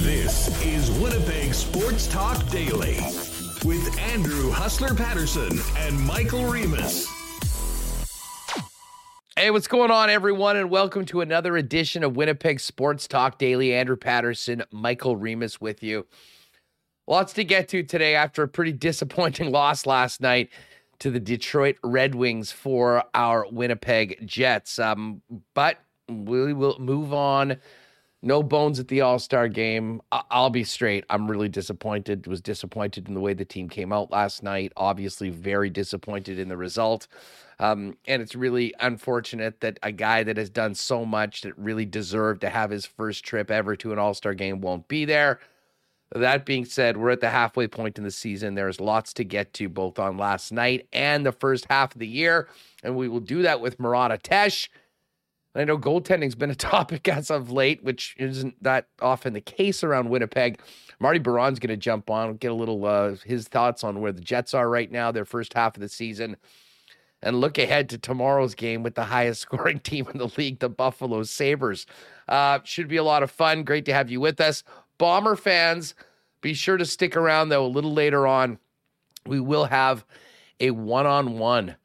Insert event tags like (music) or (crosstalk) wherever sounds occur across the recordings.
This is Winnipeg Sports Talk Daily with Andrew Hustler Paterson and Michael Remis. Hey, what's going on, everyone, and welcome to another edition of Winnipeg Sports Talk Daily. Andrew Paterson, Michael Remis with you. Lots to get to today after a pretty disappointing (laughs) loss last night to the Detroit Red Wings for our Winnipeg Jets. Um, but we will move on. No bones at the All Star game. I- I'll be straight. I'm really disappointed. Was disappointed in the way the team came out last night. Obviously, very disappointed in the result. Um, and it's really unfortunate that a guy that has done so much that really deserved to have his first trip ever to an All Star game won't be there. That being said, we're at the halfway point in the season. There's lots to get to both on last night and the first half of the year. And we will do that with Murat Ates. I know goaltending's been a (laughs) topic as of late, which isn't that often the case around Winnipeg. Marty Biron's going to jump on, get a little uh, his thoughts on where the Jets are right now, their first half of the season, and look ahead to tomorrow's game with the highest (laughs) scoring team in the league, the Buffalo Sabres. Uh, should be a lot of fun. Great to have you with us. Bomber fans, be sure to stick around though. A little later on, we will have a one on one,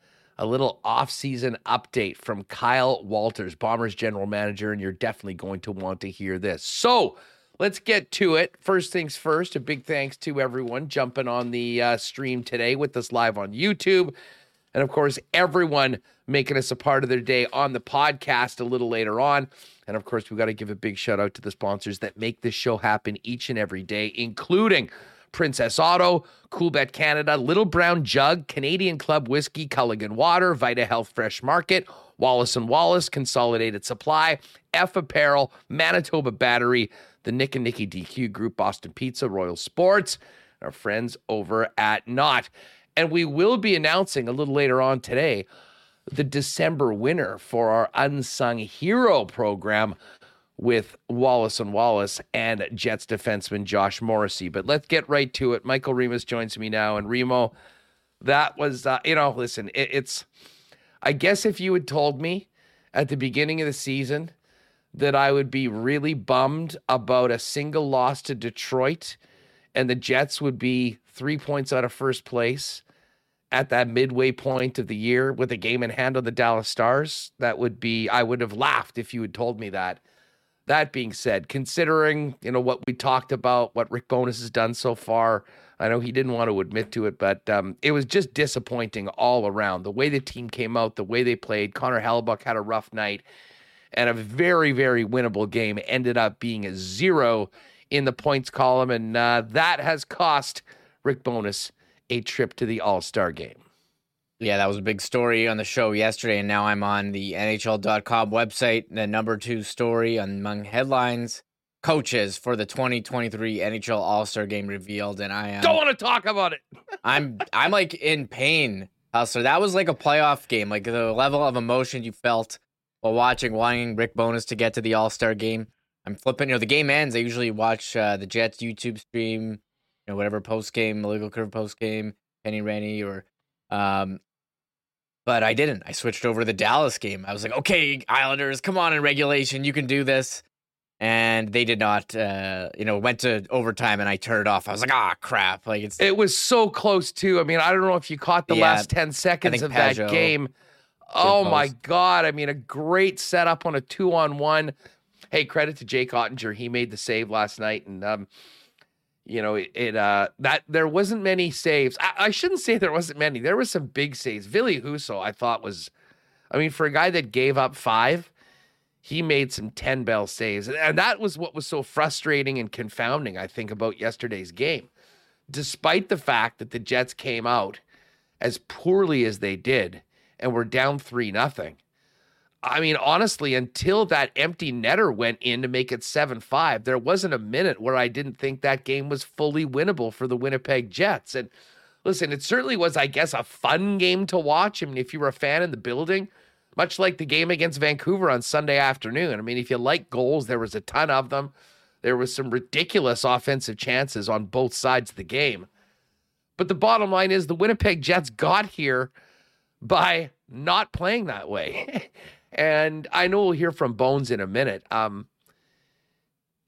a little off season update from Kyle Walters, Bombers general manager, and you're definitely going to want to hear this. So, let's get to it. First things first, a big thanks to everyone jumping on the uh, stream today with us live on YouTube. And of course, everyone making us a part of their day on the podcast a little later on. And of course, we've got to give a big shout out to the sponsors that make this show happen each and every day, including Princess Auto, Coolbet Canada, Little Brown Jug, Canadian Club Whiskey, Culligan Water, Vita Health Fresh Market, Wallace and Wallace, Consolidated Supply, F Apparel, Manitoba Battery, the Nick and Nicky DQ Group, Boston Pizza, Royal Sports, our friends over at Knot. And we will be announcing a little later on today the December winner for our Unsung Hero program with Wallace and Wallace and Jets defenseman Josh Morrissey. But let's get right to it. Michael Remus joins me now. And Remo, that was, uh, you know, listen, it, it's, I guess if you had told me at the beginning of the season that I would be really bummed about a single loss to Detroit and the Jets would be three points out of first place at that midway point of the year with a game in hand on the Dallas Stars, that would be, I would have laughed if you had told me that. That being said, considering, you know, what we talked about, what Rick Bowness has done so far, I know he didn't want to admit to it, but um, it was just disappointing all around. The way the team came out, the way they played. Connor Hellebuyck had a rough night and a very, very winnable game ended up being a zero in the points column. And uh, that has cost Rick Bowness a trip to the All Star game. Yeah, that was a big story on the show yesterday, and now I'm on the NHL.com website. The number two story among headlines: coaches for the 2023 NHL All Star Game revealed, and I am don't want to talk about it. (laughs) I'm I'm like in pain, Hustler. That was like a playoff game. Like the level of emotion you felt while watching, wanting Rick Bowness to get to the All Star game. I'm flipping. You know, the game ends. I usually watch uh, the Jets YouTube stream you know, whatever post game, legal curve post game, Penny Rennie or um but I didn't. I switched over to the Dallas game. I was like, okay, Islanders, come on in regulation, you can do this. And they did not, uh, you know, went to overtime and I turned it off. I was like, ah, crap. Like it's It was so close too. I mean, I don't know if you caught the Yeah, last 10 seconds of Pajot that game. Oh my. God. I mean, a great setup on a two on one. Hey, credit to Jake Oettinger. He made the save last night. And um, you know, it, it uh that there wasn't many saves. I, I shouldn't say there wasn't many. There was some big saves. Ville Husso, I thought was I mean, for a guy that gave up five, he made some 10 bell saves. And- that was what was so frustrating and confounding, I think, about yesterday's game. Despite the fact that the Jets came out as poorly as they did and were down 3 nothing. I mean, honestly, until that empty netter went in to make it 7 5, there wasn't a minute where I didn't think that game was fully winnable for the Winnipeg Jets. And listen, it certainly was, I guess, a fun game to watch. I mean, if you were a fan in the building, much like the game against Vancouver on Sunday afternoon. I mean, if you like goals, there was a ton of them. There was some ridiculous offensive chances on both sides of the game. But the bottom line is the Winnipeg Jets got here by not playing that way. (laughs) And I know we'll hear from Bones in a minute. Um,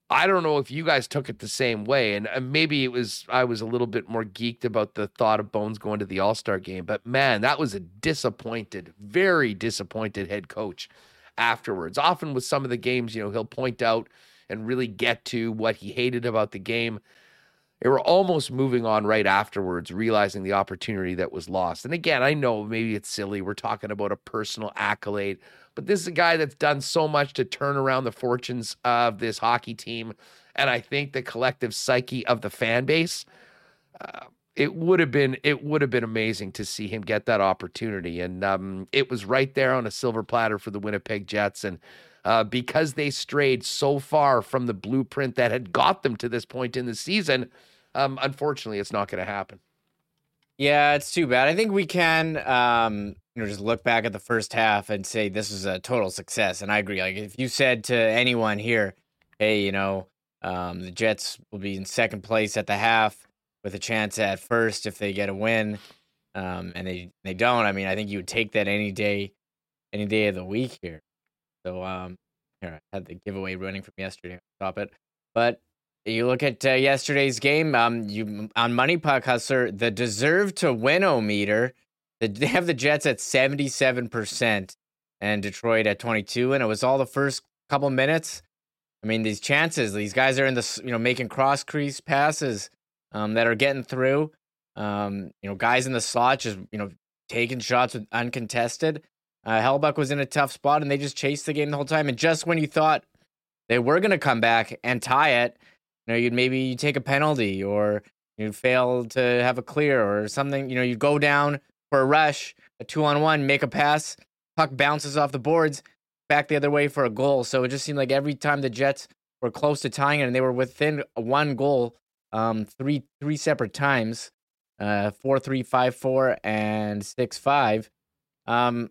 I don't know if you guys took it the same way, and maybe it was I was a little bit more geeked about the thought of Bones going to the All Star game. But man, that was a disappointed, very disappointed head coach afterwards. Often with some of the games, you know, he'll point out and really get to what he hated about the game. They were almost moving on right afterwards, realizing the opportunity that was lost. And again, I know maybe it's silly. We're talking about a personal accolade, but this is a guy that's done so much to turn around the fortunes of this hockey team. And I think the collective psyche of the fan base, uh, it would have been it would have been amazing to see him get that opportunity. And um, it was right there on a silver platter for the Winnipeg Jets. And uh, because they strayed so far from the blueprint that had got them to this point in the season, um, unfortunately, it's not going to happen. Yeah, it's too bad. I think we can, um, you know, just look back at the first half and say this is a total success. And I agree. Like if you said to anyone here, "Hey, you know, um, the Jets will be in second place at the half with a chance at first if they get a win," um, and they they don't. I mean, I think you would take that any day, any day of the week here. So, um, here I had the giveaway running from yesterday. Stop it. But you look at uh, yesterday's game. Um, you on Money Puck Hustler, the deserve to win o meter. They have the Jets at seventy seven percent and Detroit at twenty two, and it was all the first couple minutes. I mean, these chances, these guys are in the you know making cross crease passes um, that are getting through. Um, you know, guys in the slot just you know taking shots with uncontested. Uh, Hellebuyck was in a tough spot, and they just chased the game the whole time. And just when you thought they were going to come back and tie it, you know, you'd maybe you take a penalty or you'd fail to have a clear or something. You know, you'd go down for a rush, a two on one, make a pass, puck bounces off the boards, back the other way for a goal. So it just seemed like every time the Jets were close to tying it and they were within one goal, um, three three separate times, uh, four three five four and six five. Um,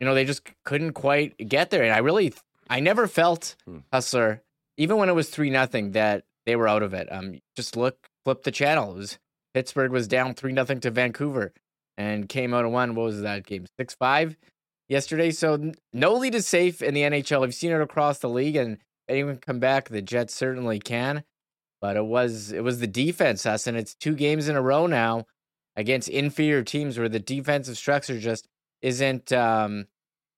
you know, they just couldn't quite get there. And I really, I never felt hmm. Hustler, even when it was three nothing, that they were out of it. Um, just look, flip the channel. It was Pittsburgh was down three nothing to Vancouver, and came out of one. What was that game? Six five yesterday. So no lead is safe in the NHL. I've seen it across the league, and anyone come back, the Jets certainly can. But it was it was the defense, us, and it's two games in a row now against inferior teams where the defensive structure just isn't um,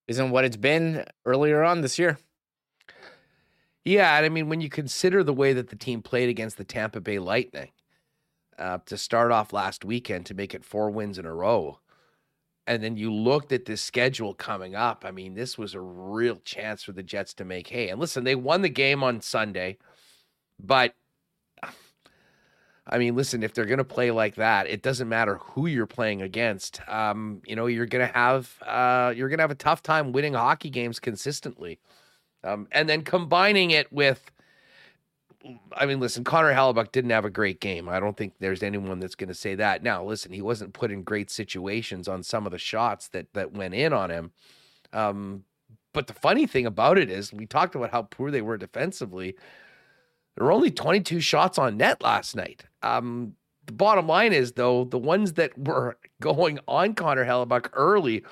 isn't what it's been earlier on this year. Yeah, I mean, when you consider the way that the team played against the Tampa Bay Lightning uh, to start off last weekend to make it four wins in a row, and then you looked at this schedule coming up, I mean, this was a real chance for the Jets to make hay. And listen, they won the game on Sunday, but (sighs) I mean, listen, if they're going to play like that, it doesn't matter who you're playing against. Um, you know, you're going to have uh, you're going to have a tough time winning hockey games consistently. Um, and then combining it with, I mean, listen, Connor Hellebuyck didn't have a great game. I don't think there's anyone that's going to say that. Now, listen, he wasn't put in great situations on some of the shots that that went in on him. Um, but the funny thing about it is, we talked about how poor they were defensively. There were only 22 shots on net last night. Um, the bottom line is, though, the ones that were (laughs) going on Connor Hellebuyck early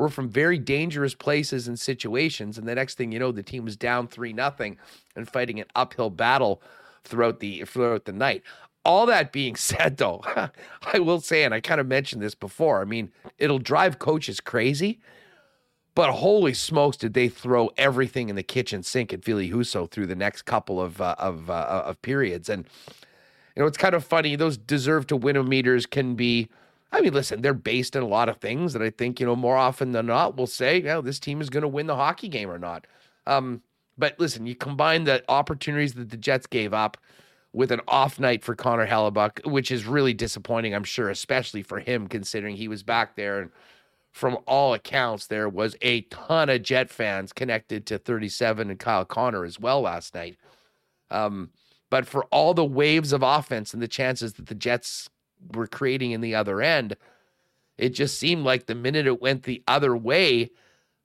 were from very dangerous places and situations. And the next thing you know, the team was down three nothing and fighting an uphill battle throughout the throughout the night. All that being (laughs) said, though, (laughs) I will say, and I kind of mentioned this before. I mean, it'll drive coaches crazy, but holy smokes, did they throw everything in the kitchen sink at Ville Husso through the next couple of uh, of uh, of periods? And you know, it's kind of funny. Those deserve to win meters can be I mean, listen, they're based in a lot of things that I think, you know, more often than not, we'll say, you know, this team is going to win the hockey game or not. Um, but listen, you combine the opportunities that the Jets gave up with an off night for Connor Hellebuyck, which is really disappointing, I'm sure, especially for him, considering he was back there. And from all accounts, there was a ton of Jet fans connected to 37 and Kyle Connor as well last night. Um, but for all the waves of offense and the chances that the Jets were creating in the other end. It just seemed like the minute it went the other way,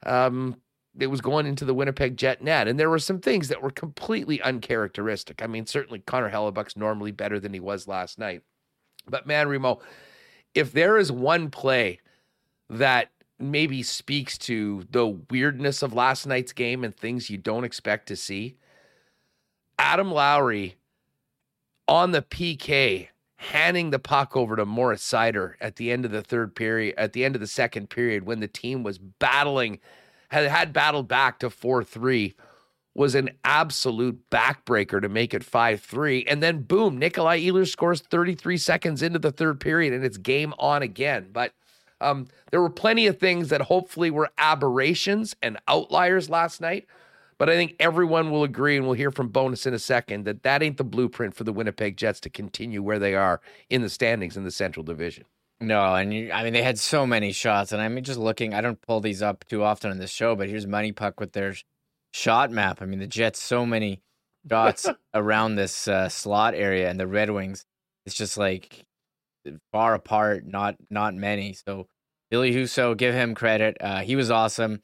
um, it was going into the Winnipeg Jet net. And there were some things that were completely uncharacteristic. I mean, certainly Connor Hellebuyck's normally better than he was last night. But man, Remo, if there is one play that maybe speaks to the weirdness of last night's game and things you don't expect to see. Adam Lowry on the PK handing the puck over to Moritz Seider at the end of the third period, at the end of the second period, when the team was battling, had had battled back to 4 3, was an absolute backbreaker to make it 5 3. And then, boom, Nikolaj Ehlers scores 33 seconds into the third period, and it's game on again. But um, there were plenty of things that hopefully were aberrations and outliers last night. But I think everyone will agree, and we'll hear from Bowness in a second, that that ain't the blueprint for the Winnipeg Jets to continue where they are in the standings in the Central Division. No, and you, I mean they had so many shots, and I'm just looking. I don't pull these up too often on this show, but here's Money Puck with their shot map. I mean the Jets so many shots (laughs) around this uh, slot area, and the Red Wings, it's just like far apart, not not many. So Ville Husso, give him credit. Uh, he was awesome.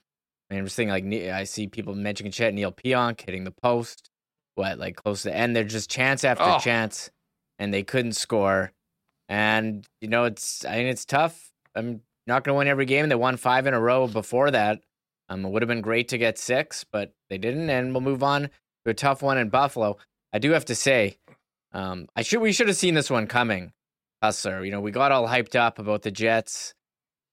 I mean, I'm just thinking like I see people mentioning Chet Neal Pionk hitting the post, what like close to the end. They're just chance after Oh. chance, and they couldn't score. And you know, it's I mean, it's tough. I'm not going to win every game. They won five in a row before that. Um, it would have been great to get six, but they didn't. And we'll move on to a tough one in Buffalo. I do have to say, um, I should we should have seen this one coming, Hustler. You know, we got all hyped up about the Jets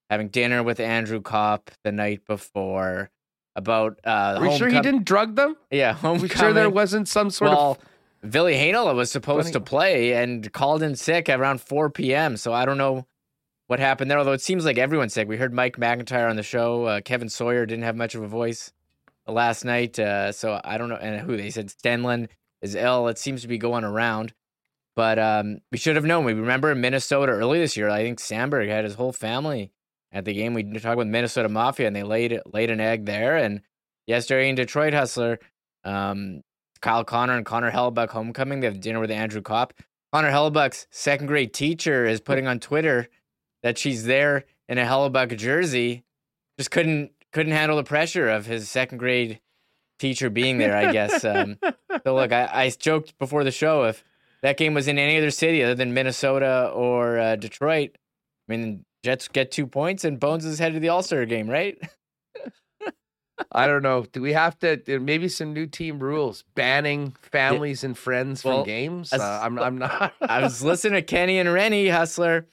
having dinner with Andrew Copp the night before about uh, Are you sure he didn't drug them? Yeah, Are homecoming. we sure there wasn't some sort well, of. Billy Hanel was supposed Funny. to play and called in sick around 4 p.m. So I don't know what happened there. Although it seems like everyone's sick. We heard Mike McIntyre on the show. Uh, Kevin Sawyer didn't have much of a voice last night. Uh, so I don't know. And who they said Stenlin is ill. It seems to be going around. But um, we should have known. We remember in Minnesota early this year. I think Samberg had his whole family at the game. We talked with Minnesota Mafia, and they laid laid an egg there. And yesterday in Detroit Hustler, um, Kyle Connor and Connor Hellebuyck homecoming. They have dinner with Andrew Copp. Connor Hellebuyck's second grade teacher is putting on Twitter that she's there in a Hellebuyck jersey. Just couldn't couldn't handle the pressure of his second grade teacher being there. I guess. Um, so look, I, I joked before the show if that game was in any other city other than Minnesota or uh, Detroit, I mean Jets get two points and Bones is headed to the All Star game, right? I don't know. Do we have to? There maybe some new team rules banning families and friends Well, from games. as- Uh, I'm, I'm not. (laughs) I was listening to Kenny and Rennie Hustler.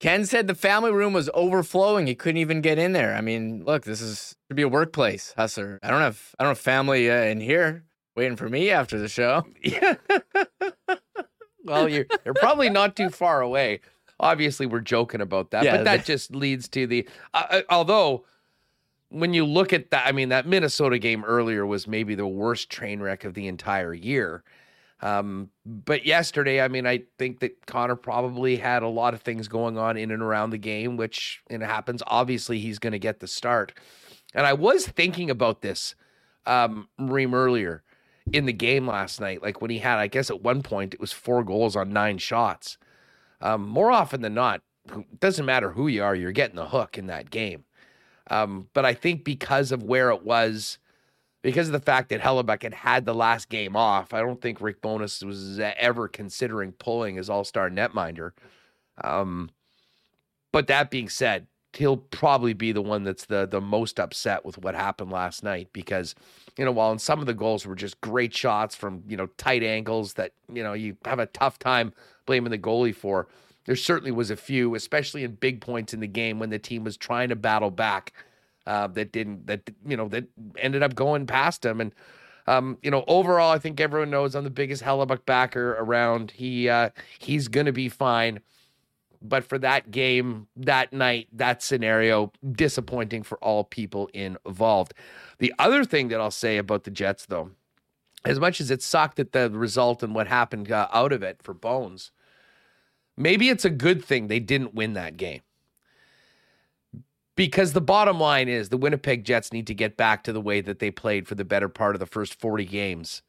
Ken said the family room was overflowing. He couldn't even get in there. I mean, look, this is should be a workplace, Hustler. I don't have I don't have family uh, in here waiting for me after the show. (laughs) Yeah. (laughs) well, you're you're probably not too far away. Obviously, we're joking about that, Yeah, but that the- just leads to the. Uh, uh, although, when you look at that, I mean, that Minnesota game earlier was maybe the worst train wreck of the entire year. Um, but yesterday, I mean, I think that Connor probably had a lot of things going on in and around the game, which and it happens. Obviously, he's going to get the start. And I was thinking about this, um, Reem earlier in the game last night. Like when he had, I guess at one point it was four goals on nine shots. Um, more often than not, it doesn't matter who you are, you're getting the hook in that game. Um, but I think because of where it was, because of the fact that Hellebuyck had had the last game off, I don't think Rick Bowness was ever considering pulling his all star netminder. Um, but that being said, he'll probably be the one that's the the most upset with what happened last night because you know while in some of the goals were just great shots from you know tight angles that you know you have a tough time blaming the goalie for there certainly was a few especially in big points in the game when the team was trying to battle back uh, that didn't that you know that ended up going past him. And um, you know overall I think everyone knows I'm the biggest Hellebuyck backer around. He uh, he's gonna be fine. But for that game, that night, that scenario, disappointing for all people involved. The other thing that I'll say about the Jets, though, as much as it sucked at the result and what happened uh, out of it for Bones, maybe it's a good thing they didn't win that game. Because the bottom line is the Winnipeg Jets need to get back to the way that they played for the better part of the first 40 games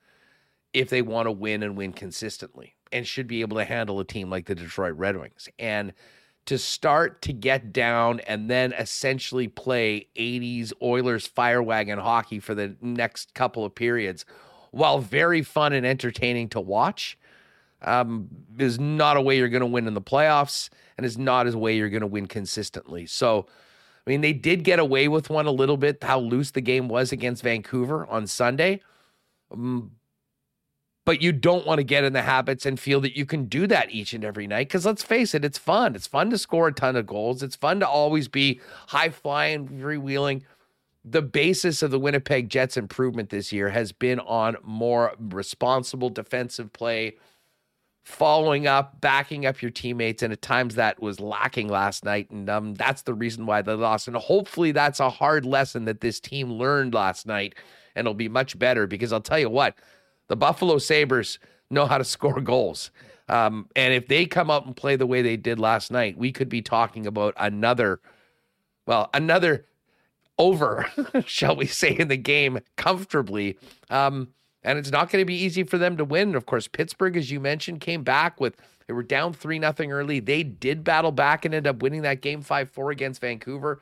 if they want to win and win consistently and should be able to handle a team like the Detroit Red Wings. And to start to get down and then essentially play 80s Oilers fire wagon hockey for the next couple of periods, while very fun and entertaining to watch, um, is not a way you're going to win in the playoffs and is not a way you're going to win consistently. So, I mean, they did get away with one a little bit, how loose the game was against Vancouver on Sunday. Um, but you don't want to get in the habits and feel that you can do that each and every night. Because let's face it, it's fun. It's fun to score a ton of goals. It's fun to always be high flying, freewheeling. The basis of the Winnipeg Jets improvement this year has been on more responsible defensive play, following up, backing up your teammates. And at times that was lacking last night. And um, that's the reason why they lost. And hopefully that's a hard lesson that this team learned last night and it'll be much better because I'll tell you what, the Buffalo Sabres know how to (laughs) score goals. Um, and if they come out and play the way they did last night, we could be talking about another, well, another over, (laughs) shall we say, in the game comfortably. Um, and it's not going to be easy for them to win. Of course, Pittsburgh, as you mentioned, came back with they were down three nothing early. They did battle back and end up winning that game five four against Vancouver.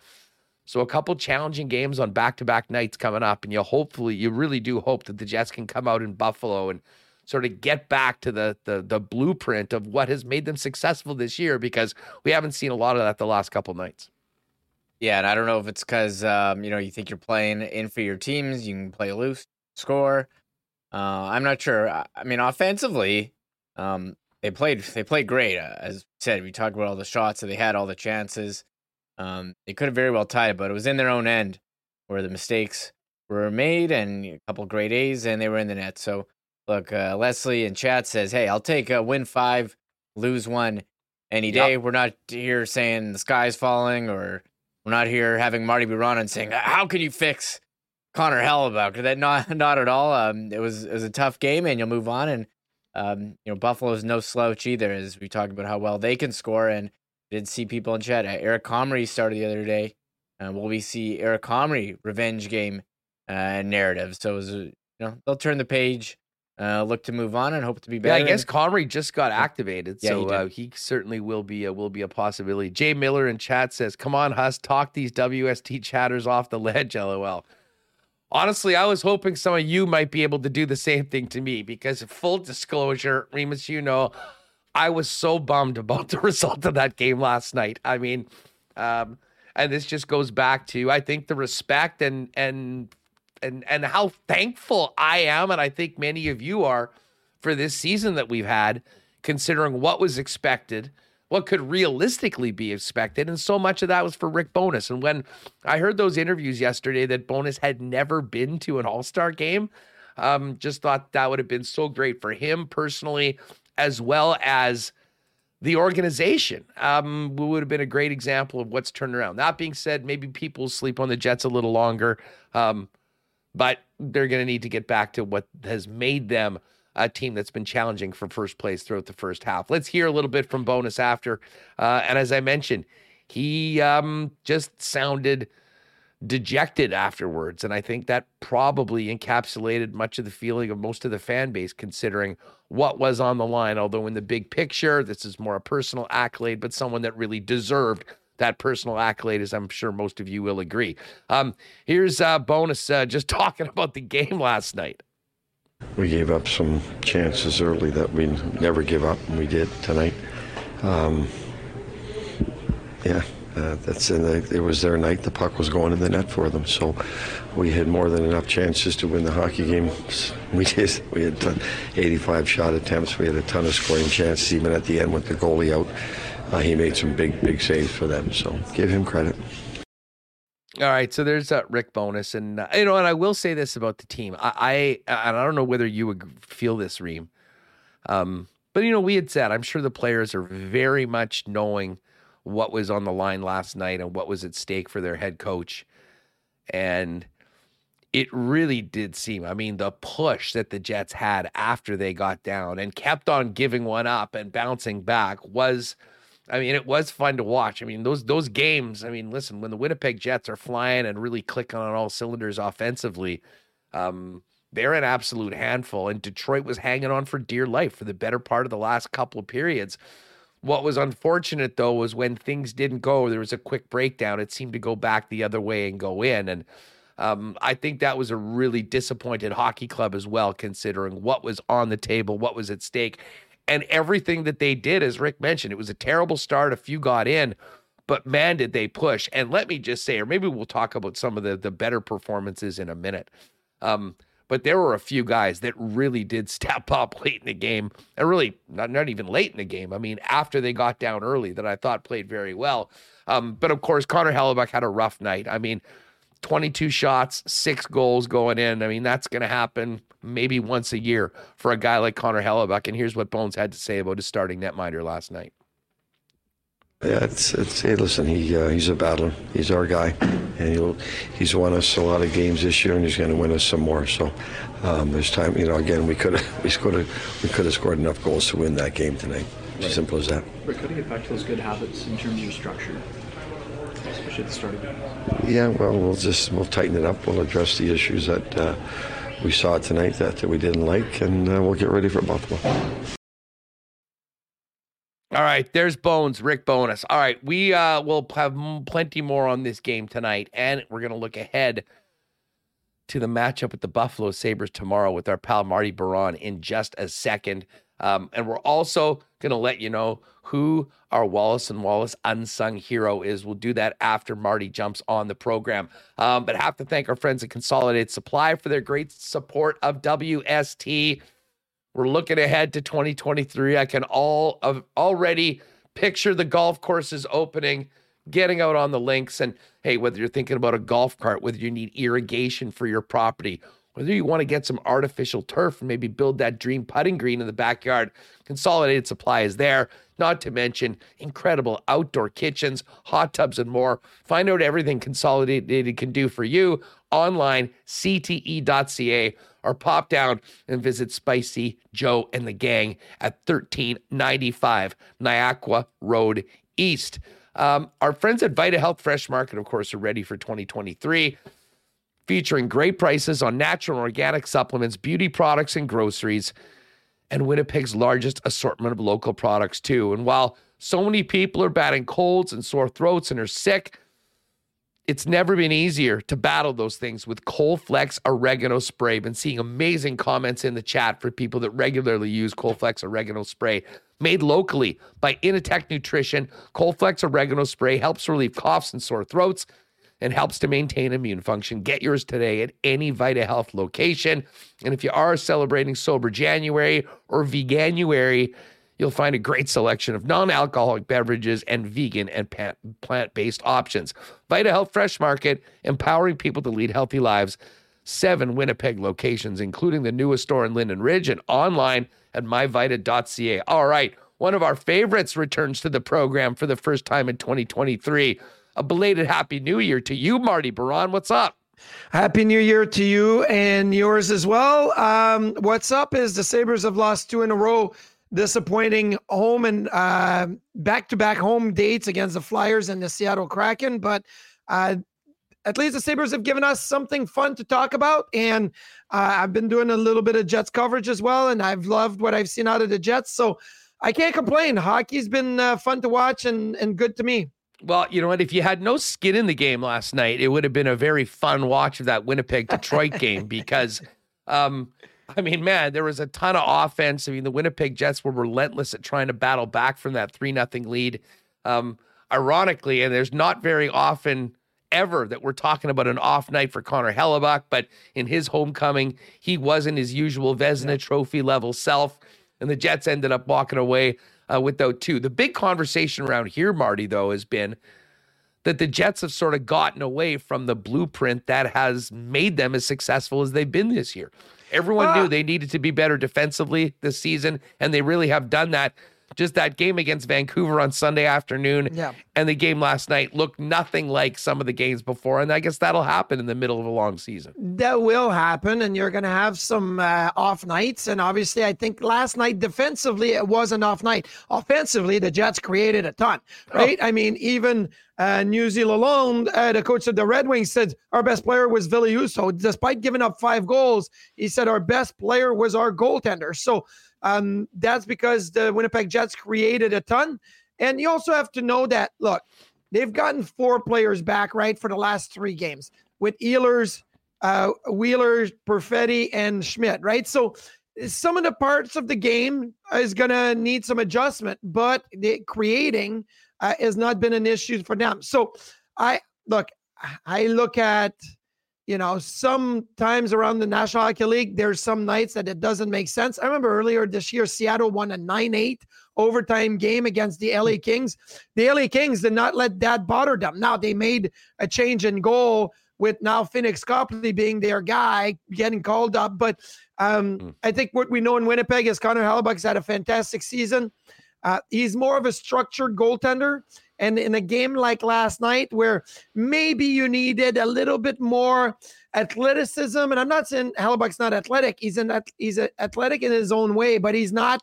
So a couple challenging games on back-to-back nights coming up, and you hopefully you really do hope that the Jets can come out in Buffalo and sort of get back to the the the blueprint of what has made them successful this year because we haven't seen a lot of that the last couple nights. Yeah, and I don't know if it's because um, you know you think you're playing in for your teams, you can play loose, score. Uh, I'm not sure. I mean, offensively, um, they played they played great. Uh, as said, we talked about all the shots that they had, all the chances. Um, they could have very well tied it, but it was in their own end where the mistakes were made and a couple great A's and they were in the net. So, look, uh, Leslie in chat says, Hey, I'll take a win five, lose one any day. Yep. We're not here saying the sky's falling or we're not here having Marty Biron and saying, How can you fix Connor Hellebuyck? That not (laughs) not at all. Um, it was it was a tough game and you'll move on. And um, you know, Buffalo's no slouch either, as we talked about how well they can score. And did see people in chat. Eric Comrie started the other day. Uh, will we see Eric Comrie revenge game uh, narrative? So, was, you know, they'll turn the page, uh, look to move on, and hope to be better. Yeah, I guess Comrie just got activated, yeah, so he, uh, he, certainly will be a, will be a possibility. Jay Miller in chat says, "Come on, Huss, talk these WST chatters off the ledge." (laughs) LOL. Honestly, I was hoping some of you might be able to do the same thing to me because, full disclosure, Remis, you know, I was so bummed about (laughs) the result of that game last night. I mean, um, and this just goes back to I think the respect and and and and how thankful I am, and I think many of you are for this season that we've had, considering what was expected, what could realistically be expected, and so much of that was for Rick Bowness. And when I heard those interviews yesterday that Bowness had never been to an All Star game, um, just thought that would have been so great for him personally as well as the organization um, would have been a great example of what's turned around. That being said, maybe people sleep on the Jets a little longer, um, but they're going to need to get back to what has made them a team that's been challenging for first place throughout the first half. Let's hear a little bit from Bowness after. Uh, and as I mentioned, he um, just sounded – dejected afterwards. And I think that probably encapsulated much of the feeling of most of the fan base, considering what was on the line. Although, in the big picture, this is more a personal accolade, but someone that really deserved that personal accolade, as I'm sure most of you will agree. Um, here's a Bowness uh, just (laughs) talking about the game last night. We gave up some chances early that we never give up, and we did tonight. Um, yeah, uh, that's the, it was their night. The puck was going in the net for them, so we had more than enough chances to win the hockey game. (laughs) We did. We had 85 shot attempts. We had a ton of scoring chances, even at the end with the goalie out. Uh, he made some big, big saves for them. So give him credit. All right, so there's uh, Rick Bowness, and uh, you know, and I will say this about the team. I, I, and I don't know whether you would feel this, Reem, um, but you know, we had said I'm sure the players are very much knowing what was on the line last night and what was at stake for their head coach. And it really did seem, I mean, the push that the Jets had after they got down and kept on giving one up and bouncing back was. I mean, it was fun to watch. I mean, those those games. I mean, listen, when the Winnipeg Jets are flying and really clicking on all cylinders offensively, um, they're an absolute handful. And Detroit was hanging on for dear life for the better part of the last couple of periods. What was unfortunate though was when things didn't go, there was a quick breakdown. It seemed to go back the other way and go in. And um, I think that was a really disappointed hockey club as well, considering what was on the table, what was at stake, and everything that they did. As Rick mentioned, it was a terrible start. A few got in, but man, did they push. And let me just say, or maybe we'll talk about some of the, the better performances in a minute. Um, but there were a few guys that really did (laughs) step up late in the game and really not, not even late in the game. I mean, after they got down early that I thought played very well. Um, but of course, Connor Hellebuyck had a rough night. I mean, 22 shots, six goals going in. I mean, that's going to happen maybe once a year for a guy like Connor Hellebuyck. And here's what Bones had to say about his starting netminder last night. Yeah, it's, it's hey, listen, he uh, he's a battler. He's our guy, and he'll he's won us a lot of games this year, and he's going to win us some more. So um, there's time. You know, again, we could have (laughs) we could have we could have scored enough goals to win that game tonight. Right. Simple as that. But could get back to those good habits in terms of your structure, start? Yeah, well, we'll just we'll tighten it up. We'll address the issues that uh, we saw tonight that, that we didn't like, and uh, we'll get ready for Buffalo. All right, there's Bones, Rick Bowness. All right, we uh, will have plenty more on this game tonight, and we're going to look ahead to the matchup with the Buffalo Sabres tomorrow with our pal Marty Biron in just a second. Um, and we're also going to let you know who our Wallace and Wallace unsung hero is. We'll do that after Marty jumps on the program. Um, but have to thank our friends at Consolidated Supply for their great support of WST. We're looking ahead to 2023. I can all of already picture the golf courses opening, getting out on the links. And hey, whether you're thinking about a golf cart, whether you need irrigation for your property, whether you want to get some artificial turf and maybe build that dream putting green in the backyard, Consolidated Supply is there. Not to mention incredible outdoor kitchens, hot tubs, and more. Find out everything Consolidated can do for you online, cte.ca or pop down and visit Spicy Joe and the gang at 1395 Niagara Road East. Um, our friends at Vita Health Fresh Market, of course, are ready for 2023, featuring great prices on natural and organic supplements, beauty products, and groceries, and Winnipeg's largest assortment of local products, too. And while so many people are batting colds and sore throats and are sick, it's never been easier to battle those things with Colflex oregano spray. Been seeing amazing comments in the chat for people that regularly use Colflex oregano spray. Made locally by Initech Nutrition, Colflex oregano spray helps relieve coughs and sore throats and helps to maintain immune function. Get yours today at any Vita Health location. And if you are celebrating Sober January or Veganuary, You'll find a great selection of non alcoholic beverages and vegan and plant based options. Vita Health Fresh Market, empowering people to lead healthy lives. Seven Winnipeg locations, including the newest store in Linden Ridge and online at myvita.ca. All right, one of our favorites returns to the program for the first time in 2023. A belated Happy New Year to you, Marty Biron. What's up? Happy New Year to you and yours as well. Um, what's up is the Sabres have lost two in a row disappointing home and back to back home dates against the Flyers and the Seattle Kraken. But uh, at least the Sabres have given us something fun to talk about. And uh, I've been doing a little bit of Jets coverage as well. And I've loved what I've seen out of the Jets. So I can't complain. Hockey's been uh, fun to watch and, and good to me. Well, you know what? If you had no skin in the game last night, it would have been a very fun watch of that Winnipeg Detroit game because (laughs) um, I mean, man, there was a ton of offense. I mean, the Winnipeg Jets were relentless at trying to battle back from that 3 nothing lead. Um, ironically, and there's not very often ever that we're talking about an off night for Connor Hellebuyck, but in his homecoming, he wasn't his usual Vezina yeah. trophy level self, and the Jets ended up walking away uh, without two. The big conversation around here, Marty, though, has been that the Jets have sort of gotten away from the blueprint that has made them as successful as they've been this year. Everyone knew they needed to be better defensively this season, and they really have done that. Just that game against Vancouver on Sunday afternoon yeah. and the game last night looked nothing like some of the games before. And I guess that'll happen in the middle of a long season. That will happen. And you're going to have some uh, off nights. And obviously, I think last night defensively, it was an off night. Offensively, the Jets created a ton, oh. right? Oh. I mean, even uh, New Zealand alone, uh, the coach of the Red Wings said our best player was Ville Husso. Despite giving up five goals, he said our best player was our goaltender. So um, that's because the Winnipeg Jets created a ton. And you also have to know that, look, they've gotten four players back, right, for the last three games with Ehlers, uh, Wheeler, Perfetti, and Schmidt, right? So some of the parts of the game is going to need some adjustment, but the creating uh, has not been an issue for them. So I look, I look at you know, sometimes around the National Hockey League, there's some nights that it doesn't make sense. I remember earlier this year, Seattle won a 9 8 overtime game against the LA Kings. The LA Kings did not let that bother them. Now, they made a change in goal with now Pheonix Copley being their guy, getting called up. But um, mm. I think what we know in Winnipeg is Connor Hellebuyck's had a fantastic season. Uh, he's more of a structured goaltender. And in a game like last night, where maybe you needed a little bit more athleticism, and I'm not saying Hellebuyck's not athletic. He's an he's athletic in his own way, but he's not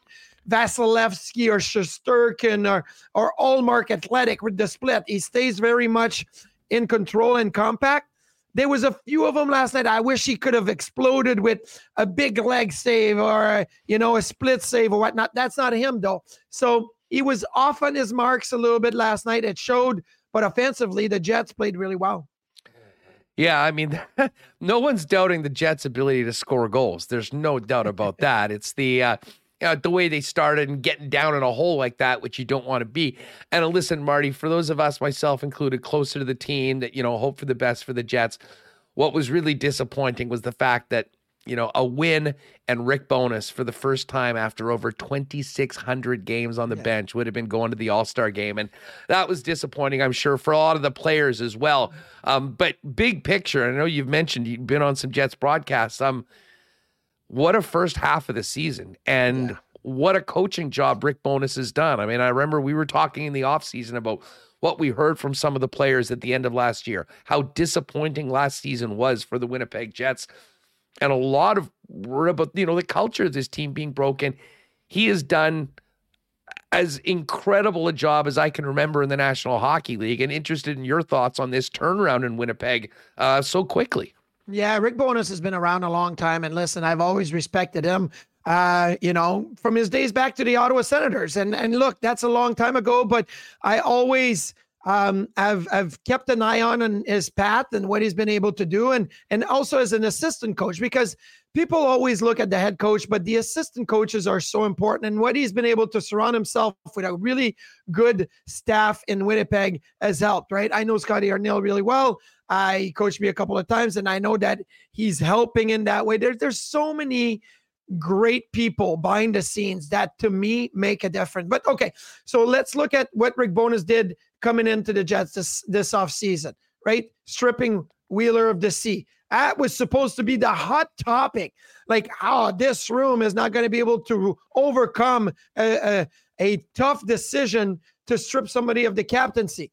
Vasilevskiy or Shesterkin or or Ullmark athletic with the split. He stays very much in control and compact. There was a few of them last night. I wish he could have exploded with a big leg save or a, you know a split save or whatnot. That's not him though. So he was off on his marks a little bit last night. It showed, but offensively, the Jets played really well. Yeah, I mean, (laughs) no one's doubting the Jets' ability to score goals. There's no doubt about that. It's the uh, uh, the way they started and getting down in a hole like that, which you don't want to be. And uh, listen, Marty, for those of us, myself included, closer to the team that you know hope for the best for the Jets. What was really disappointing was the fact that you know, a win and Rick Bowness for the first time after over 2,600 games on the yeah. bench would have been going to the All Star game. And that was disappointing, I'm sure, for a lot of the players as well. Um, but big picture, I know you've mentioned you've been on some Jets broadcasts. Um, what a first half of the season. And yeah. what a coaching job Rick Bowness has done. I mean, I remember we were talking in the offseason about what we heard from some of the players at the end of last year, how disappointing last season was for the Winnipeg Jets and a lot of about you know the culture of this team being broken. He has done as incredible a job as I can remember in the National Hockey League, and interested in your thoughts on this turnaround in Winnipeg uh, so quickly. Yeah, Rick Bowness has been around a long time, and listen, I've always respected him. Uh, you know, from his days back to the Ottawa Senators, and and look, that's a long time ago, but I always um, I've I've kept an eye on, his path and what he's been able to do, and and also as an assistant coach because people always look at the head coach, but the assistant coaches are so important. And what he's been able to surround himself with a really good staff in Winnipeg has helped. Right, I know Scotty Arniel really well. I coached me a couple of times, and I know that he's helping in that way. There's there's so many great people behind the scenes that to me make a difference. But okay, so let's look at what Rick Bowness did coming into the Jets this this offseason, right? Stripping Wheeler of the Sea. That was supposed to be the hot topic. Like, oh, this room is not going to be able to overcome a, a, a tough decision to strip somebody of the captaincy.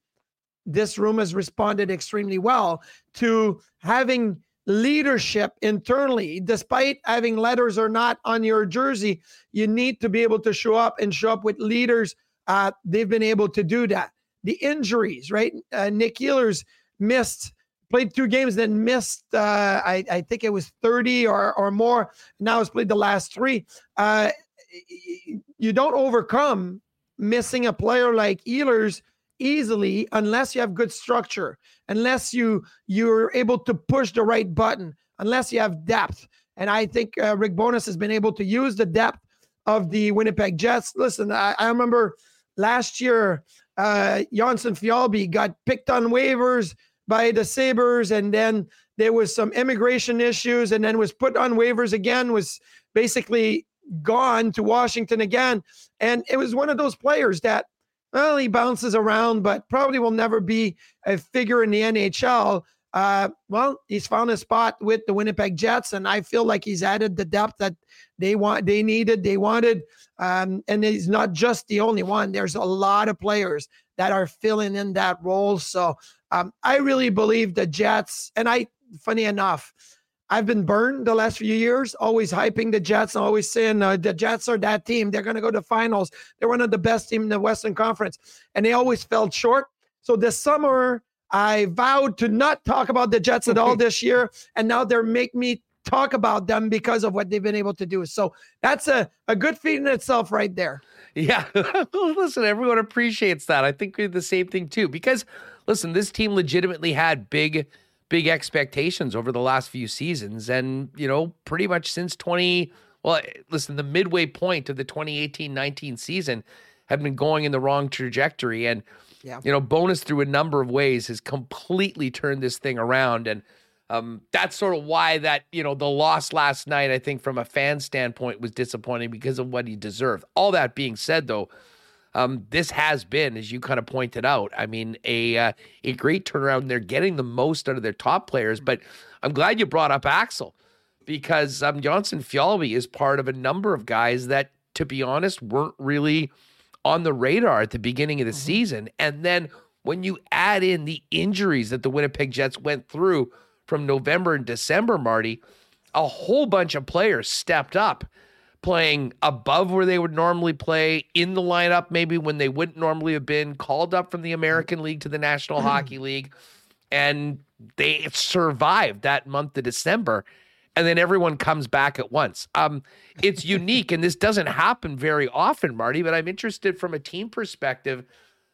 This room has responded extremely well to having leadership internally. Despite having letters or not on your jersey, you need to be able to show up and show up with leaders. Uh, they've been able to do that. The injuries, right? Uh, Nick Ehlers missed, played two games, then missed, uh, I, I think it was 30 or, or more. Now has played the last three. Uh, you don't overcome missing a player like Ehlers easily unless you have good structure, unless you you're able to push the right button, unless you have depth. And I think uh, Rick Bowness has been able to use the depth of the Winnipeg Jets. Listen, I, I remember last year, uh, Jonsson Fjallby got picked on waivers by the Sabres, and then there was some immigration issues, and then was put on waivers again, was basically gone to Washington again. And it was one of those players that well, he bounces around, but probably will never be a figure in the NHL. Uh, well, he's found a spot with the Winnipeg Jets, and I feel like he's added the depth that they want, they needed, they wanted. Um, and he's not just the only one. There's a lot of players that are filling in that role. So um, I really believe the Jets, and I, funny enough, I've been burned the last few years, always hyping the Jets, and always saying uh, the Jets are that team. They're going to go to finals. They're one of the best team in the Western Conference, and they always fell short. So this summer, I vowed to not talk about the Jets at all this year, and now they're making me talk about them because of what they've been able to do. So that's a, a good feat in itself, right there. Yeah. (laughs) listen, everyone appreciates that. I think we're the same thing too, because listen, this team legitimately had big big expectations over the last few seasons. And, you know, pretty much since 20, well, listen, the midway point of the 2018 19 season have been going in the wrong trajectory. And, Yeah. You know, Bowness through a number of ways has completely turned this thing around. And um, that's sort of why that, you know, the loss last night, I think from a fan standpoint was disappointing because of what he deserved. All that being said, though, um, this has been, as you kind of pointed out, I mean, a uh, a great turnaround. They're getting the most out of their top players, but I'm glad you brought up Axel because um, Jonsson Fjallby is part of a number of guys that, to be honest, weren't really on the radar at the beginning of the mm-hmm. season. And then when you add in the injuries that the Winnipeg Jets went through from November and December, Marty, a whole bunch of players stepped up playing above where they would normally play in the lineup, maybe when they wouldn't normally have been called up from the American League to the National Hockey League. And they survived that month of December. And then everyone comes back at once. Um, it's unique, and this doesn't happen very often, Marty. But I'm interested from a team perspective,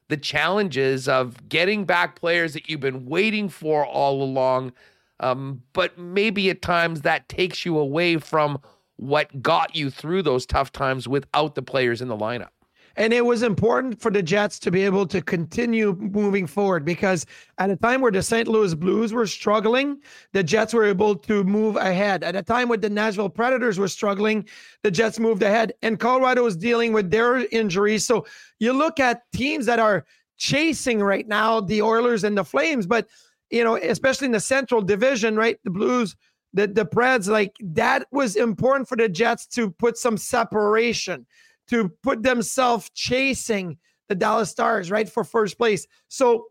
the challenges of getting back players that you've been waiting for all along. Um, but maybe at times that takes you away from what got you through those tough times without the players in the lineup. And it was important for the Jets to be able to continue moving forward because at a time where the St. Louis Blues were struggling, the Jets were able to move ahead. At a time when the Nashville Predators were struggling, the Jets moved ahead. And Colorado was dealing with their injuries. So you look at teams that are chasing right now, the Oilers and the Flames, but you know, especially in the Central Division, right? The Blues the the Preds like that was important for the Jets to put some separation, to put themselves chasing the Dallas Stars right for first place. So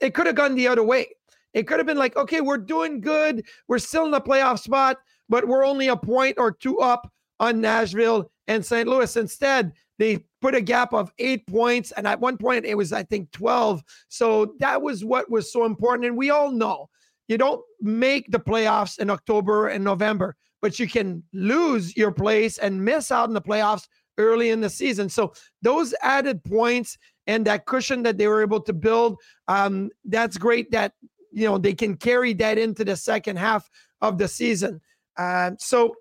it could have gone the other way. It could have been like, okay, we're doing good, we're still in the playoff spot, but we're only a point or two up on Nashville and St. Louis. Instead, they put a gap of eight points, and at one point it was, I think, 12. So that was what was so important. And we all know you don't make the playoffs in October and November, but you can lose your place and miss out in the playoffs early in the season. So those added points and that cushion that they were able to build, um, that's great. That you know they can carry that into the second half of the season. Uh, so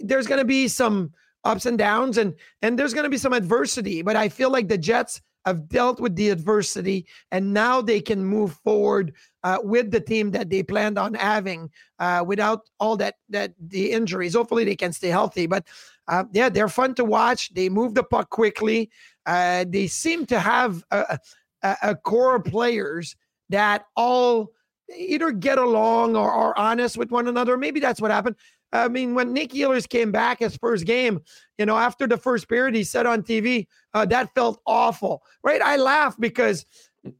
there's going to be some ups and downs, and and there's going to be some adversity. But I feel like the Jets have dealt with the adversity, and now they can move forward uh, with the team that they planned on having uh, without all that that the injuries. Hopefully, they can stay healthy. But uh, yeah, they're fun to watch. They move the puck quickly. Uh, they seem to have a, a, a core of players that all either get along or are honest with one another. Maybe that's what happened. I mean, when Nick Ehlers came back his first game, you know, after the first period, he said on TV, uh, that felt awful, right? I laugh because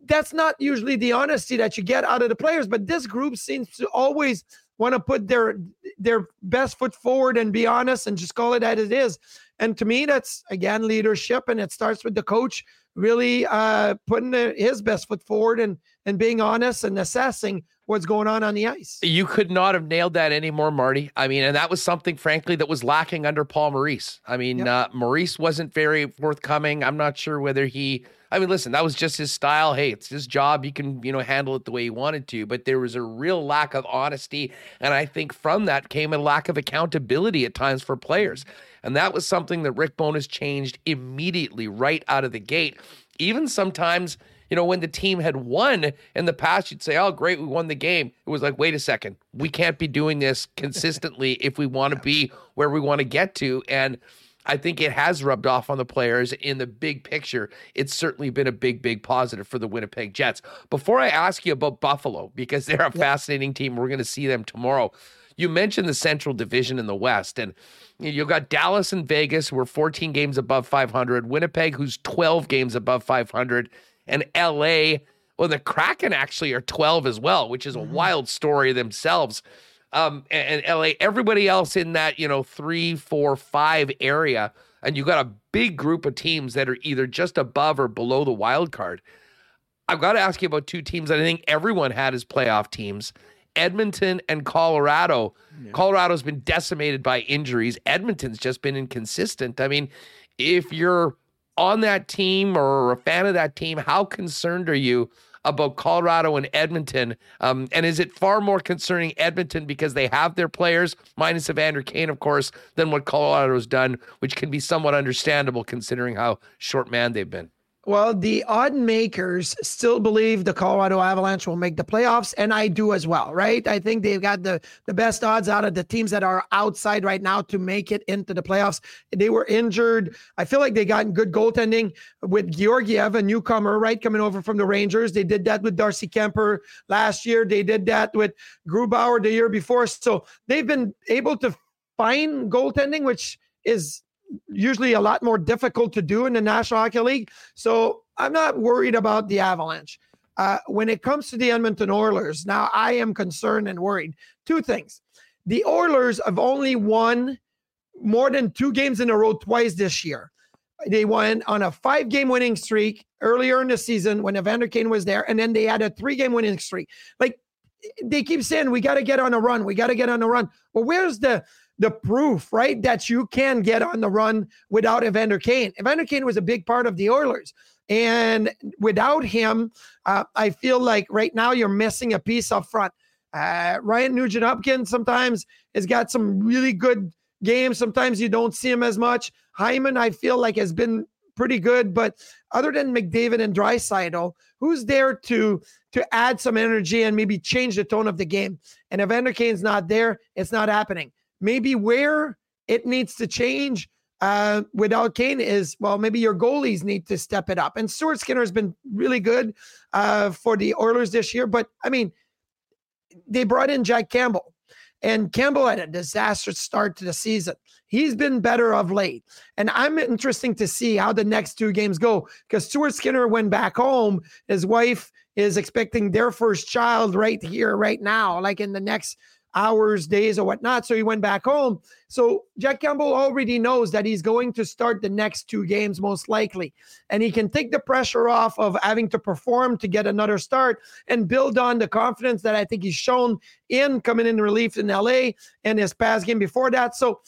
that's not usually the honesty that you get out of the players, but this group seems to always want to put their their best foot forward and be honest and just call it as it is. And to me, that's again leadership, and it starts with the coach really uh, putting his best foot forward and and being honest and assessing what's going on on the ice. You could not have nailed that anymore, Marty. I mean, and that was something, frankly, that was lacking under Paul Maurice. I mean, yep. uh, Maurice wasn't very forthcoming. I'm not sure whether he. I mean, listen, that was just his style. Hey, it's his job. He can, you know, handle it the way he wanted to. But there was a real lack of honesty, and I think from that came a lack of accountability at times for players. And that was something that Rick Bowness changed immediately, right out of the gate. Even sometimes you know, when the team had won in the past, you'd say, oh, great, we won the game. It was like, wait a second, we can't be doing this consistently if we want to be where we want to get to. And I think it has rubbed off on the players in the big picture. It's certainly been a big, big positive for the Winnipeg Jets. Before I ask you about Buffalo, because they're a fascinating team, we're going to see them tomorrow. You mentioned the Central Division in the West, and you've got Dallas and Vegas, who are 14 games above 500. Winnipeg, who's 12 games above 500 and LA. Well, the Kraken actually are 12 as well, which is a mm-hmm. wild story themselves. Um, and, and LA, everybody else in that, you know, three, four, five area. And you got a big group of teams that are either just above or below the wild card. I've got to ask you about two teams that I think everyone had as playoff teams Edmonton and Colorado. Yeah. Colorado's been decimated by injuries. Edmonton's just been inconsistent. I mean, if you're on that team or a fan of that team, how concerned are you about Colorado and Edmonton? Um, and is it far more concerning Edmonton because they have their players, minus Evander Kane, of course, than what Colorado's done, which can be somewhat understandable considering how short man they've been? Well, the odd makers still believe the Colorado Avalanche will make the playoffs, and I do as well, right? I think they've got the, the best odds out of the teams that are outside right now to make it into the playoffs. They were injured. I feel like they got good goaltending with Georgiev, a newcomer, right, coming over from the Rangers. They did that with Darcy Kuemper last year. They did that with Grubauer the year before. So they've been able to find goaltending, which is usually a lot more difficult to do in the National Hockey League. So I'm not worried about the Avalanche. Uh, when it comes to the Edmonton Oilers, now I am concerned and worried. Two things. The Oilers have only won more than two games in a row twice this year. They won on a five game winning streak earlier in the season when Evander Kane was there, and then they had a three game winning streak. Like they keep saying, we got to get on a run. We got to get on a run. Well, where's the the proof, right, that you can get on the run without Evander Kane. Evander Kane was a big part of the Oilers. And without him, uh, I feel like right now you're missing a piece up front. Uh, Ryan Nugent Hopkins sometimes has got some really good games. Sometimes you don't see him as much. Hyman, I feel like, has been pretty good. But other than McDavid and Draisaitl, who's there to to add some energy and maybe change the tone of the game? And if Evander Kane's not there, it's not happening maybe where it needs to change uh, without Kane is well, maybe your goalies need to step it up. And Stuart Skinner has been really good uh, for the Oilers this year, but I mean, they brought in Jack Campbell, and Campbell had a disastrous start to the season. He's been better of late, and I'm interesting to see how the next two games go because Stuart Skinner went back home. His wife is expecting their first child right here, right now, like in the next hours, days, or whatnot. So he went back home. So Jack Campbell already knows that he's going to start the next two games most likely. And he can take the pressure off of having to perform to get another start and build on the confidence that I think he's shown in coming in relief in LA and his past game before that. So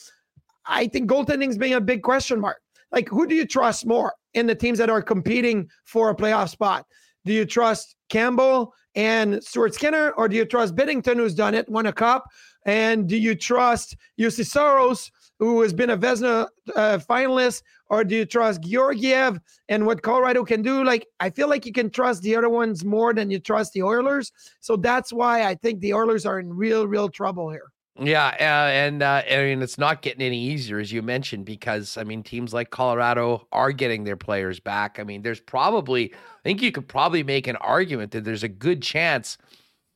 I think goaltending's being a big question mark. Like, who do you trust more in the teams that are competing for a playoff spot? Do you trust Campbell and Stuart Skinner, or do you trust Binnington, who's done it, won a cup? And do you trust Juuse Saros, who has been a Vezina uh, finalist, or do you trust Georgiev and what Colorado can do? Like, I feel like you can trust the other ones more than you trust the Oilers. So that's why I think the Oilers are in real, real trouble here. Yeah, uh, and uh, I mean it's not getting any easier as you mentioned because I mean teams like Colorado are getting their players back. I mean there's probably I think you could probably make an argument that there's a good chance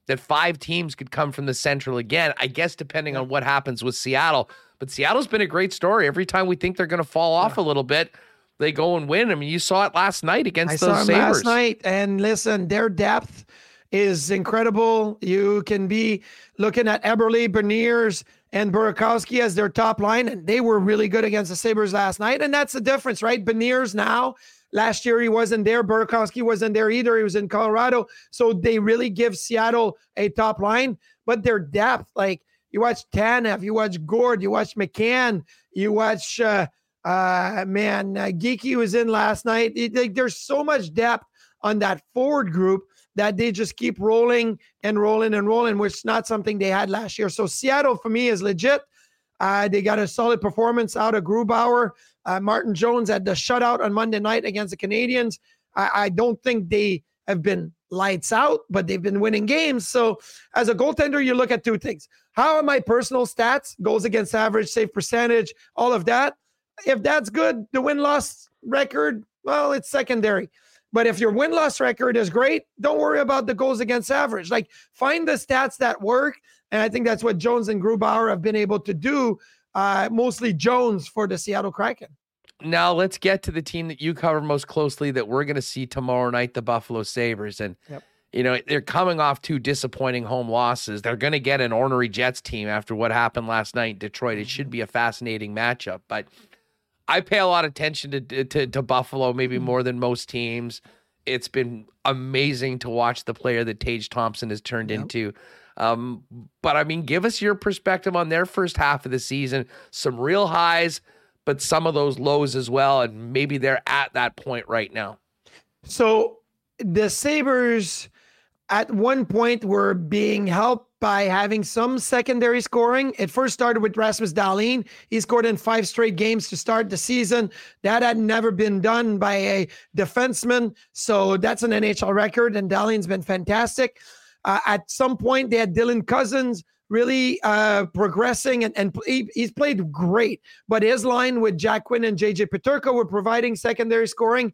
that five teams could come from the Central again. I guess depending on what happens with Seattle, but Seattle's been a great story. Every time we think they're going to fall off yeah. a little bit, they go and win. I mean you saw it last night against I those Sabres. last night, and listen, their depth is incredible. You can be looking at Eberle, Beniers, and Burakovsky as their top line, and they were really good against the Sabres last night. And that's the difference, right? Beniers now, last year he wasn't there. Burakovsky wasn't there either. He was in Colorado. So they really give Seattle a top line, but their depth, like you watch Tanev, you watch Gourde, you watch McCann, you watch, uh, uh, man, uh, Geekie was in last night. It, like, there's so much depth on that forward group that they just keep rolling and rolling and rolling, which is not something they had last year. So Seattle for me is legit. Uh, they got a solid performance out of Grubauer. Uh, Martin Jones had the shutout on Monday night against the Canadiens. I, I don't think they have been lights out, but they've been winning games. So as a goaltender, you look at two things. How are my personal stats, goals against average, save percentage, all of that? If that's good, the win loss record, well, it's secondary. But if your win loss record is great, don't worry about the goals against average. Like find the stats that work. And I think that's what Jones and Grubauer have been able to do, uh, mostly Jones for the Seattle Kraken. Now let's get to the team that you cover most closely that we're going to see tomorrow night, the Buffalo Sabres. And, yep. you know, they're coming off two disappointing home losses. They're going to get an ornery Jets team after what happened last night in Detroit. It should be a fascinating matchup. But I pay a lot of attention to, to, to Buffalo, maybe mm. more than most teams. It's been amazing to watch the player that Tage Thompson has turned yep. into. Um, but I mean, give us your perspective on their first half of the season. Some real highs, but some of those lows as well. And maybe they're at that point right now. So the Sabres at one point were being helped by having some secondary scoring. It first started with Rasmus Dahlin. He scored in five straight games to start the season. That had never been done by a defenseman. So that's an NHL record, and Dahlin's been fantastic. Uh, at some point, they had Dylan Cozens really uh, progressing, and, and he, he's played great. But his line with Jack Quinn and JJ Peterka were providing secondary scoring.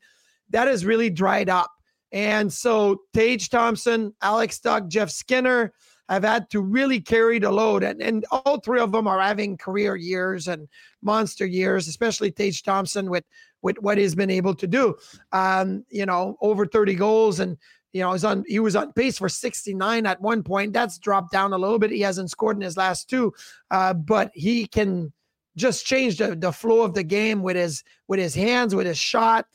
That has really dried up. And so Tage Thompson, Alex Tuch, Jeff Skinner, have had to really carry the load. And, and all three of them are having career years and monster years, especially Tage Thompson with, with what he's been able to do. Um, you know, over 30 goals and you know, he's on he was on pace for 69 at one point. That's dropped down a little bit. He hasn't scored in his last two, uh, but he can just change the, the flow of the game with his with his hands, with his shot.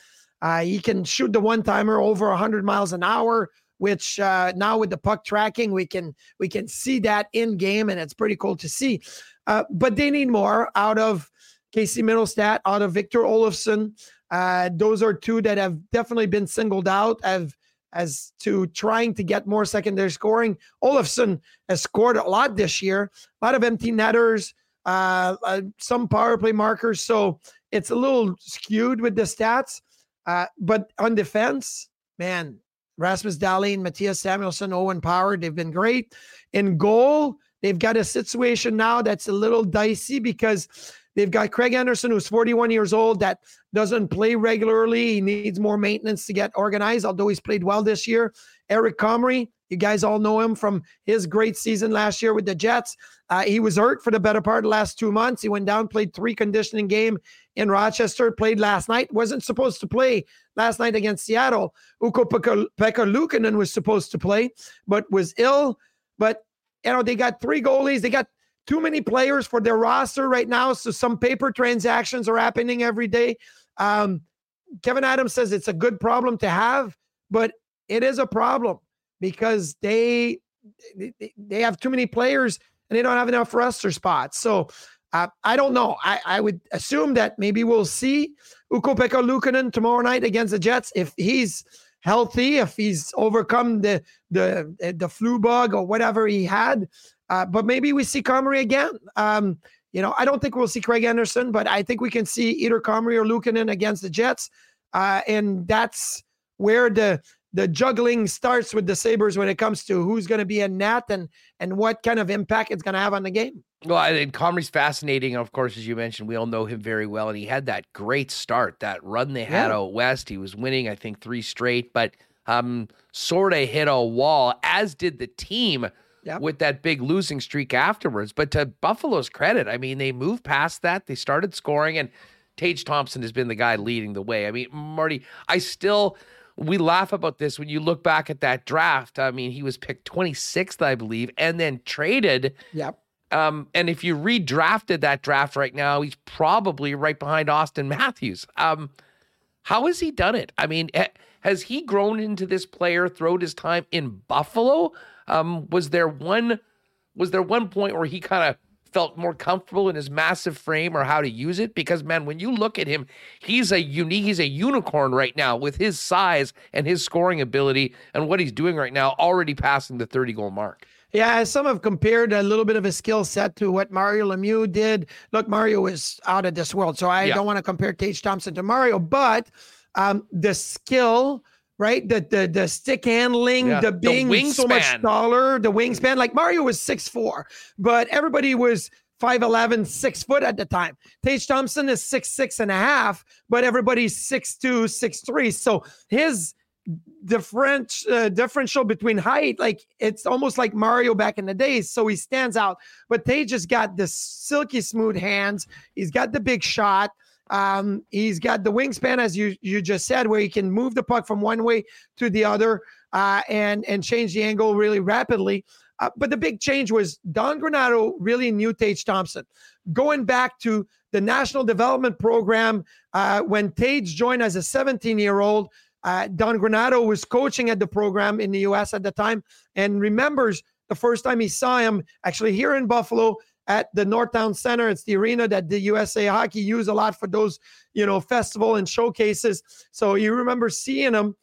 Uh, he can shoot the one timer over 100 miles an hour which uh, now with the puck tracking, we can we can see that in game, and it's pretty cool to see. Uh, but they need more out of Casey Mittelstadt, out of Victor Olofsson. Uh, those are two that have definitely been singled out as as to trying to get more secondary scoring. Olofsson has scored a lot this year, a lot of empty netters, uh, uh, some power play markers. So it's a little skewed with the stats. Uh, but on defense, man, Rasmus Dahlin, Mattias Samuelsson, Owen Power, they've been great. In goal, they've got a situation now that's a little dicey because they've got Craig Anderson, who's 41 years old, that doesn't play regularly. He needs more maintenance to get organized, although he's played well this year. Eric Comrie, you guys all know him from his great season last year with the Jets. Uh, he was hurt for the better part of the last two months. He went down, played three conditioning game in Rochester, played last night, wasn't supposed to play last night against Seattle. Ukko-Pekka Luukkonen was supposed to play, but was ill. But, you know, they got three goalies. They got too many players for their roster right now. So some paper transactions are happening every day. Um, Kevyn Adams says it's a good problem to have, but it is a problem because they they have too many players and they don't have enough roster spots. So uh, I don't know. I, I would assume that maybe we'll see Ukko-Pekka Luukkonen tomorrow night against the Jets if he's healthy, if he's overcome the the the flu bug or whatever he had. Uh, but maybe we see Comrie again. Um, you know, I don't think we'll see Craig Anderson, but I think we can see either Comrie or Luukkonen against the Jets. Uh, and that's where the the juggling starts with the Sabres when it comes to who's going to be a net and and what kind of impact it's going to have on the game. Well, I think Comrie's fascinating. Of course, as you mentioned, we all know him very well. And he had that great start, that run they had yeah. out west. He was winning, I think, three straight, but um, sort of hit a wall, as did the team yep. with that big losing streak afterwards. But to Buffalo's credit, I mean, they moved past that. They started scoring, and Tage Thompson has been the guy leading the way. I mean, Marty, I still we laugh about this when you look back at that draft. I mean, he was picked 26th, I believe, and then traded. Yep. Um, and if you redrafted that draft right now, he's probably right behind Auston Matthews. Um, how has he done it? I mean, has he grown into this player throughout his time in Buffalo? Um, was there one was there one point where he kind of felt more comfortable in his massive frame or how to use it because man when you look at him he's a unique he's a unicorn right now with his size and his scoring ability and what he's doing right now already passing the 30 goal mark yeah, some have compared a little bit of his skill set to what Mario Lemieux did. Look, Mario is out of this world, so I yeah. don't want to compare Tage Thompson to Mario, but um, the skill, right? The the the stick handling, yeah. the being the so much taller, the wingspan. Like Mario was six four, but everybody was 5'11, six foot at the time. Tage Thompson is six, six and a half, but everybody's six two, six three. So his different uh, differential between height like it's almost like mario back in the days so he stands out but they just got the silky smooth hands he's got the big shot um, he's got the wingspan as you you just said where he can move the puck from one way to the other uh, and and change the angle really rapidly uh, but the big change was don granato really knew tage thompson going back to the national development program uh, when tage joined as a 17 year old uh, Don Granato was coaching at the program in the U.S. at the time and remembers the first time he saw him actually here in Buffalo at the Northtown Center. It's the arena that the USA Hockey use a lot for those, you know, festival and showcases. So you remember seeing him.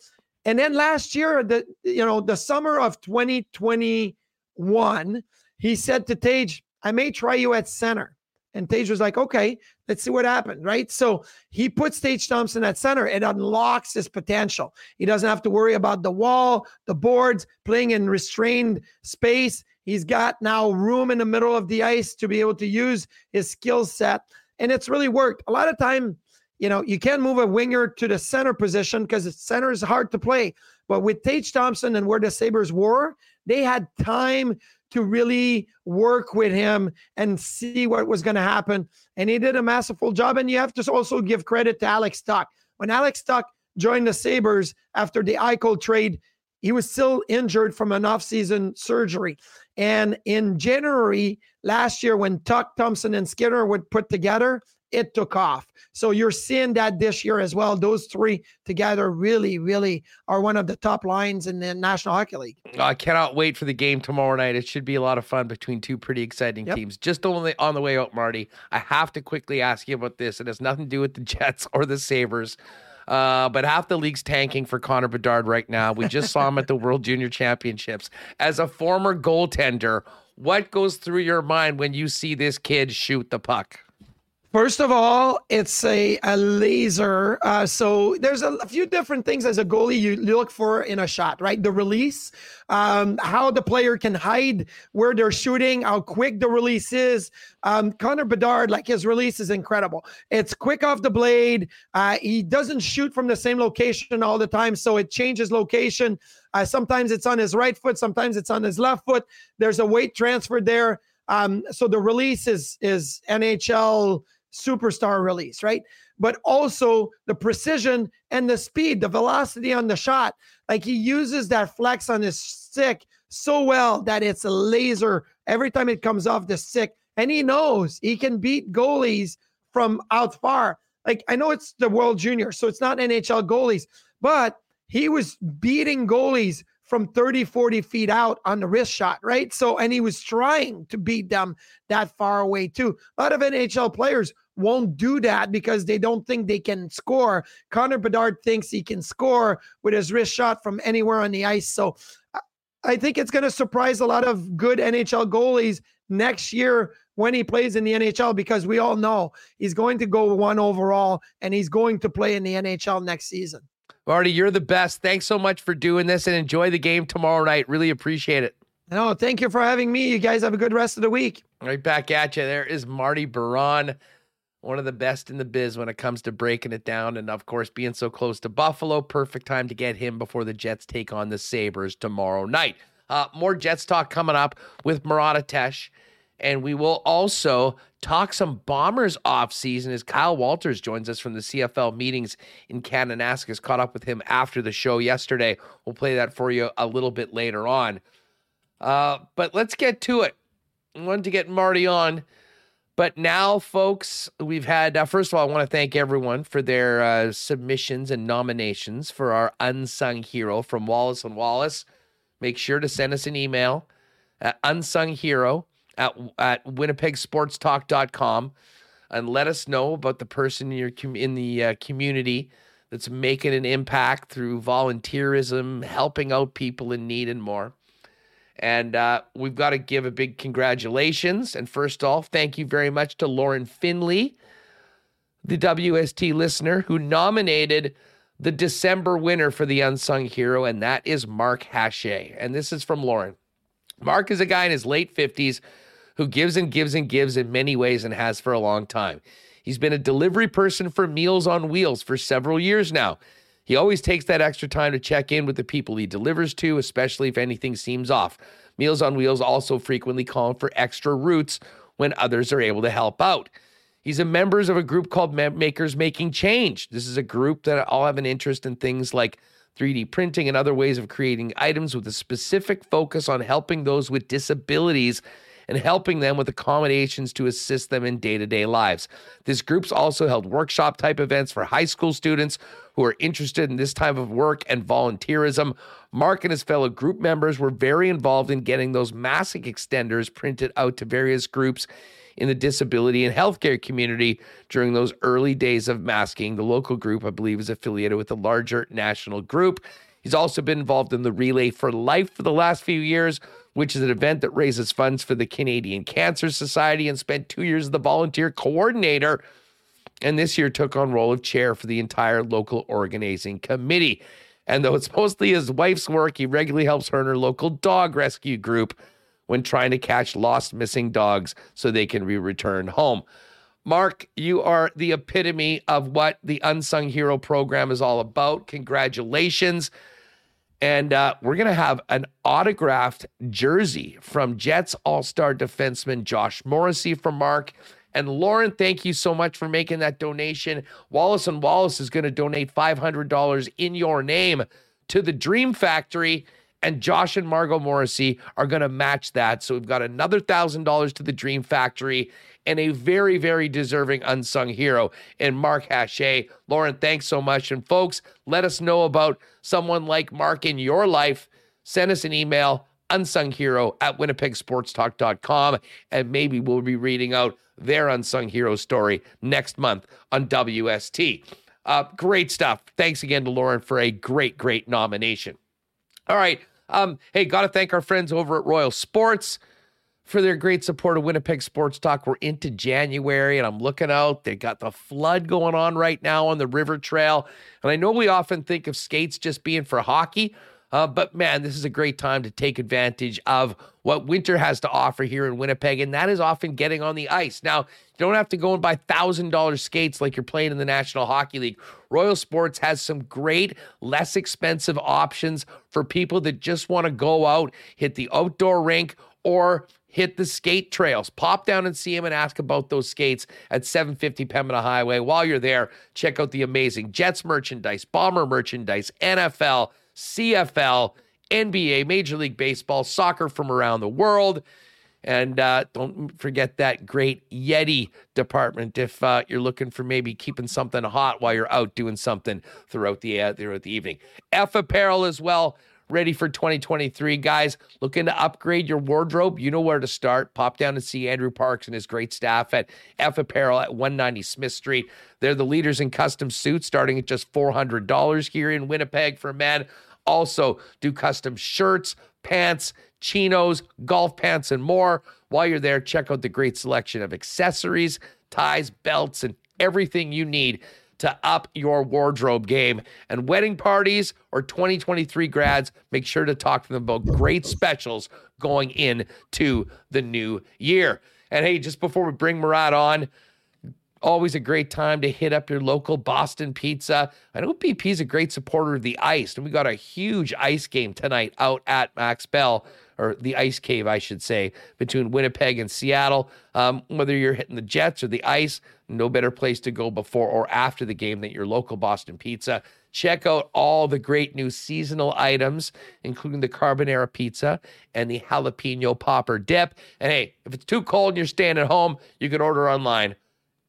And then last year, the you know, the summer of 2021, he said to Tage, I may try you at center. And Tage was like, okay, let's see what happened. Right. So he puts Tage Thompson at center. It unlocks his potential. He doesn't have to worry about the wall, the boards, playing in restrained space. He's got now room in the middle of the ice to be able to use his skill set. And it's really worked. A lot of time, you know, you can't move a winger to the center position because the center is hard to play. But with Tage Thompson and where the Sabres were, they had time to really work with him and see what was going to happen. And he did a masterful job. And you have to also give credit to Alex Tuch. When Alex Tuch joined the Sabres after the Eichel trade, he was still injured from an offseason surgery. And in January last year, when Tuch Thompson, and Skinner would put together, it took off. So you're seeing that this year as well. Those three together really, really are one of the top lines in the National Hockey League. I cannot wait for the game tomorrow night. It should be a lot of fun between two pretty exciting yep. teams. Just only on the way out, Marty, I have to quickly ask you about this. It has nothing to do with the Jets or the Sabres. Uh, but half the league's tanking for Connor Bedard right now. We just saw him at the (laughs) World Junior Championships. As a former goaltender, what goes through your mind when you see this kid shoot the puck? First of all, it's a, a laser. Uh, so there's a, a, few different things as a goalie you look for in a shot, right? The release, um, how the player can hide where they're shooting, how quick the release is. Um, Connor Bedard, like his release is incredible. It's quick off the blade. Uh, he doesn't shoot from the same location all the time, so it changes location. Uh, sometimes it's on his right foot, sometimes it's on his left foot. There's a weight transfer there. Um, so the release is is NHL superstar release, right? But also the precision and the speed, the velocity on the shot. Like he uses that flex on his stick so well that it's a laser every time it comes off the stick. And he knows he can beat goalies from out far. Like I know it's the World Junior, so it's not NHL goalies, but he was beating goalies from 30, 40 feet out on the wrist shot, right? So, and he was trying to beat them that far away too. A lot of NHL players won't do that because they don't think they can score. Connor Bedard thinks he can score with his wrist shot from anywhere on the ice. So, I think it's going to surprise a lot of good NHL goalies next year when he plays in the NHL because we all know he's going to go one overall and he's going to play in the NHL next season. Marty, you're the best. Thanks so much for doing this and enjoy the game tomorrow night. Really appreciate it. No, thank you for having me. You guys have a good rest of the week. Right back at you. There is Marty Biron, one of the best in the biz when it comes to breaking it down. And of course, being so close to Buffalo, perfect time to get him before the Jets take on the Sabres tomorrow night. Uh, more Jets talk coming up with Murat Ates. And we will also talk some Bombers off season as Kyle Walters joins us from the CFL meetings in Kananaskis. Caught up with him after the show yesterday. We'll play that for you a little bit later on. Uh, but let's get to it. I wanted to get Marty on. But now, folks, we've had, uh, first of all, I want to thank everyone for their uh, submissions and nominations for our unsung hero from Wallace and Wallace. Make sure to send us an email at unsung hero at, at winnipegsportstalk.com and let us know about the person in your in the uh, community that's making an impact through volunteerism, helping out people in need, and more. And uh, we've got to give a big congratulations. And first off, thank you very much to Lauren Finley, the WST listener, who nominated the December winner for the Unsung Hero, and that is Mark Hache. And this is from Lauren. Mark is a guy in his late 50s who gives and gives and gives in many ways and has for a long time. He's been a delivery person for Meals on Wheels for several years now. He always takes that extra time to check in with the people he delivers to, especially if anything seems off. Meals on Wheels also frequently call for extra routes when others are able to help out. He's a member of a group called Makers Making Change. This is a group that all have an interest in things like 3D printing and other ways of creating items with a specific focus on helping those with disabilities and helping them with accommodations to assist them in day to day lives. This group's also held workshop type events for high school students who are interested in this type of work and volunteerism. Mark and his fellow group members were very involved in getting those massive extenders printed out to various groups in the disability and healthcare community during those early days of masking. The local group, I believe, is affiliated with a larger national group. He's also been involved in the Relay for Life for the last few years, which is an event that raises funds for the Canadian Cancer Society, and spent two years as the volunteer coordinator. And this year took on role of chair for the entire local organizing committee. And though it's mostly his wife's work, he regularly helps her and her local dog rescue group when trying to catch lost missing dogs so they can be returned home. Mark, you are the epitome of what the Unsung Hero program is all about. Congratulations. And uh, we're going to have an autographed jersey from Jets All Star defenseman Josh Morrissey from Mark. And Lauren, thank you so much for making that donation. Wallace and Wallace is going to donate $500 in your name to the Dream Factory. And Josh and Margot Morrissey are going to match that. So we've got another $1,000 to the Dream Factory and a very, very deserving unsung hero in Mark Hache. Lauren, thanks so much. And folks, let us know about someone like Mark in your life. Send us an email, unsung hero at winnipegsportstalk.com, and maybe we'll be reading out their unsung hero story next month on WST. Uh, great stuff. Thanks again to Lauren for a great, great nomination. All right. Um, hey, got to thank our friends over at Royal Sports for their great support of Winnipeg Sports Talk. We're into January and I'm looking out. They got the flood going on right now on the river trail. And I know we often think of skates just being for hockey, uh, but man, this is a great time to take advantage of what winter has to offer here in Winnipeg. And that is often getting on the ice. Now, you don't have to go and buy $1,000 skates like you're playing in the National Hockey League. Royal Sports has some great, less expensive options for people that just want to go out, hit the outdoor rink, or hit the skate trails. Pop down and see him and ask about those skates at 750 Pembina Highway. While you're there, check out the amazing Jets merchandise, Bomber merchandise, NFL, CFL, NBA, Major League Baseball, soccer from around the world. And uh, don't forget that great Yeti department if uh, you're looking for maybe keeping something hot while you're out doing something throughout the uh, throughout the evening. F apparel as well ready for 2023. Guys, looking to upgrade your wardrobe? You know where to start. Pop down and see Andrew Parks and his great staff at F Apparel at 190 Smith Street. They're the leaders in custom suits, starting at just $400 here in Winnipeg for men. Also, do custom shirts, pants, chinos, golf pants, and more. While you're there, check out the great selection of accessories, ties, belts, and everything you need to up your wardrobe game. And wedding parties or 2023 grads, make sure to talk to them about great specials going into the new year. And hey, just before we bring Murat on, always a great time to hit up your local Boston Pizza. I know BP is a great supporter of the ice, and we got a huge ice game tonight out at Max Bell or the ice cave, I should say, between Winnipeg and Seattle. Um, whether you're hitting the Jets or the ice, no better place to go before or after the game than your local Boston Pizza. Check out all the great new seasonal items, including the carbonara pizza and the jalapeno popper dip. And hey, if it's too cold and you're staying at home, you can order online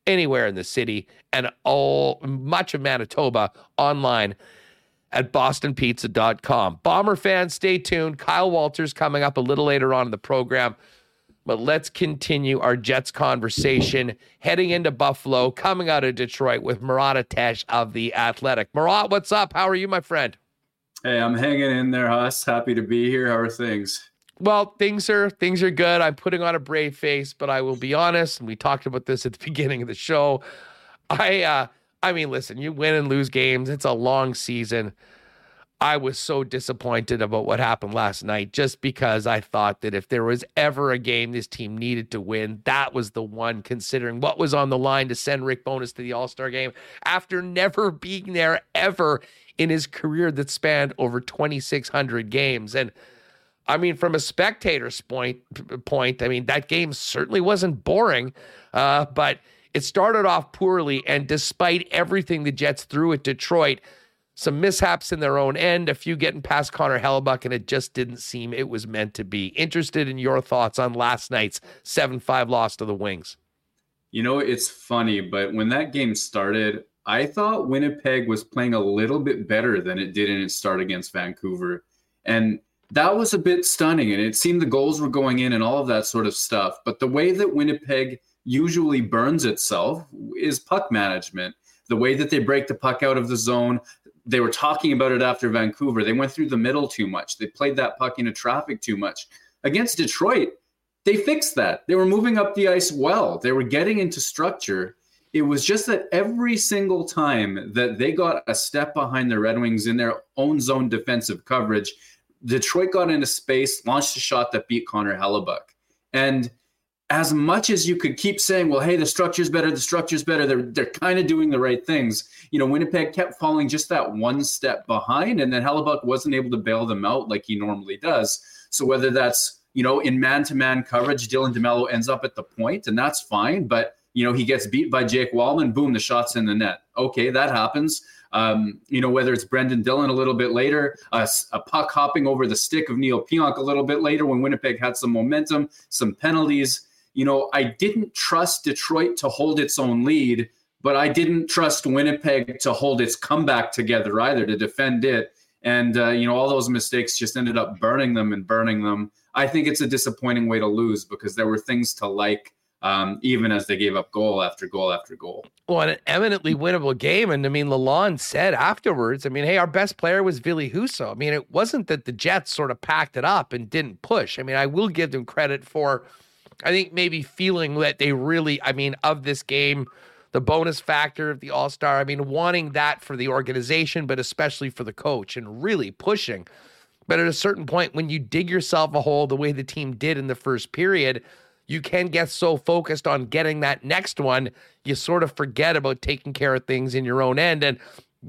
anywhere in the city and all much of Manitoba online at bostonpizza.com. Bomber fans, stay tuned. Kyle Walters coming up a little later on in the program. But let's continue our Jets conversation heading into Buffalo, coming out of Detroit with Murat Ates of The Athletic. Murat, what's up? How are you, my friend? Hey, I'm hanging in there, Huss. Happy to be here. How are things? Well, things are things are good. I'm putting on a brave face, but I will be honest, and we talked about this at the (laughs) beginning of the show. I uh I mean, listen, you win and lose games. It's a long season. I was so disappointed about what happened last night just because I thought that if there was ever a game this team needed to win, that was the one, considering what was on the line to send Rick Bowness to the All Star game after never being there ever in his career that spanned over 2,600 games. And I mean, from a spectator's point, point, I mean, that game certainly wasn't boring, uh, but it started off poorly, and despite everything the Jets threw at Detroit, some mishaps in their own end, a few getting past Connor Hellebuyck, and it just didn't seem it was meant to be. Interested in your thoughts on last night's 7 5 loss to the Wings? You know, it's funny, but when that game started, I thought Winnipeg was playing a little bit better than it did in its start against Vancouver. And that was a bit stunning. And it seemed the goals were going in and all of that sort of stuff. But the way that Winnipeg usually burns itself is puck management. The way that they break the puck out of the zone, they were talking about it after Vancouver. They went through the middle too much. They played that puck into traffic too much. against Detroit, they fixed that. They were moving up the ice well. They were getting into structure. It was just that every single time that they got a step behind the Red Wings in their own zone defensive coverage, Detroit got into space, launched a shot that beat Connor Hellebuyck. And as much as you could keep saying, well, hey, the structure's better, the structure's better, they're they're kind of doing the right things. You know, Winnipeg kept falling just that one step behind, and then Hellebuyck wasn't able to bail them out like he normally does. So whether that's you know in man-to-man coverage, Dylan DeMelo ends up at the point, and that's fine. But you know, he gets beat by Jake Walman, boom, the shot's in the net. Okay, that happens. Um, you know, whether it's Brendan Dillon a little bit later, a puck hopping over the stick of Neal Pionk a little bit later when Winnipeg had some momentum, some penalties you know, I didn't trust Detroit to hold its own lead, but I didn't trust Winnipeg to hold its comeback together either to defend it. And, uh, you know, all those mistakes just ended up burning them and burning them. I think it's a disappointing way to lose because there were things to like. Um, even as they gave up goal after goal after goal. Well, an eminently winnable game. And I mean, Lalonde said afterwards, I mean, hey, our best player was Ville Husso. I mean, it wasn't that the Jets sort of packed it up and didn't push. I mean, I will give them credit for I think maybe feeling that they really, I mean, of this game, the Bowness factor of the All Star, I mean, wanting that for the organization, but especially for the coach and really pushing. But at a certain point, when you dig yourself a hole the way the team did in the first period, you can get so focused on getting that next one, you sort of forget about taking care of things in your own end. And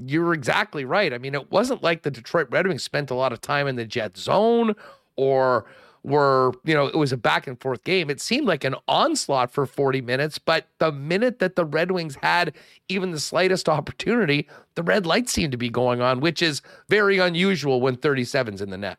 you're exactly right. I mean, it wasn't like the Detroit Red Wings spent a lot of time in the jet zone or were, you know, it was a back and forth game. It seemed like an onslaught for 40 minutes, but the minute that the Red Wings had even the slightest (laughs) opportunity, the red light seemed to be going on, which is very unusual when 37's in the net.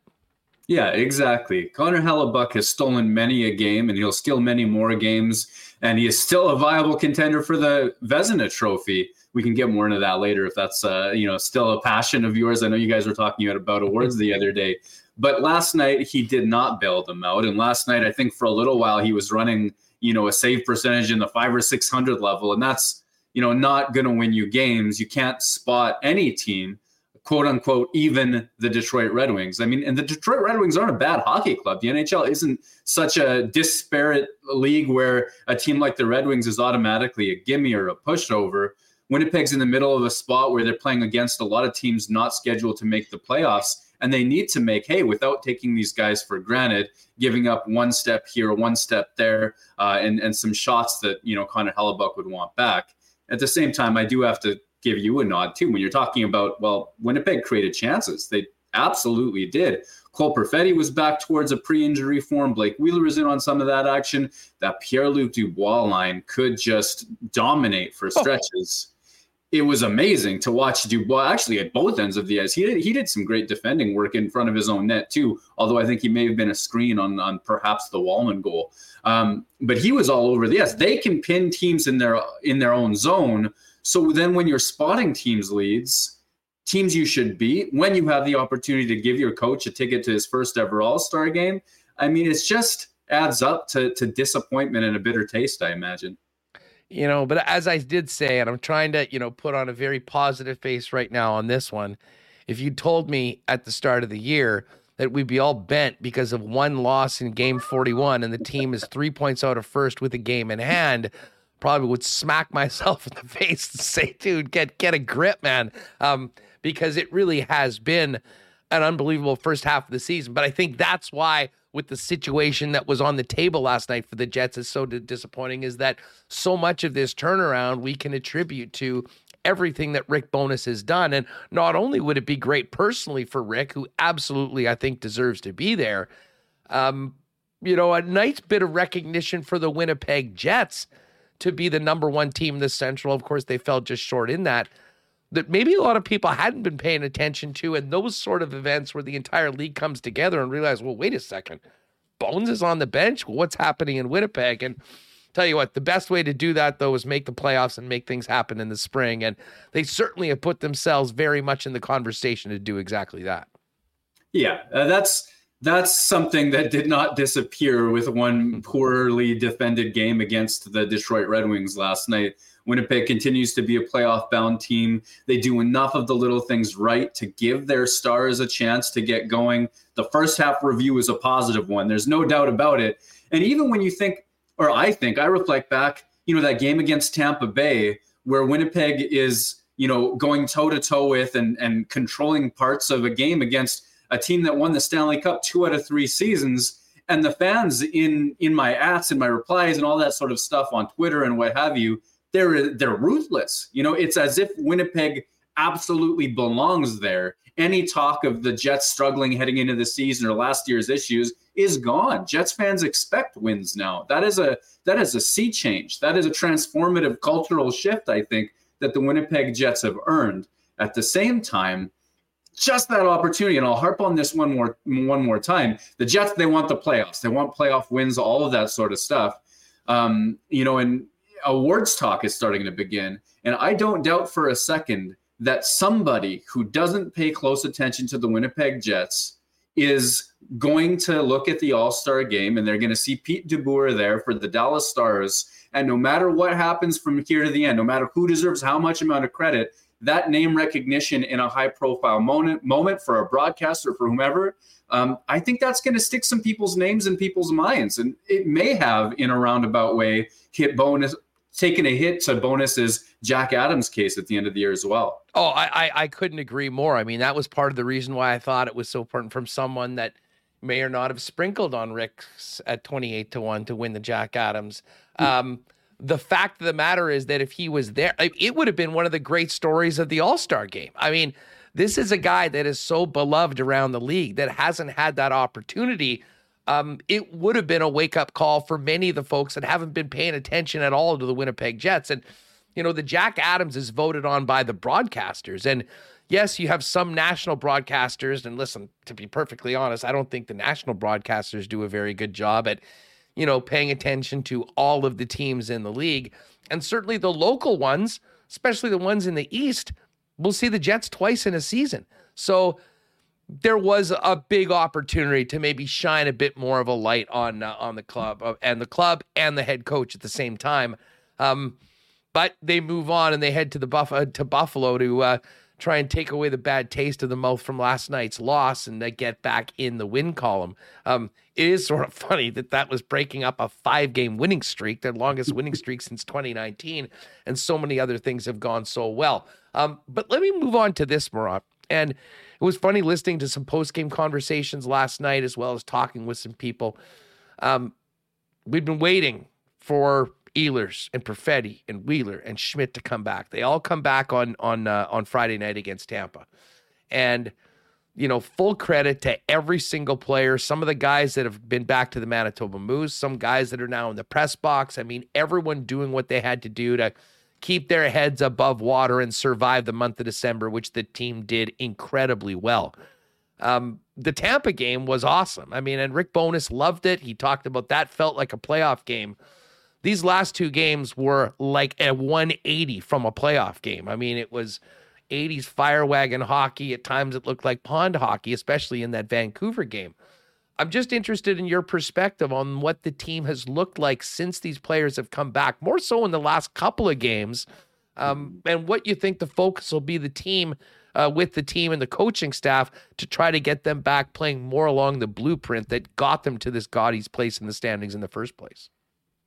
Yeah, exactly. Connor Hellebuyck has stolen many a game, and he'll steal many more games. And he is still a viable contender for the Vezina Trophy. We can get more into that later if that's uh, you know still a passion of yours. I know you guys were talking about awards the other day. But last night he did not bail them out, and last night I think for a little while he was running, you know, a save percentage in the five or six hundred level, and that's you know not going to win you games. You can't spot any team, quote unquote, even the Detroit Red Wings. I mean, and the Detroit Red Wings aren't a bad hockey club. The NHL isn't such a disparate league where a team like the Red Wings is automatically a gimme or a pushover. Winnipeg's in the middle of a spot where they're playing against a lot of teams not scheduled to make the playoffs and they need to make hay without taking these guys for granted, giving up one step here, one step there, uh, and and some shots that you know Connor Hellebuyck would want back. At the same time, I do have to give you a nod too when you're talking about well, Winnipeg created chances. They absolutely did. Cole Perfetti was back towards a pre-injury form. Blake Wheeler was in on some of that action. That Pierre-Luc Dubois line could just dominate for oh. stretches. Oh it was amazing to watch Dubois actually at both ends of the ice. He did, he did some great defending work in front of his own net too. Although I think he may have been a screen on on perhaps the Walman goal. Um, but he was all over the ice. They can pin teams in their in their own zone. So then when you're spotting teams leads, teams you should beat, when you have the opportunity to give your coach a ticket to his first ever All Star game, I mean, it's just adds up to to disappointment and a bitter taste. I imagine you know, but as I did say, and I'm trying to, you know, put on a very positive face right now on this one. If you told me at the start of the year that we'd be all bent because of one loss in game 41 and the team is three points out of first with a game in hand, probably would smack (laughs) myself in the face and say, dude, get get a grip, man. Um, because it really has been an unbelievable first half of the season. But I think that's why with the situation that was on the table last night for the Jets is so disappointing is that so much of this turnaround we can attribute to everything that Rick Bowness has done. And not only would it be great personally for Rick, who absolutely I think deserves to be there, um, you know, a nice bit of recognition for the Winnipeg Jets to be the number one team in the Central. Of course, they fell just short in that that maybe a lot of people hadn't been paying attention to. And those sort of events where the entire league comes together and realize, well, wait a second, Bones is on the bench. what's happening in Winnipeg? And tell you what, the best way to do that though is make the playoffs and make things happen in the spring. And they certainly have put themselves very much in the conversation to do exactly that. Yeah, uh, that's that's something that did not disappear with one poorly defended game against the Detroit Red Wings last night. Winnipeg continues to be a playoff bound team. They do enough of the little things right to give their stars a chance to get going. The first half review is a positive one. There's no doubt about it. And even when you think, or I think, I reflect back, you know, that game against Tampa Bay where Winnipeg is, you know, going toe to toe with and, and controlling parts of a game against a team that won the Stanley Cup two out of three seasons. And the fans in in my ads and my replies and all that sort of stuff on Twitter and what have you, they're they're ruthless. You know, it's as if Winnipeg absolutely belongs there. Any talk of the Jets struggling heading into the season or last year's issues is gone. Jets fans expect wins now. That is a that is a sea change. That is a transformative cultural shift, I think, that the Winnipeg Jets have earned. At the same time, just that opportunity, and I'll harp on this one more one more time. The Jets, they want the playoffs, they want playoff wins, all of that sort of stuff. Um, you know, and awards talk is starting to begin, and I don't doubt for a second that somebody who doesn't pay close attention to the Winnipeg Jets is going to look at the All Star game, and they're going to see Pete DeBoer there for the Dallas Stars. And no matter what happens from here to the end, no matter who deserves how much amount of credit, that name recognition in a high profile moment, moment for a broadcaster, for whomever, um, I think that's going to stick some people's names in people's minds. And it may have, in a roundabout way, hit Bowness, taken a hit to Bowness's Jack Adams' case at the end of the year as well. Oh, I, I, I couldn't agree more. I mean, that was part of the reason why I thought it was so important from someone that may or not have sprinkled on Rick's at 28 to 1 to win the Jack Adams. Hmm. Um, the fact of the matter is that if he was there, it would have been one of the great stories of the All Star game. I mean, this is a guy that is so beloved around the league that hasn't had that opportunity. Um, it would have been a wake up call for many of the folks that haven't been paying attention at all to the Winnipeg Jets. And, you know, the Jack Adams is voted on by the broadcasters. And yes, you have some national broadcasters. And listen, to be perfectly honest, I don't think the national broadcasters do a very good job at you know, paying attention to all of the teams in the league. And certainly the local ones, especially the ones in the East, will see the Jets twice in a season. So there was a big opportunity to maybe shine a bit more of a light on uh, on the club uh, and the club and the head coach at the same time. Um, but they move on and they head to the Buff- uh, to Buffalo to uh, try and take away the bad taste of the mouth from last night's loss and they get back in the win column. Um, it is sort of (laughs) funny that that was breaking up a five game winning streak, their longest winning streak since 2019, and so many other things have gone so well. Um, but let me move on to this, Murat. And it was funny listening to some post game conversations last night, as well as talking with some people. Um, we've been waiting for Ehlers and Perfetti and Wheeler and Schmidt to come back. They all come back on on uh, on Friday night against Tampa, and you know full credit to every single player. Some of the guys that have been back to the Manitoba Moose, some guys that are now in the press box. I mean, everyone doing what they had to do to keep their heads above water and survive the month of December, which the team did incredibly well. Um, the Tampa game was awesome. I mean, and Rick Bowness loved it. He talked about that felt like a playoff game these last two games were like a 180 from a playoff game. I mean, it was 80s fire wagon hockey. At times it looked like pond hockey, especially in that Vancouver game. I'm just interested in your perspective on what the team has looked like since these players have come back, more so in the last couple of games, um, and what you think the focus will be the team uh, with the team and the coaching staff to try to get them back playing more along the blueprint that got them to this gaudy place in the standings in the first place.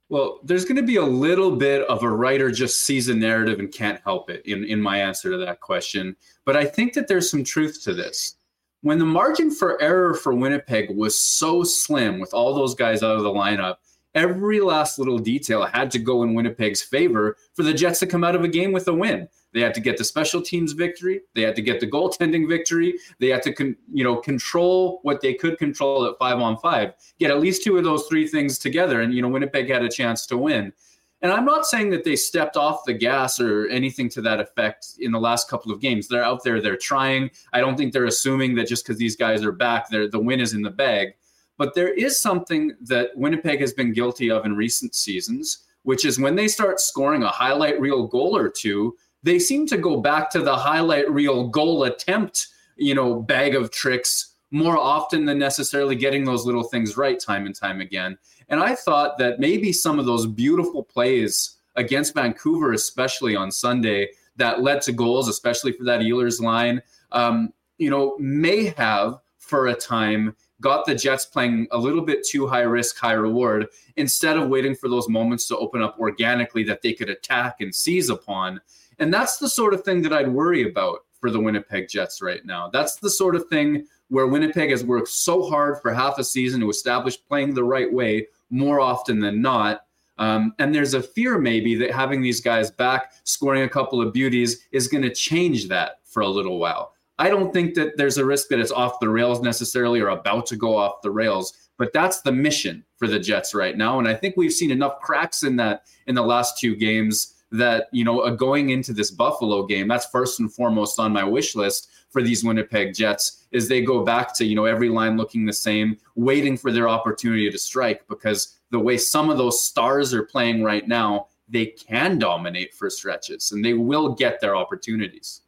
Well, there's going to be a little bit of a writer just sees a narrative and can't help it in, in my answer to that question. But I think that there's some truth to this. When the margin for error for Winnipeg was so slim with all those guys out of the lineup, every last little detail had to go in Winnipeg's favor for the Jets to come out of a game with a win. They had to get the special teams victory. They had to get the goaltending victory. They had to, con- you know, control what they could control at five on five. Get at least two of those three things together, and you know, Winnipeg had a chance to win. And I'm not saying that they stepped off the gas or anything to that effect in the last couple of games. They're out there, they're trying. I don't think they're assuming that just because these guys are back, the win is in the bag. But there is something that Winnipeg has been guilty of in recent seasons, which is when they start scoring a highlight reel goal or two, they seem to go back to the highlight reel goal attempt, you know, bag of tricks more often than necessarily getting those little things right time and time again. And I thought that maybe some of those beautiful plays against Vancouver, especially on Sunday, that led to goals, especially for that Ehlers line, um, you know, may have for a time got the Jets playing a little bit too high risk, high reward instead of waiting for those moments to open up organically that they could attack and seize upon. And that's the sort of thing that I'd worry about for the Winnipeg Jets right now. That's the sort of thing where Winnipeg has worked so hard for half a season to establish playing the right way more often than not. Um, and there's a fear maybe that having these guys back, scoring a couple of beauties, is going to change that for a little while. I don't think that there's a risk that it's off the rails necessarily or about to go off the rails, but that's the mission for the Jets right now. And I think we've seen enough cracks in that in the last two games that, you know, going into this Buffalo game, that's first and foremost on my wish list for these Winnipeg Jets is they go back to, you know, every line looking the same, waiting for their opportunity to strike because the way some of those stars are playing right now, they can dominate for stretches and they will get their opportunities.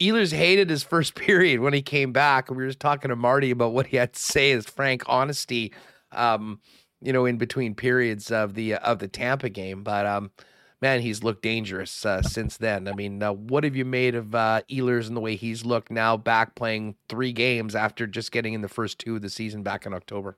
Ehlers hated his first (laughs) period when he came back. We were just talking to Marty about what he had to say, his frank honesty, um, you know, in between periods of the of the Tampa game. But um, man, he's looked dangerous uh, since then. I mean, uh, what have you made of uh, Ehlers and the way he's looked now, back playing three games after just getting in the first two of the season back in October?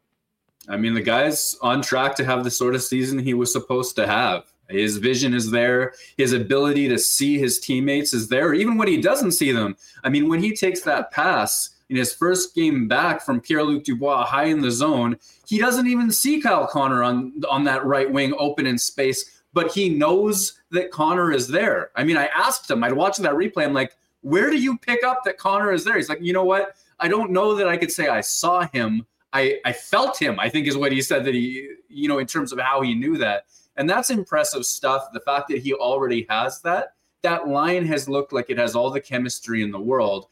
I mean, the guy's on track to have the sort of season he was supposed to have. His vision is there. His ability to see his teammates is there, even when he doesn't see them. I mean, when he takes that pass in his first game back from Pierre Luc Dubois high in the zone, he doesn't even see Kyle Connor on, on that right wing open in space, but he knows that Connor is there. I mean, I asked him, I'd watch that replay. I'm like, where do you pick up that Connor is there? He's like, you know what? I don't know that I could say I saw him. I, I felt him, I think is what he said that he, you know, in terms of how he knew that. And that's impressive stuff. The fact that he already has that, that line has looked like it has all the chemistry in the world.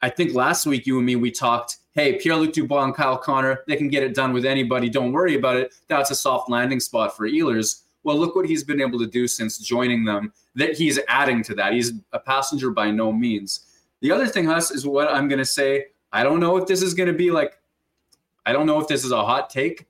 I think last week you and me we talked, hey, Pierre-Luc Dubois and Kyle Connor, they can get it done with anybody. Don't worry about it. That's a soft landing spot for Ehlers. Well, look what he's been able to do since joining them. That he's adding to that. He's a passenger by no means. The other thing, Huss, is what I'm going to say. I don't know if this is going to be like, I don't know if this is a hot take,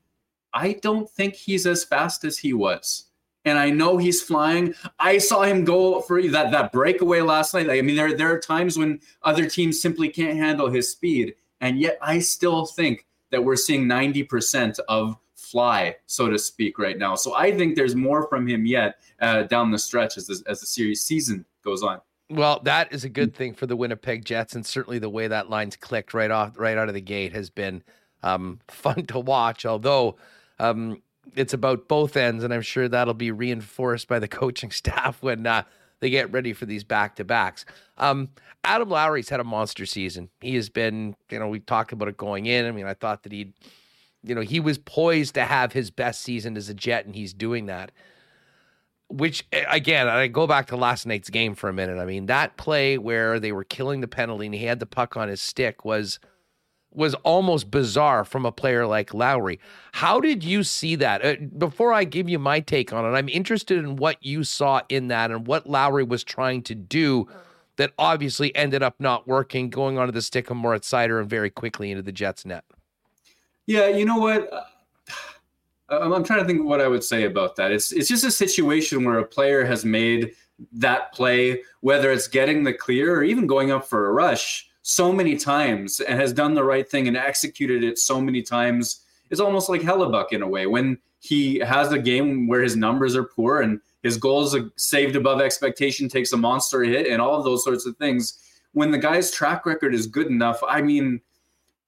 I don't think he's as fast as he was. And I know he's flying. I saw him go for that that breakaway last night. I mean, there there are times when other teams simply can't handle his speed, and yet I still think that we're seeing 90% of fly, so to speak, right now. So I think there's more from him yet uh, down the stretch as the, as the series season goes on. Well, that is a good thing for the Winnipeg Jets, and certainly the way that line's clicked right off, right out of the gate has been um, (laughs) fun to watch. Although um, it's about both ends, and I'm sure that'll be reinforced by the (laughs) coaching staff when uh, they get ready for these back to backs. Um, Adam Lowry's had a monster season. He has been, you know, we talked about it going in. I mean, I thought that he'd, you know, he was poised to have his best season as a Jet, and he's doing that. Which again, I go back to last night's game for a minute. I mean, that play where they were killing the penalty and he had the puck on his stick was was almost bizarre from a player like Lowry. How did you see that? Uh, before I give you my take on it, I'm interested in what you saw in that and what Lowry was trying to do that obviously ended up not working, going onto the stick of Moritz Seider and very quickly into the Jets net. Yeah, you know what? (sighs) Uh, I'm trying to think what I would say about that. It's it's just a situation where a player has made that play, whether it's getting the clear or even going up for a rush so many times and has done the right thing and executed it so many times. It's almost like Hellebuyck in a way when he has a game where his numbers are poor and his goals are saved above expectation, takes a monster hit, and all of those sorts of things. When the guy's track record is good enough, I mean,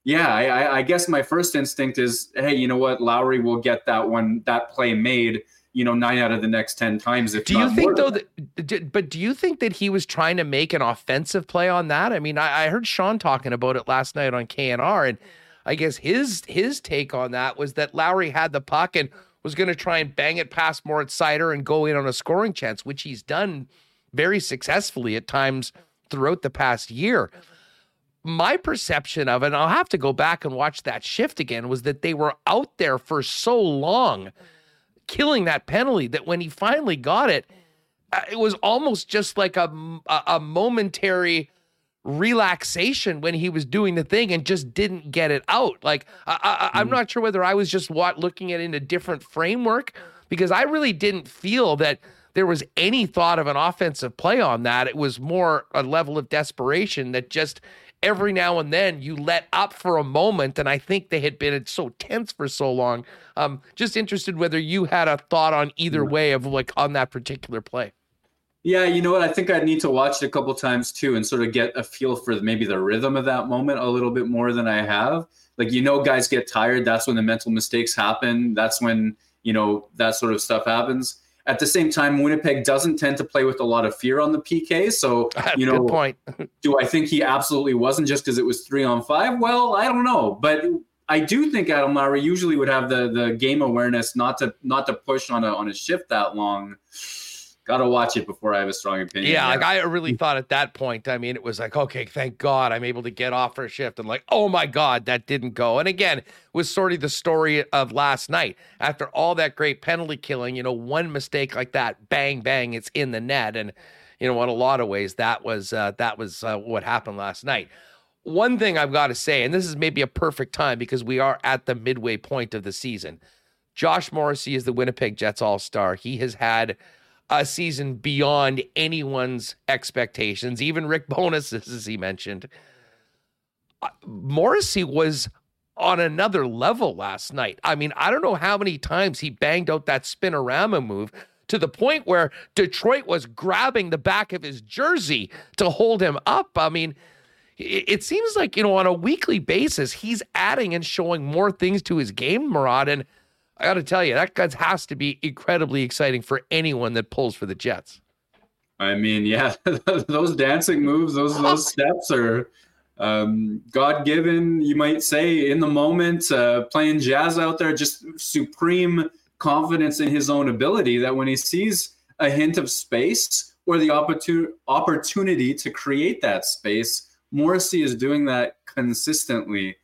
yeah, I, I guess my first instinct is, hey, you know what, Lowry will get that one, that play made you know nine out of the next 10 times if do you think though that but do you think that he was trying to make an offensive play on that? I mean I, I, heard sean talking about it last night on knr and i guess his his take on that was that lowry had the puck and was going to try and bang it past moritz seider and go in on a scoring chance which he's done very successfully at times throughout the past year my perception of it and i'll have to go back and watch that shift again was that they were out there for so long killing that penalty that when he finally got it, uh, it was almost just like a, a, a momentary relaxation when he was doing the thing and just didn't get it out. Like I, am mm. not sure whether I was just looking at it in a different framework because I really didn't feel that there was any thought of an offensive play on that. It was more a level of desperation that just every now and then you let up for a moment. And I think they had been so tense for so long. Um, just interested whether you had a thought on either way of like on that particular play. Yeah, you know what? I think I need to watch it a couple times too and sort of get a feel for maybe the rhythm of that moment a little bit more than I have. Like, you know, guys get tired. That's when the mental mistakes happen. That's when, you know, that sort of stuff happens. At the same time, Winnipeg doesn't tend to play with a lot of fear on the PK. So, (laughs) you know, point. do I think he absolutely wasn't just because it was three on five? Well, I don't know. But I do think Adam Lowry usually would have the the game awareness not to not to push on a on a shift that long got to watch it before I have a strong opinion. Yeah, like I really thought at that point, I mean, it was like, okay, thank God I'm able to get off for a shift. And like, oh my God, that didn't go. And again, was sort of the story of last night. After all that great penalty killing, you know, one mistake like that, bang, bang, it's in the net. And, you know, in a lot of ways, that was uh, that was uh, what happened last night. One thing I've got to say, and this is maybe a perfect time because we are at the midway point of the season. Josh Morrissey is the Winnipeg Jets All Star. He has had a season beyond anyone's expectations, even Rick Bowness's, (laughs) as he mentioned. Uh, Morrissey was on another level last night. I mean, I don't know how many times he banged out that spinorama move to the point where Detroit was grabbing the back of his jersey to hold him up. I mean, it seems like, you know, on a weekly basis, he's adding and showing more things to his game, Murat. And I got to tell you, that has to be incredibly exciting for anyone that pulls for the Jets. I mean, yeah, (laughs) those dancing moves, those those (laughs) steps are um, God given, you might say, in the moment, uh, playing jazz out there, just supreme confidence in his own ability that when he sees a hint of space or the opportun- opportunity to create that space, Morrissey is doing that consistently.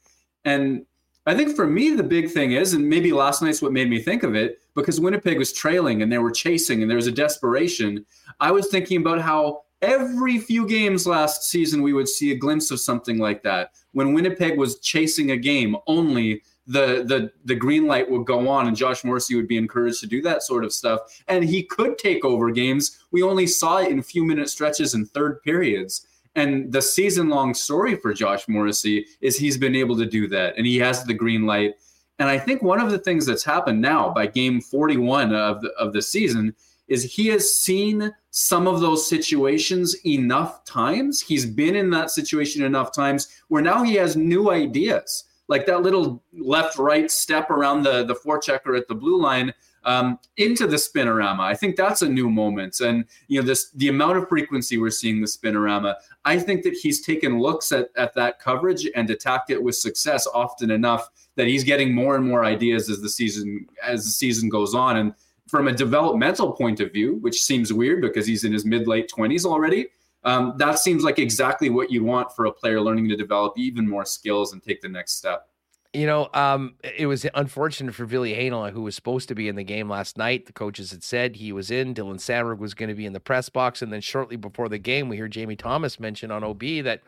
And I think for me, the big thing is, and maybe last night's what made me think of it, because Winnipeg was trailing and they were chasing and there was a desperation. I was thinking about how every few games last season we would see a glimpse of something like that. When Winnipeg was chasing a game, only the the the green light would go on and Josh Morrissey would be encouraged to do that sort of stuff. And he could take over games. We only saw it in few minute stretches and third periods. And the season long story for Josh Morrissey is he's been able to do that and he has the green light. And I think one of the things that's happened now by game 41 of the, of the season is he has seen some of those situations enough times. He's been in that situation enough times where now he has new ideas. Like that little left right step around the, the forechecker at the blue line um, into the spinorama. I think that's a new moment, and you know this the amount of frequency we're seeing the spinorama. I think that he's taken looks at at that coverage and attacked it with success often enough that he's getting more and more ideas as the season as the season goes on. And from a developmental point of view, which seems weird because he's in his mid late twenties already. Um, that seems like exactly what you want for a player learning to develop even more skills and take the next step. You know, um, it was unfortunate for Ville Heinola, who was supposed to be in the game last night. The coaches had said he was in. Dylan Samberg was going to be in the press box. And then shortly before the game, we hear Jamie Thomas mention on OB that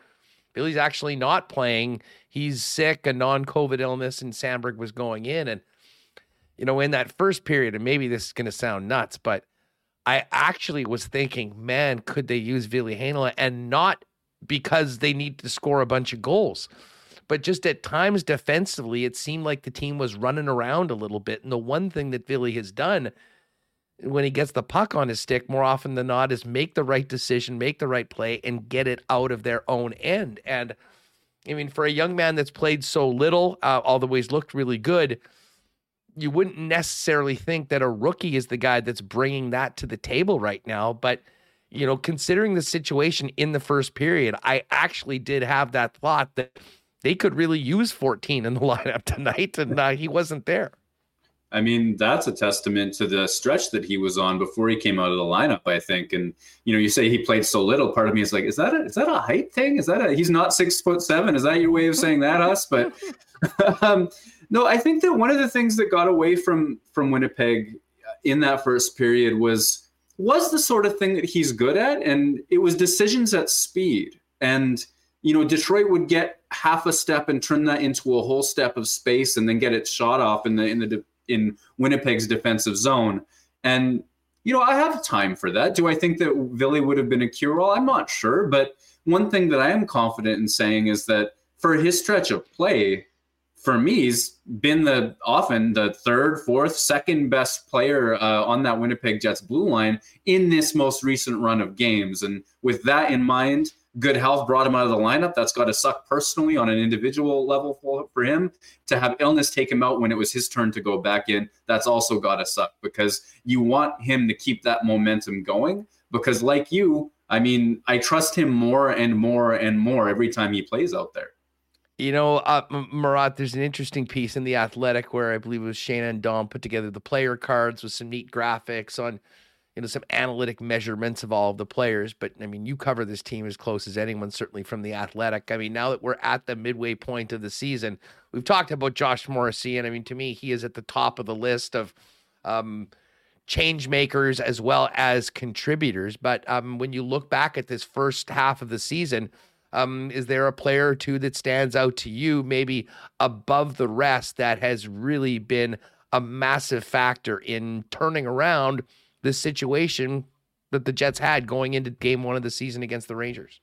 Ville's actually not playing. He's sick, a non COVID illness, and Samberg was going in. And, you know, in that first period, and maybe this is going to sound nuts, but I actually was thinking, man, could they use Ville Heinola and not because they need to score a bunch of goals? But just at times defensively, it seemed like the team was running around a little bit. And the one thing that Ville has done when he gets the puck on his stick more often than not is make the right decision, make the right play, and get it out of their own end. And I mean, for a young man that's played so little, uh, although he's looked really good, you wouldn't necessarily think that a rookie is the guy that's bringing that to the table right now. But, you know, considering the situation in the first period, I actually did have that thought that they could really use 14 in the (laughs) lineup tonight, and uh, he wasn't there. I mean, that's a testament to the stretch that he was on before he came out of the lineup, I think. And you know, you say he played so little. Part of me is like, is that a, is that a height thing? Is that a he's not six foot seven? Is that your way of saying that, us? But (laughs) um, no, I think that one of the things that got away from from Winnipeg in that first period was was the sort of thing that he's good at, and it was decisions at speed. And you know, Detroit would get half a step and turn that into a whole step of space and then get it shot off in the in the in Winnipeg's defensive zone. And you know, I have time for that. Do I think that Ville would have been a cure-all? I'm not sure, but one thing that I am confident in saying is that for his stretch of play, for me, he's been the often the third, fourth, second best player uh, on that Winnipeg Jets blue line in this most recent run of games. And with that in mind, good health brought him out of the lineup. That's got to suck personally on an individual level for, for him. To have illness take him out when it was his turn to go back in, that's also got to suck because you want him to keep that momentum going. Because, like you, I mean, I trust him more and more and more every time he plays out there. You know, uh, Murat, there's an interesting piece in The Athletic where I believe it was Shane and Dom put together the player cards with some neat graphics on, you know, some analytic measurements of all of the players. But I mean, you cover this team as close as anyone, certainly from The Athletic. I mean, now that we're at the midway point of the season, we've talked about Josh Morrissey, and I mean, to me, he is at the top of the list of um, change makers as well as contributors. But um, when you look back at this first half of the season, um, is there a player or two that stands out to you, maybe above the rest, that has really been a massive factor in turning around the situation that the Jets had going into game one of the season against the Rangers?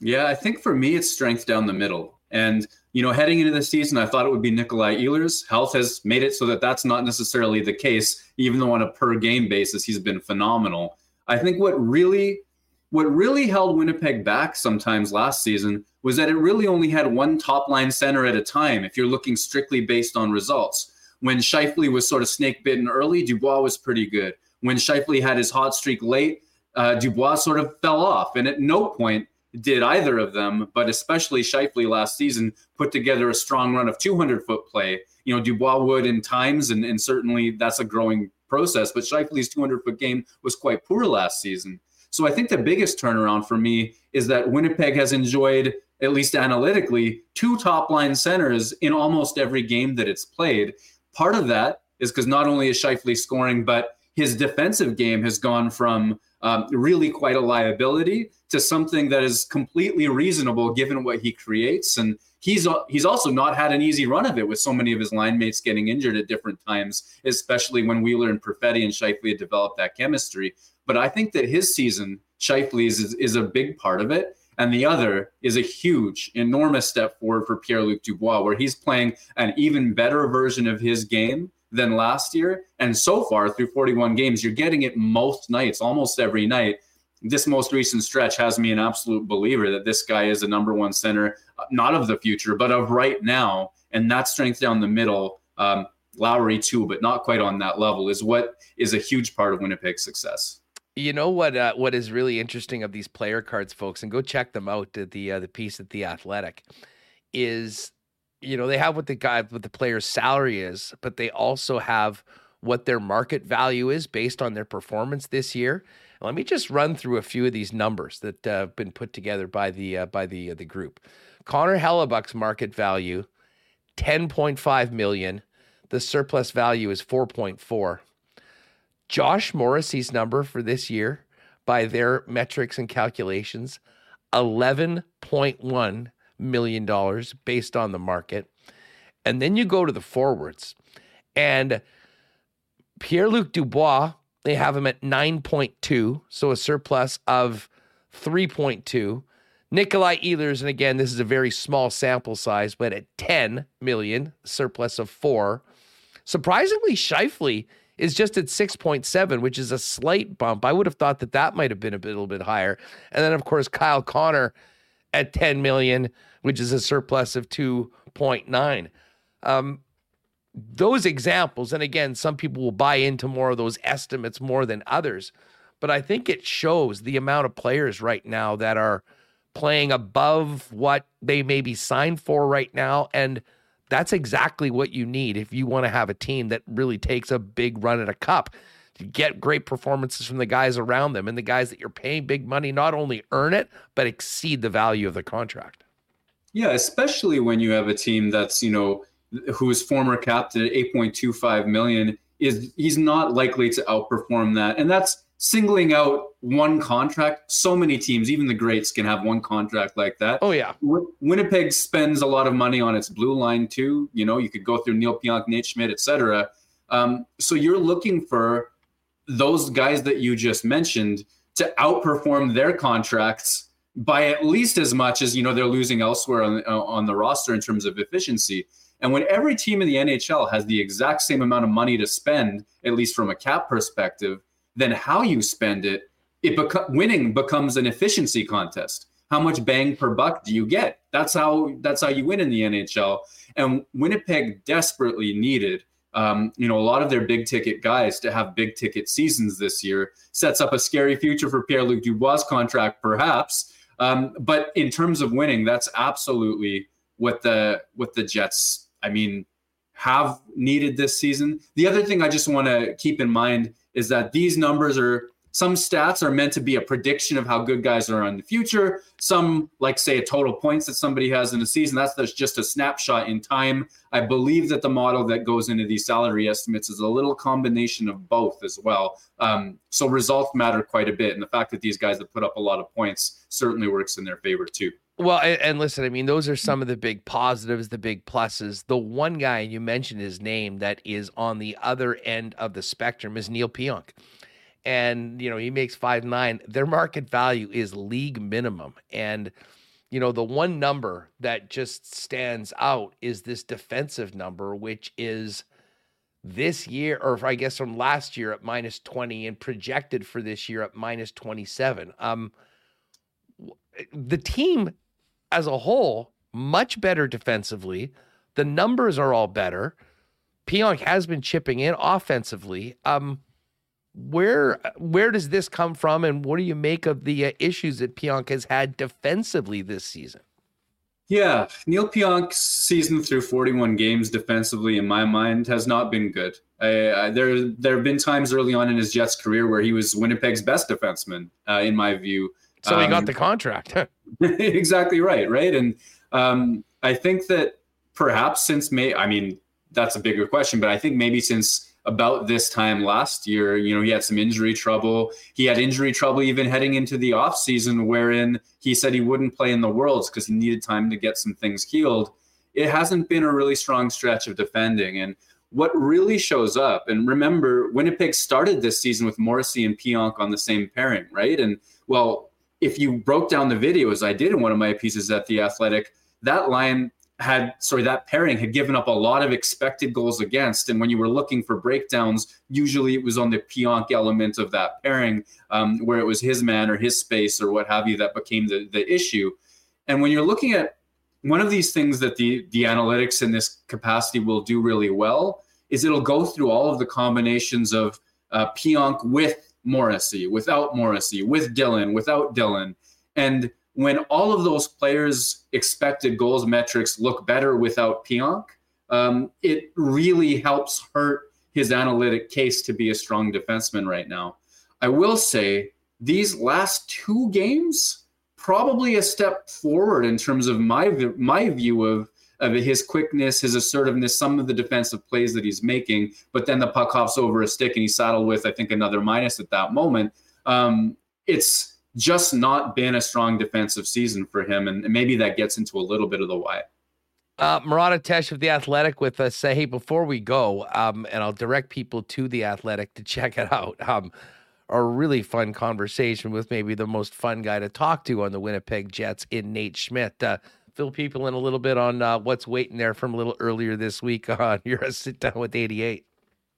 Yeah, I think for me, it's strength down the middle. And, you know, heading into the season, I thought it would be Nikolaj Ehlers. Health has made it so that that's not necessarily the case, even though on a per game basis, he's been phenomenal. I think what really what really held Winnipeg back sometimes last season was that it really only had one top line center at a time if you're looking strictly based on results. When Scheifele was sort of snake bitten early, Dubois was pretty good. When Scheifele had his hot streak late, uh, Dubois sort of fell off. And at no point did either of them, but especially Scheifele last season, put together a strong run of 200 foot play. You know, Dubois would in times, and, and certainly that's a growing process, but Scheifele's 200 foot game was quite poor last season. So I think the biggest turnaround for me is that Winnipeg has enjoyed, at least analytically, two top line centers in almost every game that it's played. Part of that is because not only is Scheifele scoring, but his defensive game has gone from um, really quite a liability to something that is completely reasonable given what he creates. And he's he's also not had an easy run of it with so many of his line mates getting injured at different times, especially when Wheeler and Perfetti and Scheifele had developed that chemistry. But I think that his season, Scheifele's, is, is a big part of it. And the other is a huge, enormous step forward for Pierre Luc Dubois, where he's playing an even better version of his game than last year. And so far, through 41 games, you're getting it most nights, almost every night. This most recent stretch has me an absolute believer that this guy is a number one center, not of the future, but of right now. And that strength down the middle, um, Lowry too, but not quite on that level, is what is a huge part of Winnipeg's success. You know what? Uh, what is really interesting of these player cards, folks, and go check them out. At the uh, the piece at the Athletic is, you know, they have what the guy what the player's salary is, but they also have what their market value is based on their performance this year. Let me just run through a few of these numbers that uh, have been put together by the uh, by the uh, the group. Connor Hellebuyck's market value, ten point five million. The surplus value is four point four. Josh Morrissey's number for this year, by their metrics and calculations, $11.1 million dollars based on the market. And then you go to the forwards. And Pierre Luc Dubois, they have him at 9.2, so a surplus of 3.2. Nikolaj Ehlers, and again, this is a very small sample size, but at 10 million, surplus of four. Surprisingly, Scheifele is just at 6.7, which is a slight bump. I would have thought that that might have been a little bit higher. And then, of course, Kyle Connor at 10 million, which is a surplus of 2.9. Um, those examples, and again, some people will buy into more of those estimates more than others, but I think it shows the amount of players right now that are playing above what they may be signed for right now. And that's exactly what you need if you want to have a team that really takes a big run at a cup. To get great performances from the guys around them and the guys that you're paying big money not only earn it, but exceed the value of the contract. Yeah, especially when you have a team that's, you know, whose former captain at 8.25 million is he's not likely to outperform that. And that's singling out one contract. So many teams, even the greats, can have one contract like that. Oh yeah. Win- Winnipeg spends a lot of money on its blue line too. You know, you could go through Neal Pionk, Nate Schmidt, etc. Um, so you're looking for those guys that you just mentioned to outperform their contracts by at least as much as you know they're losing elsewhere on uh, on the roster in terms of efficiency. And when every team in the NHL has the exact same amount of money to spend, at least from a cap perspective, then how you spend it, it beco- winning becomes an efficiency contest. How much bang per buck do you get? That's how that's how you win in the NHL. And Winnipeg desperately needed um, you know, a lot of their big ticket guys to have big ticket seasons this year sets up a scary future for Pierre Luc Dubois' contract, perhaps. Um, but in terms of winning, that's absolutely what the what the Jets, I mean, have needed this season. The other thing I just want to keep in mind is that these numbers are some stats are meant to be a prediction of how good guys are in the future. Some, like say, a total points that somebody has in a season, that's just a snapshot in time. I believe that the model that goes into these salary estimates is a little combination of both as well. Um, so results matter quite a bit, and the fact that these guys have put up a lot of points certainly works in their favor too. Well, and, listen, I mean, those are some of the big positives, the big pluses. The one guy you mentioned his name that is on the other end of the spectrum is Neal Pionk and you know he makes five nine their market value is league minimum. And you know the one number that just stands out is this defensive number which is this year or i guess from last year at minus 20 and projected for this year at minus 27 um the team as a whole much better defensively. The numbers are all better. Pionk has been chipping in offensively. Um where where does this come from, and what do you make of the uh, issues that Pionk has had defensively this season? Yeah, Neal Pionk's season through 41 games defensively, in my mind, has not been good. there, there have been times early on in his Jets career where he was Winnipeg's best defenseman, uh, in my view. So um, he got um, the contract. (laughs) (laughs) exactly right, right. And um, I think that perhaps since May, I mean, that's a bigger question, but I think maybe since about this time last year. You know, he had some injury trouble. He had injury trouble even heading into the offseason, wherein he said he wouldn't play in the Worlds because he needed time to get some things healed. It hasn't been a really strong stretch of defending. And what really shows up, and remember, Winnipeg started this season with Morrissey and Pionk on the same pairing, right? And well, if you broke down the videos I did in one of my pieces at The Athletic, that line had sorry that pairing had given up a lot of expected goals against. And when you were looking for breakdowns usually it was on the pionk element of that pairing um, where it was his man or his space or what have you that became the, the issue. And when you're looking at one of these things that the the analytics in this capacity will do really well is it'll go through all of the combinations of uh, pionk with morrissey without morrissey with dylan without dylan and when all of those players' expected goals metrics look better without Pionk, um, it really helps hurt his analytic case to be a strong defenseman right now. I will say these last two games probably a step forward in terms of my my view of of his quickness, his assertiveness, some of the defensive plays that he's making. But then the puck hops over a stick and he's saddled with I think another minus at that moment. Um, it's just not been a strong defensive season for him. And maybe that gets into a little bit of the why. Uh, Ates of The Athletic with us. Say, hey, before we go, um, and I'll direct people to The Athletic to check it out. Um, a really fun conversation with maybe the most fun guy to talk to on the Winnipeg Jets in Nate Schmidt. Uh, fill people in a little bit on uh, what's waiting there from a little earlier this week (laughs) on your sit down with 88.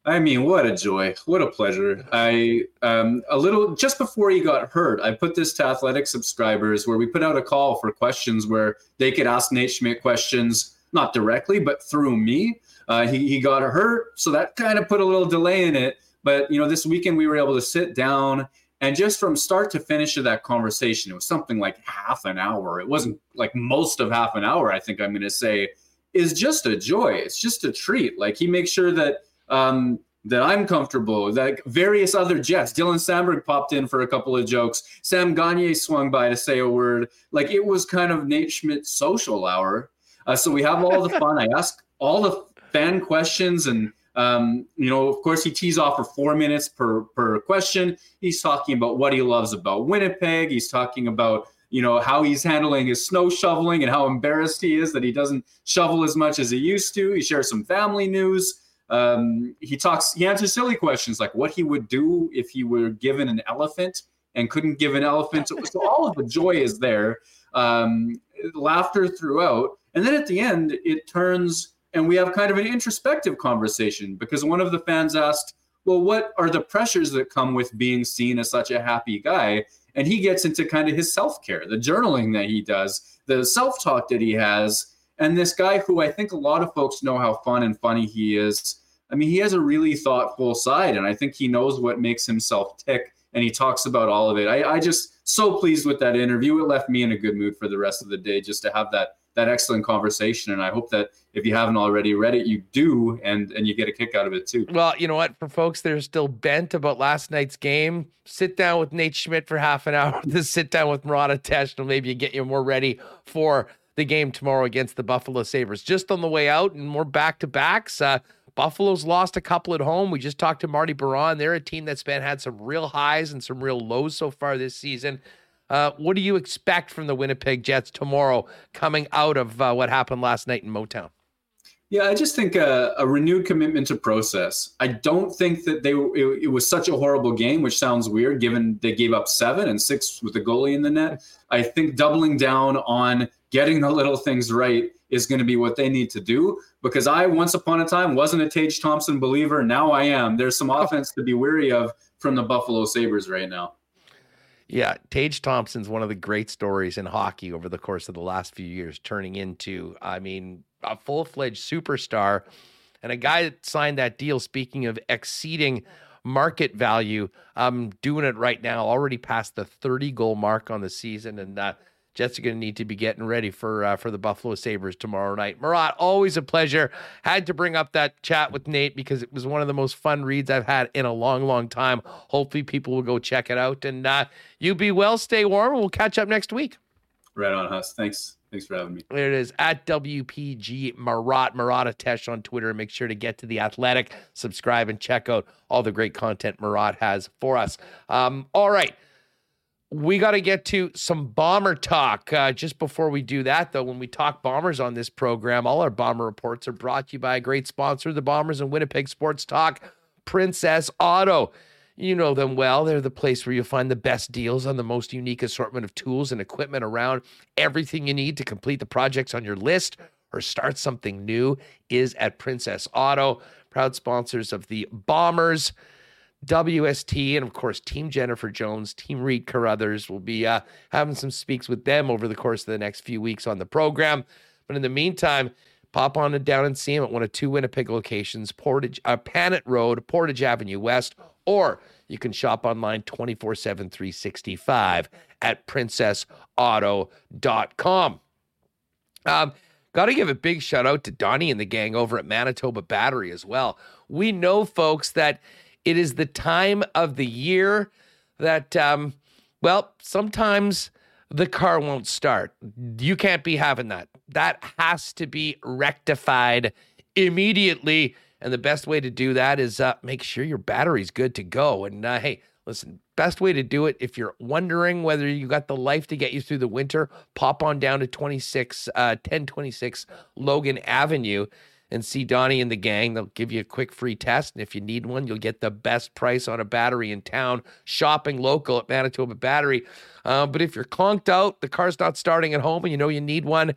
I mean, what a joy! What a pleasure! I um, a little just before he got hurt, I put this to athletic subscribers where we put out a call for questions where they could ask Nate Schmidt questions, not directly, but through me. Uh, he he got hurt, so that kind of put a little delay in it. But you know, this weekend we were able to sit down and just from start to finish of that conversation, it was something like half an hour. It wasn't like most of half an hour. I think I'm going to say is just a joy. It's just a treat. Like he makes sure that um, that I'm comfortable. That various other Jets, Dylan Samberg popped in for a couple of jokes. Sam Gagner swung by to say a word. Like it was kind of Nate Schmidt social hour. Uh, so we have all the fun. I ask all the fan questions and Um, you know, of course, he tees off for four minutes per per question. He's talking about what he loves about Winnipeg. He's talking about you know how he's handling his snow shoveling and how embarrassed he is that he doesn't shovel as much as he used to. He shares some family news. Um, he talks. He answers silly questions like what he would do if he were given an elephant and couldn't give an elephant. So, so all of the joy is there. Um, laughter throughout, and then at the end, it turns and we have kind of an introspective conversation because one of the fans asked, Well, what are the pressures that come with being seen as such a happy guy? And he gets into kind of his self care, the journaling that he does, the self talk that he has. And this guy who I think a lot of folks know how fun and funny he is. I mean, he has a really thoughtful side, and I think he knows what makes himself tick, and he talks about all of it. I, I just so pleased with that interview. It left me in a good mood for the rest of the day just to have that that excellent conversation. And I hope that if you haven't already read it, you do, and and you get a kick out of it too. Well, you know what? For folks that are still bent about last night's game, sit down with Nate Schmidt for half an (laughs) hour. Just sit down with Murat Ates, and maybe get you more ready for the game tomorrow against the Buffalo Sabres. Just on the way out, and more back to backs. Uh, Buffalo's lost a couple at home. We just talked to Marty Biron. They're a team that's been had some real highs and some real lows so far this season. Uh, what do you expect from the Winnipeg Jets tomorrow coming out of uh, what happened last night in Motown? Yeah, I just think a, a, renewed commitment to process. I don't think that they it, it, was such a horrible game, which sounds weird given they gave up seven and six with the goalie in the net. I think doubling down on getting the little things right is going to be what they need to do. Because I once upon a time wasn't a Tage Thompson believer. Now I am. There's some offense to be weary of from the Buffalo Sabres right now. Yeah, Tage Thompson's one of the great stories in hockey over the course of the last few years, turning into, I mean, a full fledged superstar and a guy that signed that deal. Speaking of exceeding market value, I'm doing it right now, already past the 30 goal mark on the season. And uh, Jets are going to need to be getting ready for uh, for the Buffalo Sabres tomorrow night. Murat, always a pleasure. Had to bring up that chat with Nate because it was one of the most fun reads I've had in a long, long time. Hopefully, people will go check it out. And uh, you be well, stay warm, and we'll catch up next week. Right on, Huss. Thanks. Thanks for having me. There it is at WPG Marat Murat Ates on Twitter. Make sure to get to the Athletic, subscribe, and check out all the great content Murat has for us. Um, all right we got to get to some bomber talk. Uh, just before we do that, though, when we talk bombers on this program, all our bomber reports are brought to you by a great sponsor, the Bombers and Winnipeg Sports Talk, Princess Auto. You know them well. They're the place where you'll find the best deals on the most unique assortment of tools and equipment around. Everything you need to complete the projects on your list or start something new is at Princess Auto. Proud sponsors of the Bombers. WST and of course Team Jennifer Jones, Team Reid Carruthers will be uh, having some speaks with them over the course of the next few weeks on the program. But in the meantime, pop on down and see them at one of two Winnipeg locations: Portage, uh, Panet Road, Portage Avenue West, or you can shop online 24 7 365 at princessauto.com. Um, Got to give a big shout out to Donnie and the gang over at Manitoba Battery as well. We know, folks, that it is the time of the year that, um, well, sometimes the car won't start. You can't be having that. That has to be rectified immediately. And the best way to do that is uh, make sure your battery's good to go. And uh, hey, listen, best way to do it if you're wondering whether you got the life to get you through the winter, pop on down to 26, uh, 1026 Logan Avenue and see Donnie and the gang. They'll give you a quick free test. And if you need one, you'll get the best price on a battery in town, shopping local at Manitoba Battery. Uh, but if you're conked out, the car's not starting at home, and you know you need one,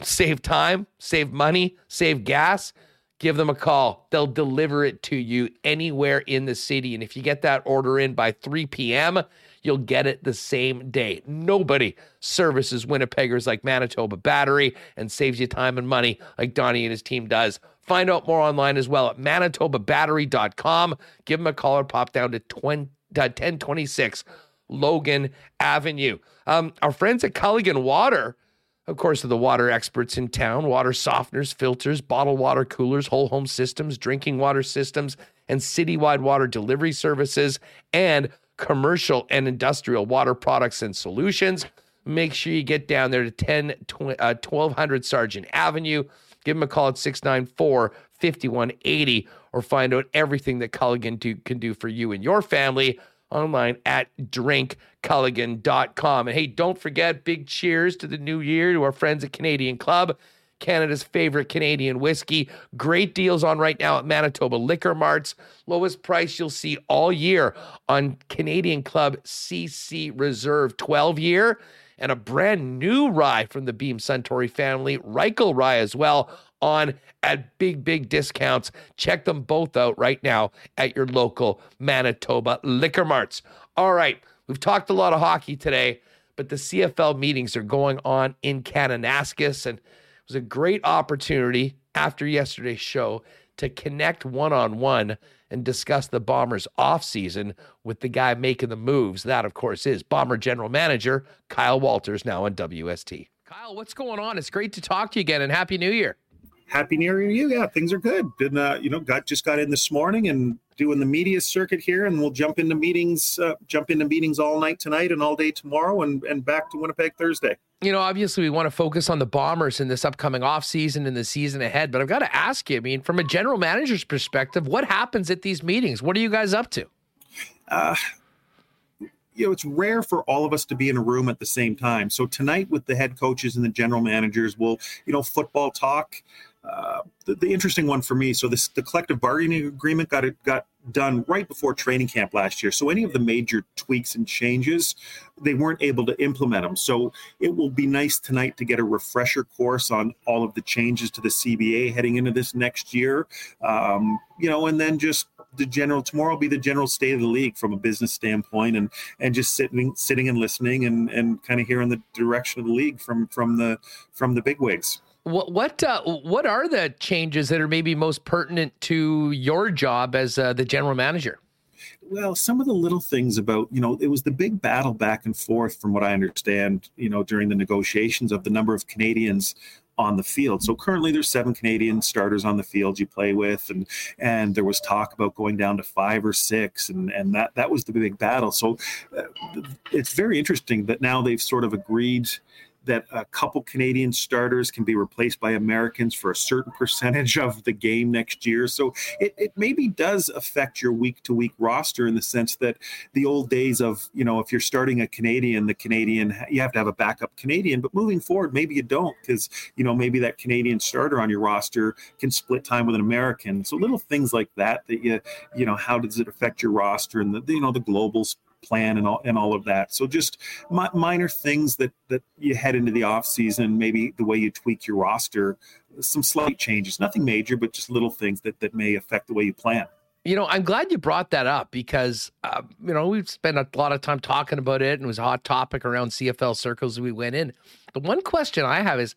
save time, save money, save gas. Give them a call. They'll deliver it to you anywhere in the city. And if you get that order in by 3 p.m., you'll get it the same day. Nobody services Winnipeggers like Manitoba Battery and saves you time and money like Donnie and his team does. Find out more online as well at manitobabattery.com. Give them a call or pop down to 20, uh, 1026 Logan Avenue. Um, our friends at Culligan Water, of course, are the water experts in town water softeners, filters, bottled water coolers, whole home systems, drinking water systems, and citywide water delivery services. And commercial and industrial water products and solutions. Make sure you get down there to 10, uh, 1200 Sargent Avenue. Give them a call at 694 5180 or find out everything that Culligan do, can do for you and your family online at drinkculligan.com. And hey, don't forget, big cheers to the new year to our friends at Canadian Club. Canada's favorite Canadian whiskey. Great deals on right now at Manitoba Liquor Marts. Lowest price you'll see all year on Canadian Club CC Reserve 12 year and a brand new rye from the Beam Suntory family, Reichel Rye as well, on at big, big discounts. Check them both out right now at your local Manitoba Liquor Marts. All right, we've talked a lot of hockey today, but the CFL meetings are going on in Kananaskis, and was a great opportunity after yesterday's show to connect one on one and discuss the Bombers offseason with the guy making the moves. That, of course, is Bomber General Manager Kyle Walters, now on WST. Kyle, what's going on? It's great to talk to you again and Happy New Year. Happy New Year to you. Yeah, things are good. Been, uh, you know, got just got in this morning and doing the media circuit here, and we'll jump into meetings, uh, jump into meetings all night tonight and all day tomorrow, and and back to Winnipeg Thursday. You know, obviously, we want to focus on the Bombers in this upcoming off season and the season ahead. But I've got to ask you. I mean, from a general manager's perspective, what happens at these meetings? What are you guys up to? Uh, you know, it's rare for all of us to be in a room at the same time. So tonight, with the head coaches and the general managers, we'll, you know, football talk. Uh, the, the, interesting one for me. So this the collective bargaining agreement got it got done right before training camp last year. So any of the major tweaks and changes, they weren't able to implement them. So it will be nice tonight to get a refresher course on all of the changes to the CBA heading into this next year. Um, you know, and then just the general tomorrow will be the general state of the league from a business standpoint and and just sitting sitting and listening and and kind of hearing the direction of the league from from the from the big wigs. What what uh, what are the changes that are maybe most pertinent to your job as uh, the general manager? Well, some of the little things about you know it was the big battle back and forth, from what I understand, you know, during the negotiations of the number of Canadians on the field. So currently there's seven Canadian starters on the field you play with and and there was talk about going down to 5 or 6 and and that that was the big battle. So uh, it's very interesting that now they've sort of agreed that a couple Canadian starters can be replaced by Americans for a certain percentage of the game next year. So it, it maybe does affect your week to week roster in the sense that the old days of, you know, if you're starting a Canadian, the Canadian, you have to have a backup Canadian, but moving forward, maybe you don't because, you know, maybe that Canadian starter on your roster can split time with an American. So little things like that, that you, you know, how does it affect your roster and the, you know, the globals plan and all and all of that. So just mi- minor things that that you head into the off season, maybe the way you tweak your roster, some slight changes, nothing major, but just little things that that may affect the way you plan. You know, I'm glad you brought that up because, uh, you know, we've spent a lot of time talking about it and it was a hot topic around CFL circles we went in. The one question I have is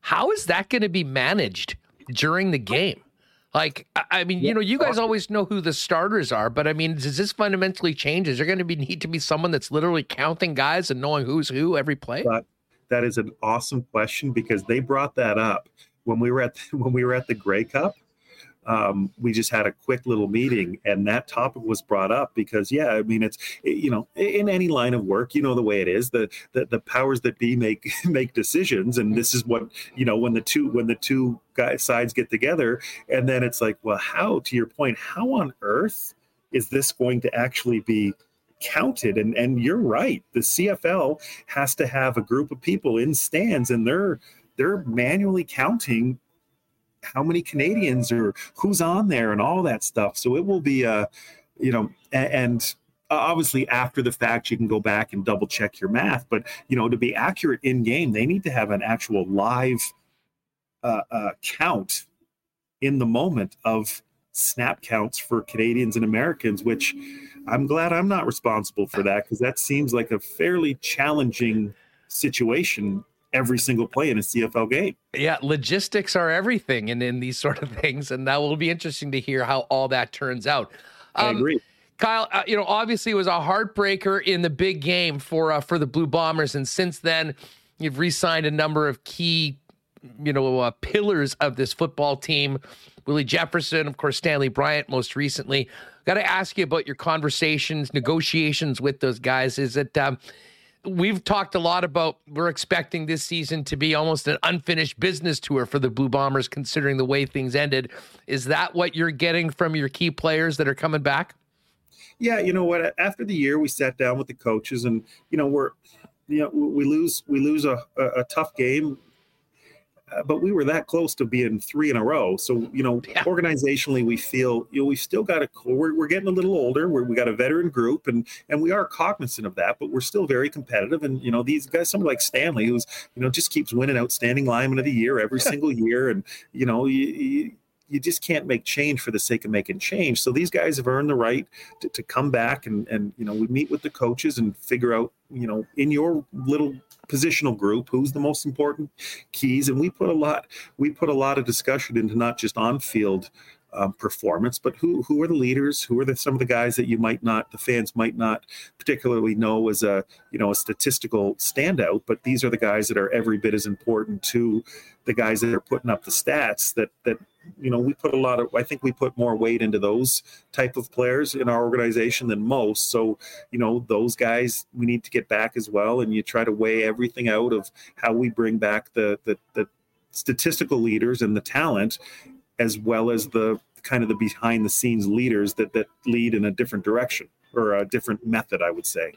how is that going to be managed during the game? Like, I mean, you know, you guys always know who the starters are, but I mean, does this fundamentally change? Is there going to be need to be someone that's literally counting guys and knowing who's who every play? That, that is an awesome question because they brought that up when we were at the, (laughs) when we were at the Grey Cup um, we just had a quick little meeting and that topic was brought up because yeah i mean it's you know in any line of work you know the way it is the the, the powers that be make (laughs) make decisions and this is what you know when the two when the two guys sides get together and then it's like well how to your point how on earth is this going to actually be counted? And and you're right. The CFL has to have a group of people in stands and they're they're manually counting how many Canadians or who's on there and all that stuff. So it will be, uh, you know, and, and obviously after the fact you can go back and double check your math but you know to be accurate in game they need to have an actual live uh, uh, count in the moment of snap counts for canadians and americans which i'm glad i'm not responsible for that because that seems like a fairly challenging situation every single play in a CFL game. Yeah, logistics are everything in, in these (laughs) sort of things. And that will be interesting to hear how all that turns out. Um, I agree. Kyle, uh, you know, obviously it was a heartbreaker in the big game for uh, for the Blue Bombers, and since then, you've re-signed a number of key, you know, uh, pillars of this football team. Willie Jefferson, of course, Stanley Bryant, most recently. Got to ask you about your conversations, negotiations with those guys. Is it um, we've talked a lot about we're expecting this season to be almost an unfinished business tour for the Blue Bombers, considering the way things ended. Is that what you're getting from your key players that are coming back? Yeah, you know what? After the year, we sat down with the coaches, and you know we're, you know, we lose we lose a, a, a tough game Uh, but we were that close to being three in a row. So you know, yeah. organizationally, we feel you know we still got a we're, we're getting a little older. We're, we got a veteran group, and and we are cognizant of that. But we're still very competitive. And you know, these guys, somebody like Stanley, who's you know just keeps winning outstanding lineman of the year every (laughs) single year, and you know. You, you, you just can't make change for the sake of making change. So these guys have earned the right to, to come back and and you know we meet with the coaches and figure out you know in your little positional group who's the most important keys and we put a lot we put a lot of discussion into not just on field um, performance, but who who are the leaders? Who are the, some of the guys that you might not, the fans might not particularly know as a you know a statistical standout, but these are the guys that are every bit as important to the guys that are putting up the stats. That that you know we put a lot of i think we put more weight into those type of players in our organization than most so you know those guys we need to get back as well and you try to weigh everything out of how we bring back the the, the statistical leaders and the talent as well as the kind of the behind the scenes leaders that that lead in a different direction or a different method i would say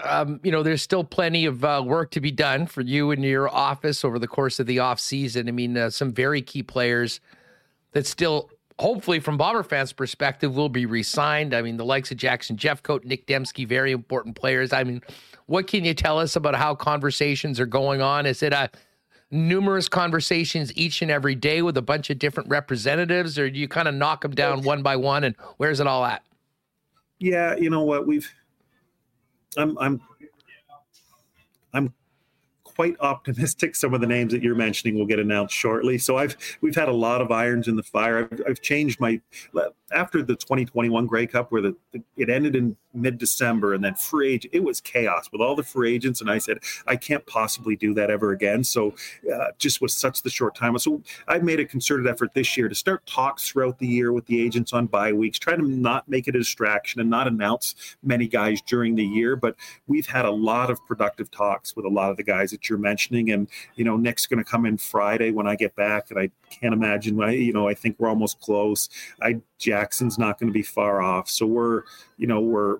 um, you know, there's still plenty of uh, work to be done for you and your office over the course of the off season. I mean, uh, some very key players that still hopefully from Bomber fans' perspective will be re-signed. I mean, the likes of Jackson Jeffcoat, nick Demski, very important players. I mean, what can you tell us about how conversations are going on? Is it a numerous conversations each and every day with a bunch of different representatives, or do you kind of knock them down one by one? And where's it all at? Yeah, you know what we've. I'm I'm I'm quite optimistic. Some of the names that you're mentioning will get announced shortly. So I've we've had a lot of irons in the fire. I've, I've changed my after the 2021 Grey Cup, where the, the it ended in mid December, and then free agent. It was chaos with all the free agents, and I said I can't possibly do that ever again. So uh, just was such the short time. So I've made a concerted effort this year to start talks throughout the year with the agents on bye weeks, try to not make it a distraction and not announce many guys during the year. But we've had a lot of productive talks with a lot of the guys that you're mentioning. And, you know, Nick's going to come in Friday when I get back. And I can't imagine, I, you know, I think we're almost close. I, Jackson's not going to be far off. So we're, you know, we're,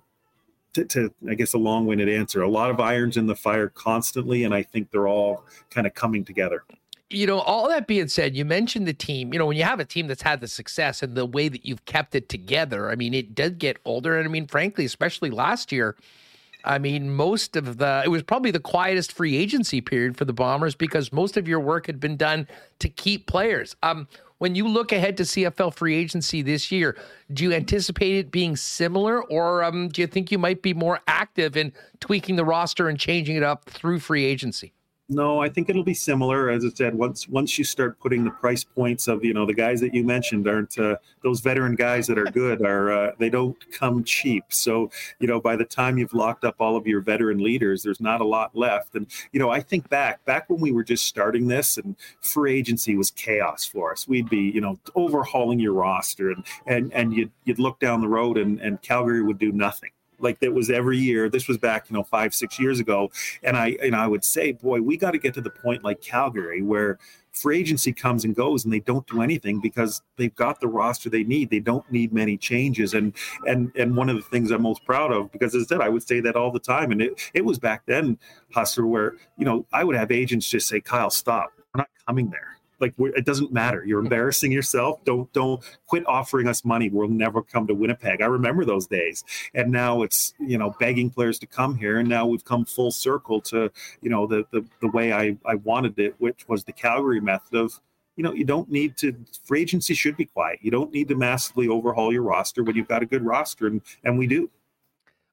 to, to, I guess a long-winded answer. A lot of irons in the fire constantly, and I think they're all kind of coming together. You know, all that being said, you mentioned the team. You know, when you have a team that's had the success and the way that you've kept it together, I mean, it did get older. And I mean, frankly, especially last year, I mean, most of the, it was probably the quietest free agency period for the Bombers because most of your work had been done to keep players. Um, when you look ahead to CFL free agency this year, do you anticipate it being similar, or um, do you think you might be more active in tweaking the roster and changing it up through free agency? No, I think it'll be similar. As I said, once once you start putting the price points of you know the guys that you mentioned aren't uh, those veteran guys that are good are uh, they don't come cheap. So you know by the time you've locked up all of your veteran leaders, there's not a lot left. And you know I think back back when we were just starting this and free agency was chaos for us. We'd be you know overhauling your roster and and and you'd you'd look down the road and and Calgary would do nothing like that was every year. This was back, you know, five, six years ago. And I and I would say, boy, we got to get to the point like Calgary where free agency comes and goes and they don't do anything because they've got the roster they need. They don't need many changes. And and and one of the things I'm most proud of, because as I said, I would say that all the time. And it it was back then, Hustler, where, you know, I would have agents just say, Kyle, stop. We're not coming there like it doesn't matter. You're mm-hmm. embarrassing yourself. Don't don't quit offering us money. We'll never come to winnipeg. I remember those days. And now it's you know begging players to come here. And now we've come full circle to you know the the, the way i i wanted it which was the calgary method of you know you don't need to free agency should be quiet. You don't need to massively overhaul your roster when you've got a good roster and and we do.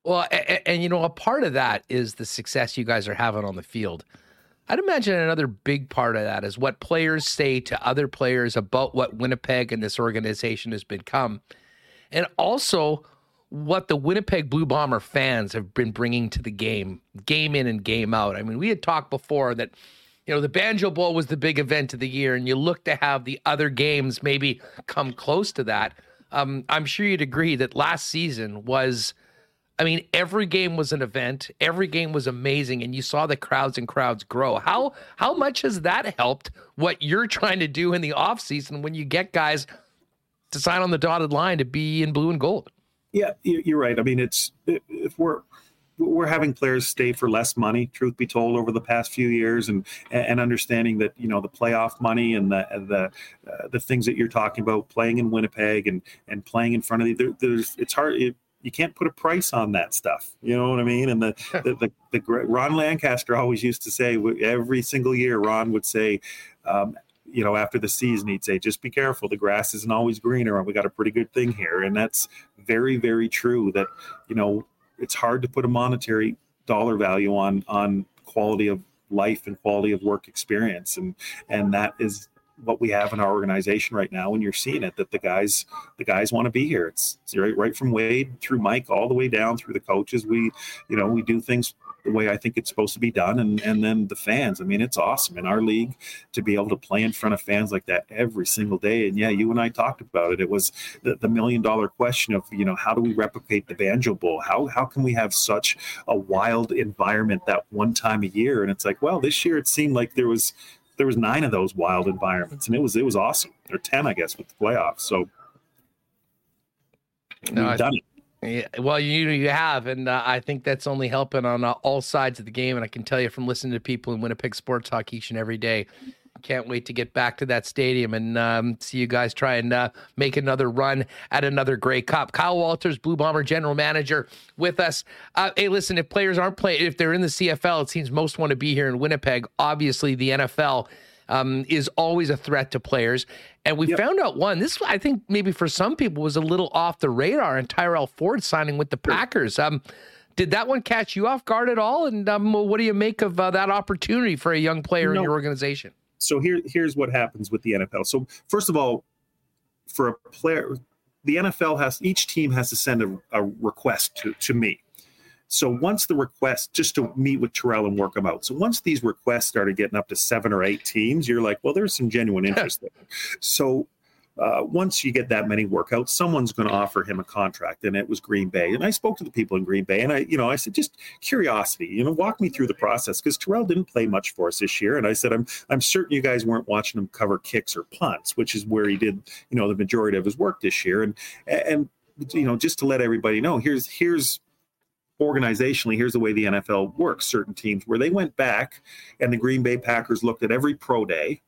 Well and, and you know a part of that is the success you guys are having on the field I'd imagine another big part of that is what players say to other players about what Winnipeg and this organization has become. And also what the Winnipeg Blue Bomber fans have been bringing to the game, game in and game out. I mean, we had talked before that, you know, the Banjo Bowl was the big event of the year, and you look to have the other games maybe come close to that. Um, I'm sure you'd agree that last season was I mean, every game was an event. Every game was amazing, and you saw the crowds and crowds grow. How how much has that helped what you're trying to do in the offseason when you get guys to sign on the dotted line to be in blue and gold? Yeah, you're right. I mean, it's if we're we're having players stay for less money. Truth be told, over the past few years, and and understanding that you know the playoff money and the the uh, the things that you're talking about, playing in Winnipeg and and playing in front of the there, there's it's hard. It, you can't put a price on that stuff. You know what I mean? And the, (laughs) the, the, the, Ron Lancaster always used to say every single year, Ron would say, um, you know, after the season, he'd say, just be careful. The grass isn't always greener. And we got a pretty good thing here. And that's very, very true that, you know, it's hard to put a monetary dollar value on on quality of life and quality of work experience and and that is what we have in our organization right now and you're seeing it that the guys the guys want to be here it's, it's right right from wade through mike all the way down through the coaches we you know we do things the way I think it's supposed to be done. And and then the fans. I mean, it's awesome in our league to be able to play in front of fans like that every single day. And yeah, you and I talked about it. It was the, the million dollar question of you know how do we replicate the Banjo Bowl? How how can we have such a wild environment that one time a year? And it's like, well, this year it seemed like there was there was nine of those wild environments, and it was it was awesome. Or ten, I guess, with the playoffs. So no, we've done it. Yeah, well, you you have, and uh, I think that's only helping on uh, all sides of the game. And I can tell you from listening to people in Winnipeg sports talk each and every day, can't wait to get back to that stadium and um, see you guys try and uh, make another run at another Grey Cup. Kyle Walters, Blue Bomber general manager, with us. Uh, hey, listen, if players aren't playing, if they're in the CFL, it seems most want to be here in Winnipeg. Obviously, the NFL um, is always a threat to players. And we yep. found out one. This, I think, maybe for some people was a little off the radar. And Tyrell Ford signing with the Packers. Um, did that one catch you off guard at all? And um, what do you make of uh, that opportunity for a young player no. in your organization? So here, here's what happens with the NFL. So first of all, for a player, the NFL has each team has to send a, a request to to me. So once the request, just to meet with Tyrell and work them out. So once these requests started getting up to seven or eight teams, you're like, well, there's some genuine interest there. So uh, once you get that many workouts, someone's going to offer him a contract, and it was Green Bay. And I spoke to the people in Green Bay, and I, you know, I said, just curiosity, you know, walk me through the process because Tyrell didn't play much for us this year, and I said, I'm, I'm certain you guys weren't watching him cover kicks or punts, which is where he did, you know, the majority of his work this year, and and you know, just to let everybody know, here's here's organizationally, here's the way the NFL works certain teams where they went back and the Green Bay Packers looked at every pro day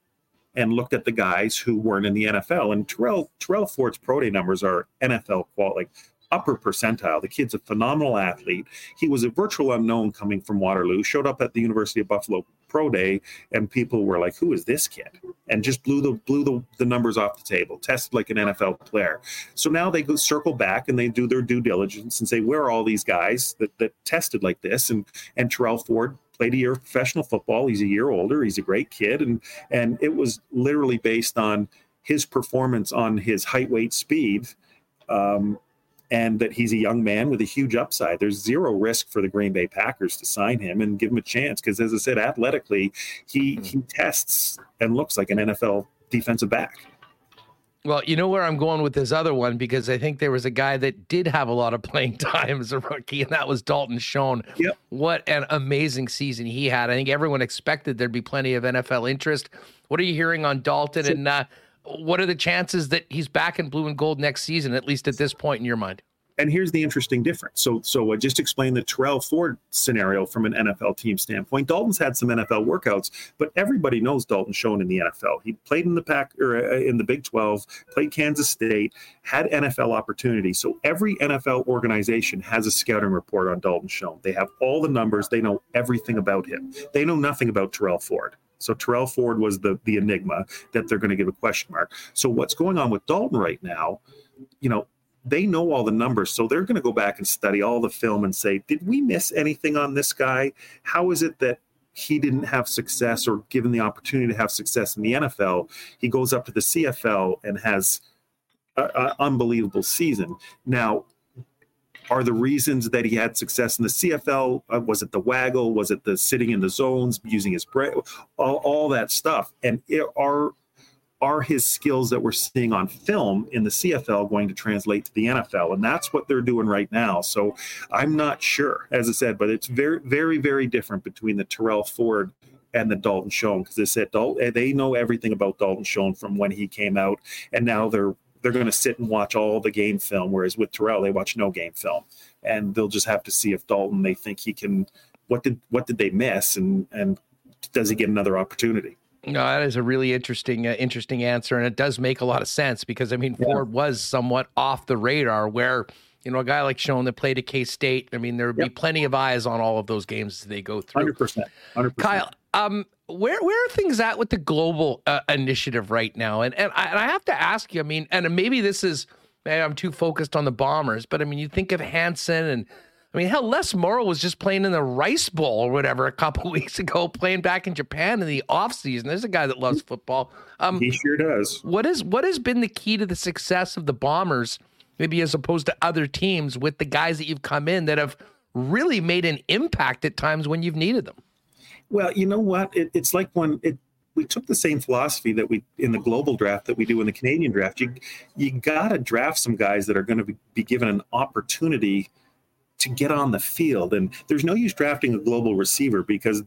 and looked at the guys who weren't in the NFL. And Tyrell Tyrell Ford's pro day numbers are NFL quality, upper percentile. The kid's a phenomenal athlete. He was a virtual unknown coming from Waterloo, showed up at the University of Buffalo pro day, and people were like, "Who is this kid?" And just blew the blew the, the numbers off the table. Tested like an NFL player. So now they go circle back and they do their due diligence and say, "Where are all these guys that that tested like this?" And and Tyrell Ford played a year of professional football. He's a year older. He's a great kid, and and it was literally based on his performance on his height, weight, speed. Um, and that he's a young man with a huge upside. There's zero risk for the Green Bay Packers to sign him and give him a chance because, as I said, athletically, he hmm. he tests and looks like an NFL defensive back. Well, you know where I'm going with this other one because I think there was a guy that did have a lot of playing (laughs) time as a rookie, and that was Dalton Schoen. Yep. What an amazing season he had. I think everyone expected there'd be plenty of NFL interest. What are you hearing on Dalton? So, and uh, what are the chances that he's back in blue and gold next season, at least at this point in your mind? And here's the interesting difference. So, so I just explained the Tyrell Ford scenario from an NFL team standpoint. Dalton's had some NFL workouts, but everybody knows Dalton Schoen in the NFL. He played in the pack or uh, in the Big 12, played Kansas State, had NFL opportunities. So every NFL organization has a scouting report on Dalton Schoen. They have all the numbers. They know everything about him. They know nothing about Tyrell Ford. So Tyrell Ford was the the enigma that they're going to give a question mark. So what's going on with Dalton right now? You know, they know all the numbers, so they're going to go back and study all the film and say, did we miss anything on this guy? How is it that he didn't have success or given the opportunity to have success in the NFL? He goes up to the CFL and has an unbelievable season. Now, are the reasons that he had success in the CFL? Uh, was it the waggle? Was it the sitting in the zones, using his brain? All, all that stuff. And it, are are his skills that we're seeing on film in the CFL going to translate to the NFL? And that's what they're doing right now. So I'm not sure, as I said, but it's very, very, very different between the Tyrell Ford and the Dalton Schoen because they said Dalton, they know everything about Dalton Schoen from when he came out, and now they're they're going to sit and watch all the game film. Whereas with Tyrell, they watch no game film, and they'll just have to see if Dalton they think he can. What did what did they miss, and and does he get another opportunity? No, that is a really interesting, uh, interesting answer, and it does make a lot of sense because I mean, yeah. Ford was somewhat off the radar. Where you know a guy like Schoen that played at K State, I mean, there would yep. be plenty of eyes on all of those games as they go through. Hundred percent, hundred percent. Kyle, um, where where are things at with the global uh, initiative right now? And and I, and I have to ask you, I mean, and maybe this is maybe I'm too focused on the Bombers, but I mean, you think of Hansen and I mean, hell, Les Maruo was just playing in the Rice Bowl or whatever a couple (laughs) weeks ago, playing back in Japan in the off season. There's a guy that loves football. Um, he sure does. What is what has been the key to the success of the Bombers, maybe as opposed to other teams, with the guys that you've come in that have really made an impact at times when you've needed them? Well, you know what? It, it's like when it we took the same philosophy that we in the global draft that we do in the Canadian draft. You you got to draft some guys that are going to be, be given an opportunity to get on the field. And there's no use drafting a global receiver because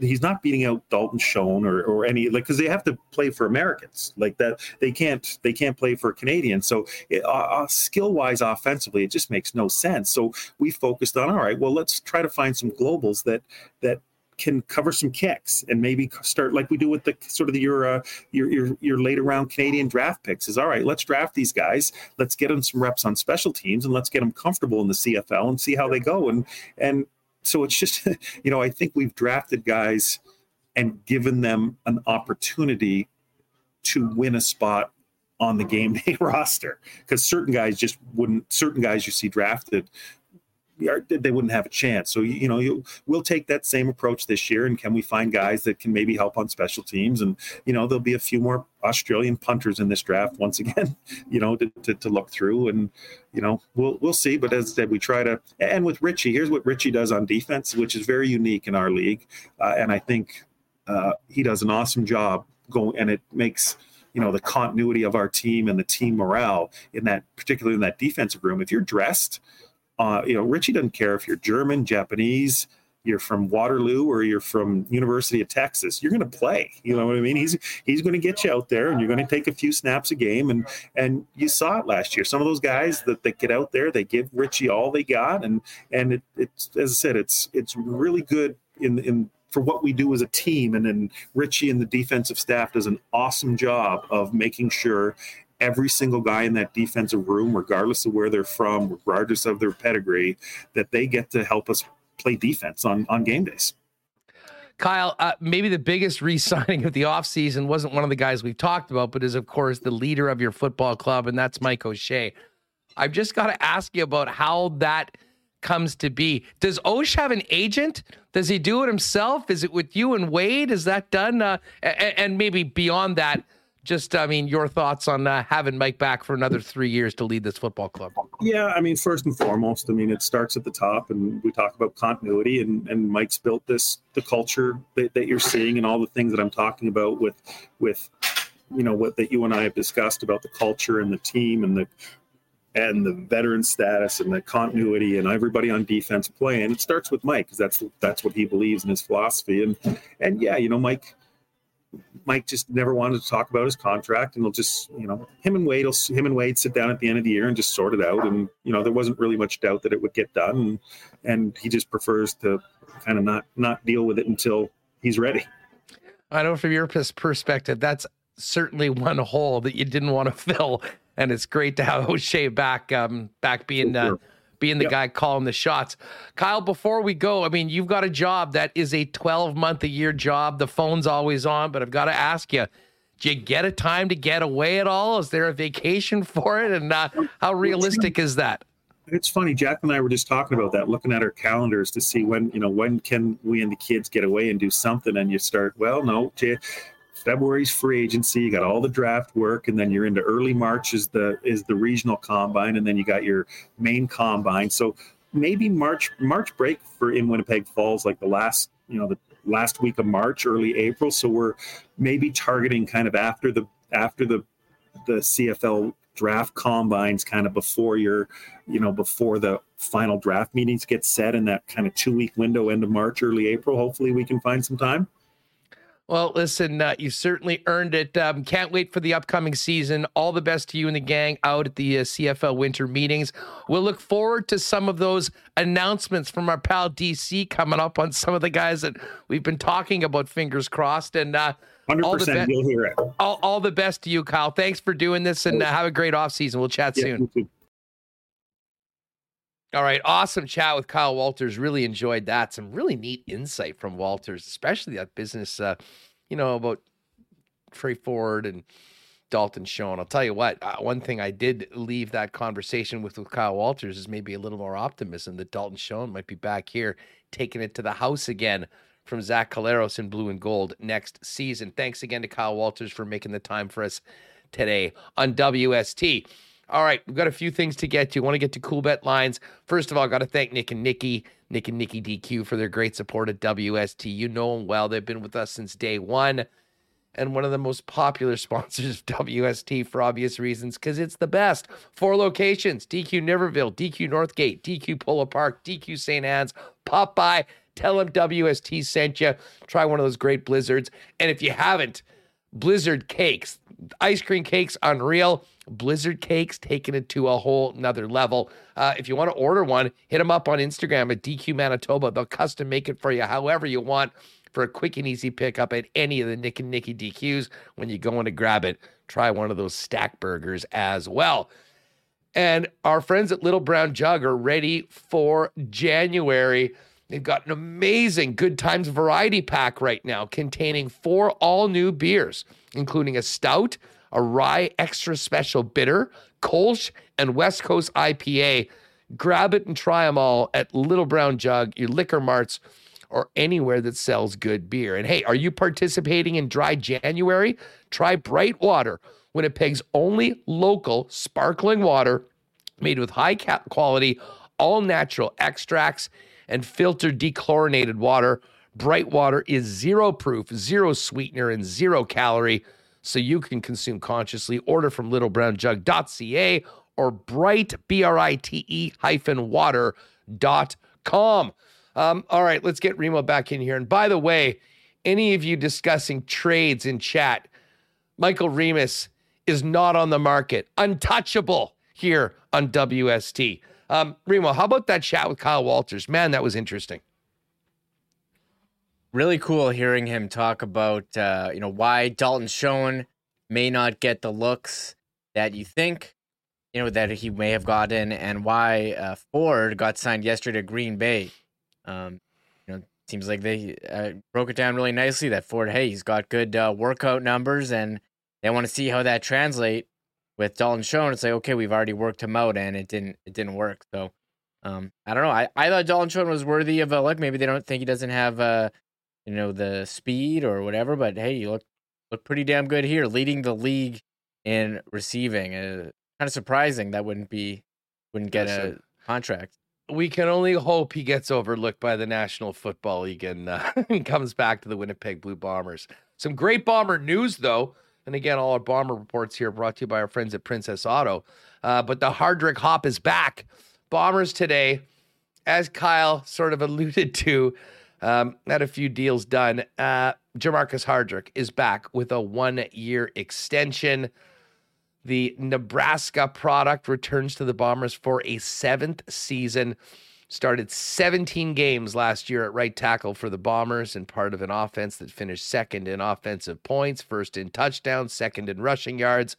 he's not beating out Dalton Schoen or, or any like because they have to play for Americans like that. They can't they can't play for Canadians. So uh, uh skill wise, offensively, it just makes no sense. So we focused on all right. Well, let's try to find some globals that that can cover some kicks and maybe start like we do with the sort of the, your, uh, your your your later round Canadian draft picks is all right. Let's draft these guys. Let's get them some reps on special teams and let's get them comfortable in the CFL and see how they go. And and so it's just (laughs) you know I think we've drafted guys and given them an opportunity to win a spot on the game day (laughs) roster because certain guys just wouldn't certain guys you see drafted they wouldn't have a chance. So you know, you, we'll take that same approach this year, and can we find guys that can maybe help on special teams? And you know, there'll be a few more Australian punters in this draft once again. (laughs) You know, to, to, to look through, and you know, we'll we'll see. But as I said, we try to. And with Richie, here's what Richie does on defense, which is very unique in our league, uh, and I think uh, he does an awesome job going, and it makes you know the continuity of our team and the team morale in that particularly in that defensive room if you're dressed uh, you know, Richie doesn't care if you're German, Japanese, you're from Waterloo or you're from University of Texas. You're going to play. You know what I mean? He's he's going to get you out there, and you're going to take a few snaps a game. And and you saw it last year. Some of those guys that, that get out there, they give Richie all they got, and and it, it's as I said, it's it's really good in in for what we do as a team. And then Richie and the defensive staff does an awesome job of making sure every single guy in that defensive room, regardless of where they're from, regardless of their pedigree, that they get to help us play defense on, on game days. Kyle, uh, maybe the biggest re signing of the offseason wasn't one of the guys we've talked about, but is, of course, the leader of your football club, and that's Mike O'Shea. I've just got to ask you about how that comes to be. Does Osh have an agent? Does he do it himself? Is it with you and Wade? Is that done? Uh, and, and maybe beyond that, just I mean your thoughts on uh, having Mike back for another three years to lead this football club. Yeah, I mean first and foremost, I mean it starts at the top, and we talk about continuity, and and Mike's built this the culture that, that you're seeing, and all the things that I'm talking about with with you know what that you and I have discussed about the culture and the team and the and the veteran status and the continuity and everybody on defense playing. It starts with Mike because that's that's what he believes in his philosophy. And and yeah, you know, Mike Mike just never wanted to talk about his contract, and he'll just, you know, him and Wade, will, him and Wade sit down at the end of the year and just sort it out. And you know, there wasn't really much doubt that it would get done, and, and he just prefers to kind of not not deal with it until he's ready. I know from your perspective, that's certainly one hole that you didn't want to (laughs) fill, and it's great to have O'Shea back, um, back being. Uh, being the yep. guy calling the shots. Kyle, before we go, I mean, you've got a job that is a 12 month a year job. The phone's always on, but I've got to ask you, do you get a time to get away at all? Is there a vacation (laughs) for it? And uh, how realistic is that? It's funny. Jack and I were just talking about that, looking at our calendars to see when, you know, when can we and the kids get away and do something. And you start, well, no, February's free agency. You got all the draft work, and then you're into early March is the is the regional combine, and then you got your main combine. So maybe March March break for in Winnipeg falls like the last you know the last week of March, early April. So we're maybe targeting kind of after the after the the CFL draft combines kind of before your you know before the final draft meetings get set in that kind of two week window end of march early april hopefully we can find some time well, listen, uh, you certainly earned it. Um, can't wait for the upcoming season. All the best to you and the gang out at the uh, CFL winter meetings. We'll look forward to some of those announcements from our pal DC coming up on some of the guys that we've been talking about. Fingers crossed. And uh, 100% be- you'll hear it. All, all, the best to you, Kyle. Thanks for doing this and uh, have a great off season. We'll chat yeah, soon. All right, awesome chat with Kyle Walters. Really enjoyed that. Some really neat insight from Walters, especially that business, uh, you know, about Trey Ford and Dalton Schoen. I'll tell you what, uh, one thing I did leave that conversation with with Kyle Walters is maybe a little more optimism that Dalton Schoen might be back here taking it to the house again from Zach Collaros in blue and gold next season. Thanks again to Kyle Walters for making the time for us today on WST. All right, we've got a few things to get to. Want to get to Coolbet lines. First of all, got to thank Nick and Nikki, Nick and Nikki DQ for their great support at WST. You know them well. They've been with us since day one and one of the most popular (laughs) sponsors of WST for obvious reasons because it's the best. Four locations DQ Niverville, DQ Northgate, DQ Polo Park, DQ St. Anne's. Pop by, tell them WST sent you. Try one of those great blizzards. And if you haven't, Blizzard cakes, ice cream cakes, unreal. Blizzard cakes taking it to a whole nother level. Uh, if you want to order one, hit them up on Instagram at DQ Manitoba. They'll custom make it for you however you want for a quick and easy pickup at any of the Nick and Nicky DQs. When you go in to grab it, try one of those stack burgers as well. And our friends at Little Brown Jug are ready for January. They've got an amazing Good Times variety pack right now containing four all new beers, including a stout, a rye extra special bitter, Kolsch, and West Coast IPA. Grab it and try them all at Little Brown Jug, your liquor marts, or anywhere that sells good beer. And hey, are you participating in Dry January? Try Brite Water, Winnipeg's only local sparkling water made with high quality, all natural extracts and filtered dechlorinated water. Brite water is zero proof, zero sweetener, and zero calorie so you can consume consciously. Order from littlebrownjug.ca or bright, B R I T E hyphen water.com. Um, all right, let's get Remo back in here. And by the way, any of you discussing trades in chat, Michael Remis is not on the market, untouchable here on WST. Um, Remo, how about that chat with Kyle Walters? Man, that was interesting really cool hearing him talk about uh, you know why Dalton Schoen may not get the looks that you think you know that he may have gotten, and why uh, Ford got signed yesterday to Green Bay. Um, you know, seems like they uh, broke it down really nicely. That Ford, hey, he's got good uh, workout numbers, and they want to see how that translate with Dalton Schoen. It's like okay, we've already worked him out, and it didn't it didn't work. So. Um, I don't know. I, I thought Dalton Schoen was worthy of a look. Maybe they don't think he doesn't have uh, you know the speed or whatever. But hey, you look look pretty damn good here, leading the league in receiving. Uh, kind of surprising that wouldn't be wouldn't get a contract. We can only hope he gets overlooked by the National Football League and uh, (laughs) comes back to the Winnipeg Blue Bombers. Some great bomber news though. And again, all our bomber reports here brought to you by our friends at Princess Auto. Uh, but the Hardrick Hop is back. Bombers today, as Kyle sort of (laughs) alluded to, um, had a few deals done. Uh, Jermarcus Hardrick is back with a one year extension. The Nebraska product returns to the Bombers for a seventh season. Started 17 games last year at right tackle for the Bombers and part of an offense that finished second in offensive points, first in touchdowns, second in rushing yards,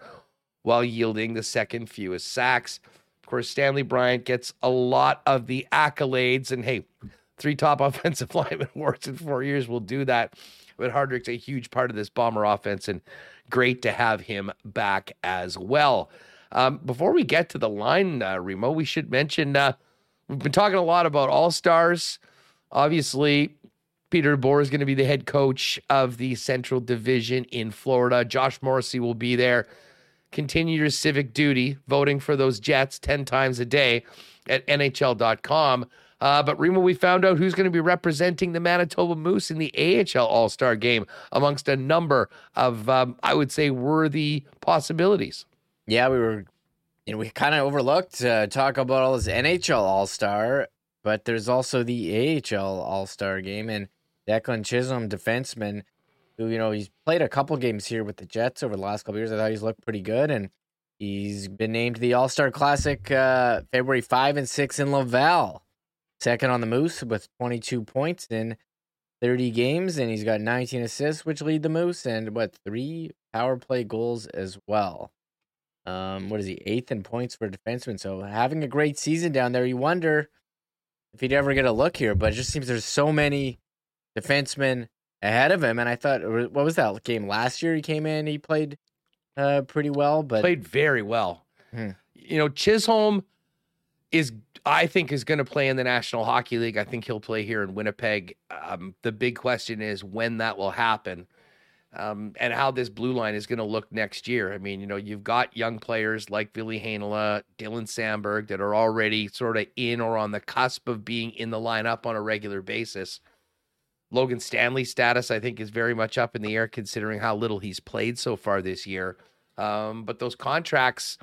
while yielding the second fewest sacks. Of course, Stanley Bryant gets a lot of the accolades. And hey, three top (laughs) offensive lineman awards in four years will do that. But Hardrick's a huge part of this Bomber offense, and great to have him back as well. Um, before we get to the line, uh, Remo, we should mention uh, we've been talking a lot about All Stars. Obviously, Peter DeBoer is going to be the head coach of the Central Division in Florida. Josh Morrissey will be there. Continue your civic duty, voting for those Jets 10 times a day at NHL.com. Uh, but Remo, we found out who's going to be representing the Manitoba Moose in the AHL All Star game amongst a number of, um, I would say, worthy possibilities. Yeah, we were, know, we kind of overlooked uh, talk about all this NHL All Star, but there's also the AHL All Star game and Declan Chisholm, defenseman, who you know he's played a couple games here with the Jets over the last couple years. I thought he's looked pretty good, and he's been named the All Star Classic uh, February five and six in Laval. Second on the Moose with 22 points in 30 games, and he's got 19 assists, which lead the Moose, and what three power play goals as well. Um, what is he eighth in points for a defenseman? So having a great season down there. You wonder if he'd ever get a look here, but it just seems there's so many defensemen ahead of him. And I thought, what was that game last year? He came in, he played uh, pretty well, but played very well. Hmm. You know, Chisholm is I think is going to play in the National Hockey League. I think he'll play here in Winnipeg. Um, the big question is when that will happen. Um, and how this blue line is going to look next year. I mean, you know, you've got young players like Ville Heinola, Dylan Samberg that are already sort of in or on the cusp of being in the lineup on a regular basis. Logan Stanley's status, I think, is very much up in the air considering how little he's played so far this year. Um, but those contracts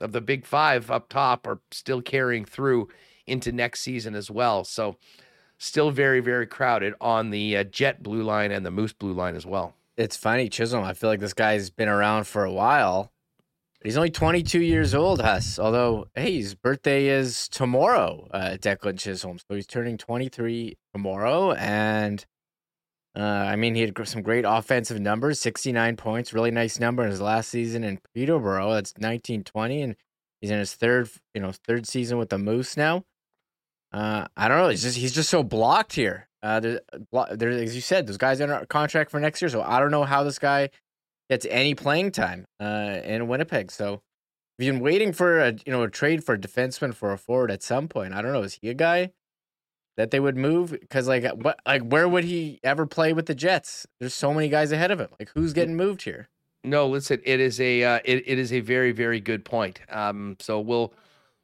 of the big five up top are still carrying through into next season as well. So, still very, very crowded on the uh, Jet blue line and the Moose blue line as well. It's funny, Chisholm. I feel like this guy's been around for a while. He's only 22 years old, Huss. Although, hey, his birthday is tomorrow, uh, Declan Chisholm. So he's turning 23 tomorrow. And uh, I mean, he had some great offensive numbers 69 points, really nice number in his last season in Peterborough. That's 1920. And he's in his third, you know, third season with the Moose now. Uh, I don't know. He's just he's just so blocked here. Uh, there, there, as you said, those guys are under contract for next year, so I don't know how this guy gets any playing time uh, in Winnipeg. So we've been waiting for a you know a trade for a defenseman for a forward at some point. I don't know. Is he a guy that they would move? Because like what like where would he ever play with the Jets? There's so many guys ahead of him. Like who's getting moved here? No, listen. It is a uh, it, it is a very very good point. Um, so we'll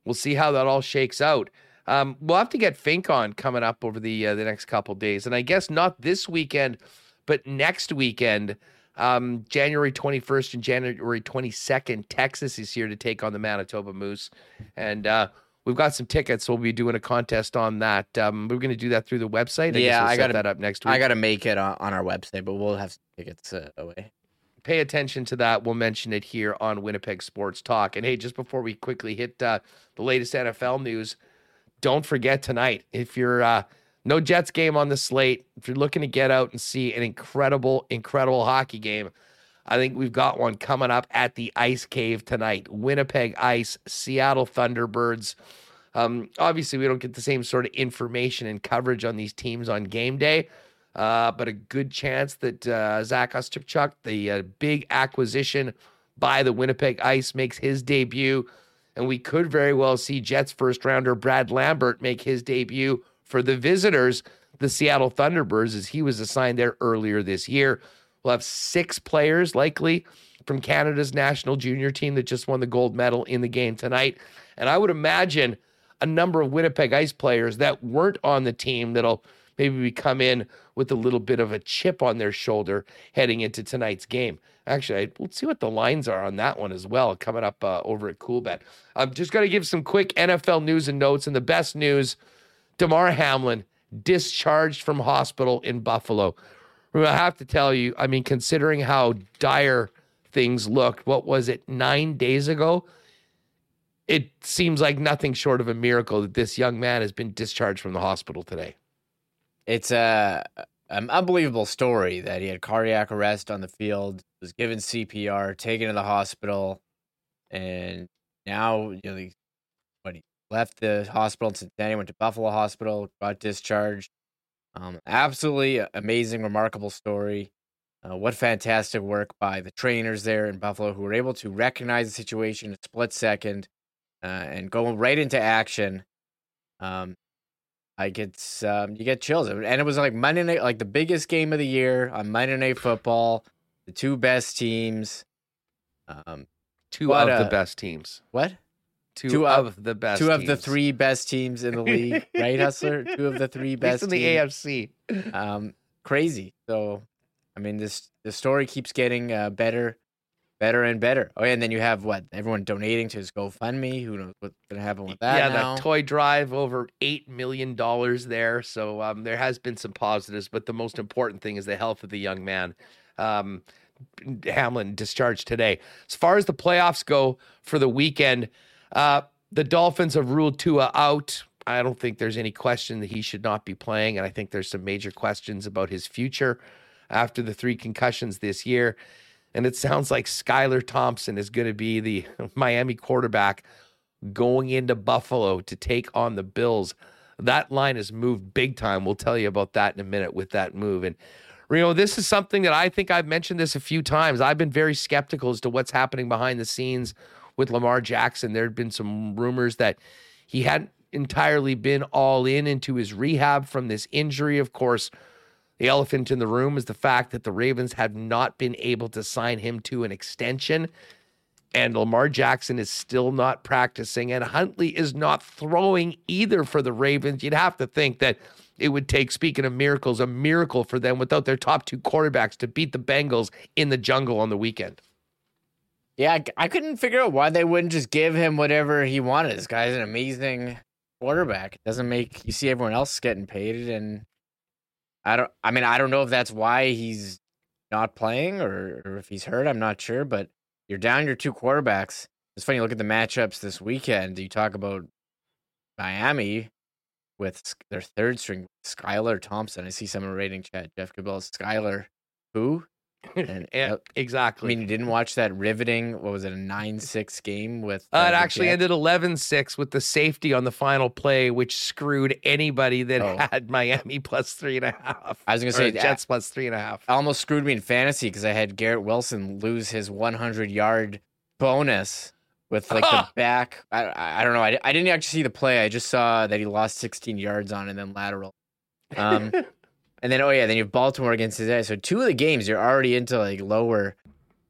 we'll see how that all shakes out. Um, we'll have to get Fink on coming up over the uh, the next couple days, and I guess not this weekend, but next weekend, um, January twenty first and January twenty second. Texas is here to take on the Manitoba Moose, and uh, we've got some tickets. So we'll be doing a contest on that. Um, we're going to do that through the website. I yeah, we'll I got that up next week. I got to make it on, on, our website, but we'll have tickets uh, away. Pay attention to that. We'll mention it here on Winnipeg Sports Talk. And hey, just before we quickly hit uh, the latest NFL news don't forget tonight if you're uh, no Jets game on the slate, if you're looking to get out and see an incredible, incredible hockey game, I think we've got one coming up at the Ice Cave tonight. Winnipeg Ice, Seattle Thunderbirds. Um, obviously, we don't get the same sort of information and coverage on these teams on game day, uh, but a good chance that uh, Zach Ostapchuk, the uh, big acquisition by the Winnipeg Ice, makes his debut and we could very well see Jets first rounder Brad Lambert make his debut for the visitors, the Seattle Thunderbirds, as he was assigned there earlier this year. We'll have six players likely from Canada's national junior team that just won the gold medal in the game tonight. And I would imagine a number of Winnipeg Ice players that weren't on the team that'll maybe we come in with a little bit of a chip on their shoulder heading into tonight's game. Actually, let's see what the lines are on that one as well coming up uh, over at Cool Coolbet. I'm just going to give some quick NFL news and notes. And the best news Damar Hamlin discharged from hospital in Buffalo. I have to tell you, I mean, considering how dire things looked, what was it, nine days ago? It seems like nothing short of a miracle that this young man has been discharged from the hospital today. It's a an unbelievable story that he had cardiac arrest on the field, was given CPR, taken to the hospital, and now you know he, what he left the hospital in Cincinnati, went to Buffalo Hospital, got discharged. Um, absolutely amazing, remarkable story. Uh, what fantastic work by the trainers there in Buffalo who were able to recognize the situation in a split second uh, and go right into action. Um, like it's um, you get chills, and it was like Monday night, like the biggest game of the year on Monday Night Football. The two best teams, um, two of uh, the best teams. What? two, Two of, of- the best, Two of the three best teams in the league, right, Hustler? Two of the three (laughs) best in the teams. AFC. um, crazy. So, I mean, this the story keeps getting uh, better, better and better. Oh, yeah, and then you have what everyone donating to his GoFundMe. Who knows what's gonna happen with that? yeah, now. that toy drive over eight million dollars there. So um, there has been some positives, but the most important thing is the health of the young man. Um, Hamlin discharged today. As far as the playoffs go for the weekend, uh, the Dolphins have ruled Tua out. I don't think there's any question that he should not be playing, and I think there's some major questions about his future after the three concussions this year. And it sounds like Skylar Thompson is going to be the (laughs) Miami quarterback going into Buffalo to take on the Bills. That line has moved big time. We'll tell you about that in a minute with that move. And Remo, this is something that I think I've mentioned this a few times. I've been very skeptical as to what's happening behind the scenes with Lamar Jackson. There had been some rumors that he hadn't entirely been all in into his rehab from this injury. Of course, the elephant in the room is the fact that the Ravens have not been able to sign him to an extension. And Lamar Jackson is still not practicing, and Huntley is not throwing either for the Ravens. You'd have to think that it would take, speaking of miracles, a miracle for them without their top two quarterbacks to beat the Bengals in the jungle on the weekend. Yeah, I- couldn't figure out why they wouldn't just give him whatever he wanted. This guy's an amazing quarterback. It doesn't make you see everyone else getting paid, and I don't. I mean, I don't know if that's why he's not playing or, or if he's hurt. I'm not sure, but you're down your two quarterbacks. It's funny. Look at the matchups this weekend. You talk about Miami with their third string, Skylar Thompson. I see someone rating chat. Jeff Cabell, Skylar, who? And, Yeah, uh, I mean, you didn't watch that riveting. What was it? A nine-six game with. Uh, it actually Jets? ended 11 6 with the safety on the final play, which screwed anybody that Oh. had Miami plus three and a half. I was gonna say Jets plus three and a half. almost screwed me in fantasy because I had Garrett Wilson lose his 100 yard bonus with like the back. I I I don't know. I, I didn't actually see the play. I just saw that he lost 16 yards on and then lateral. Um, (laughs) and then oh yeah, then you have Baltimore against eye. So two of the games you're already into like lower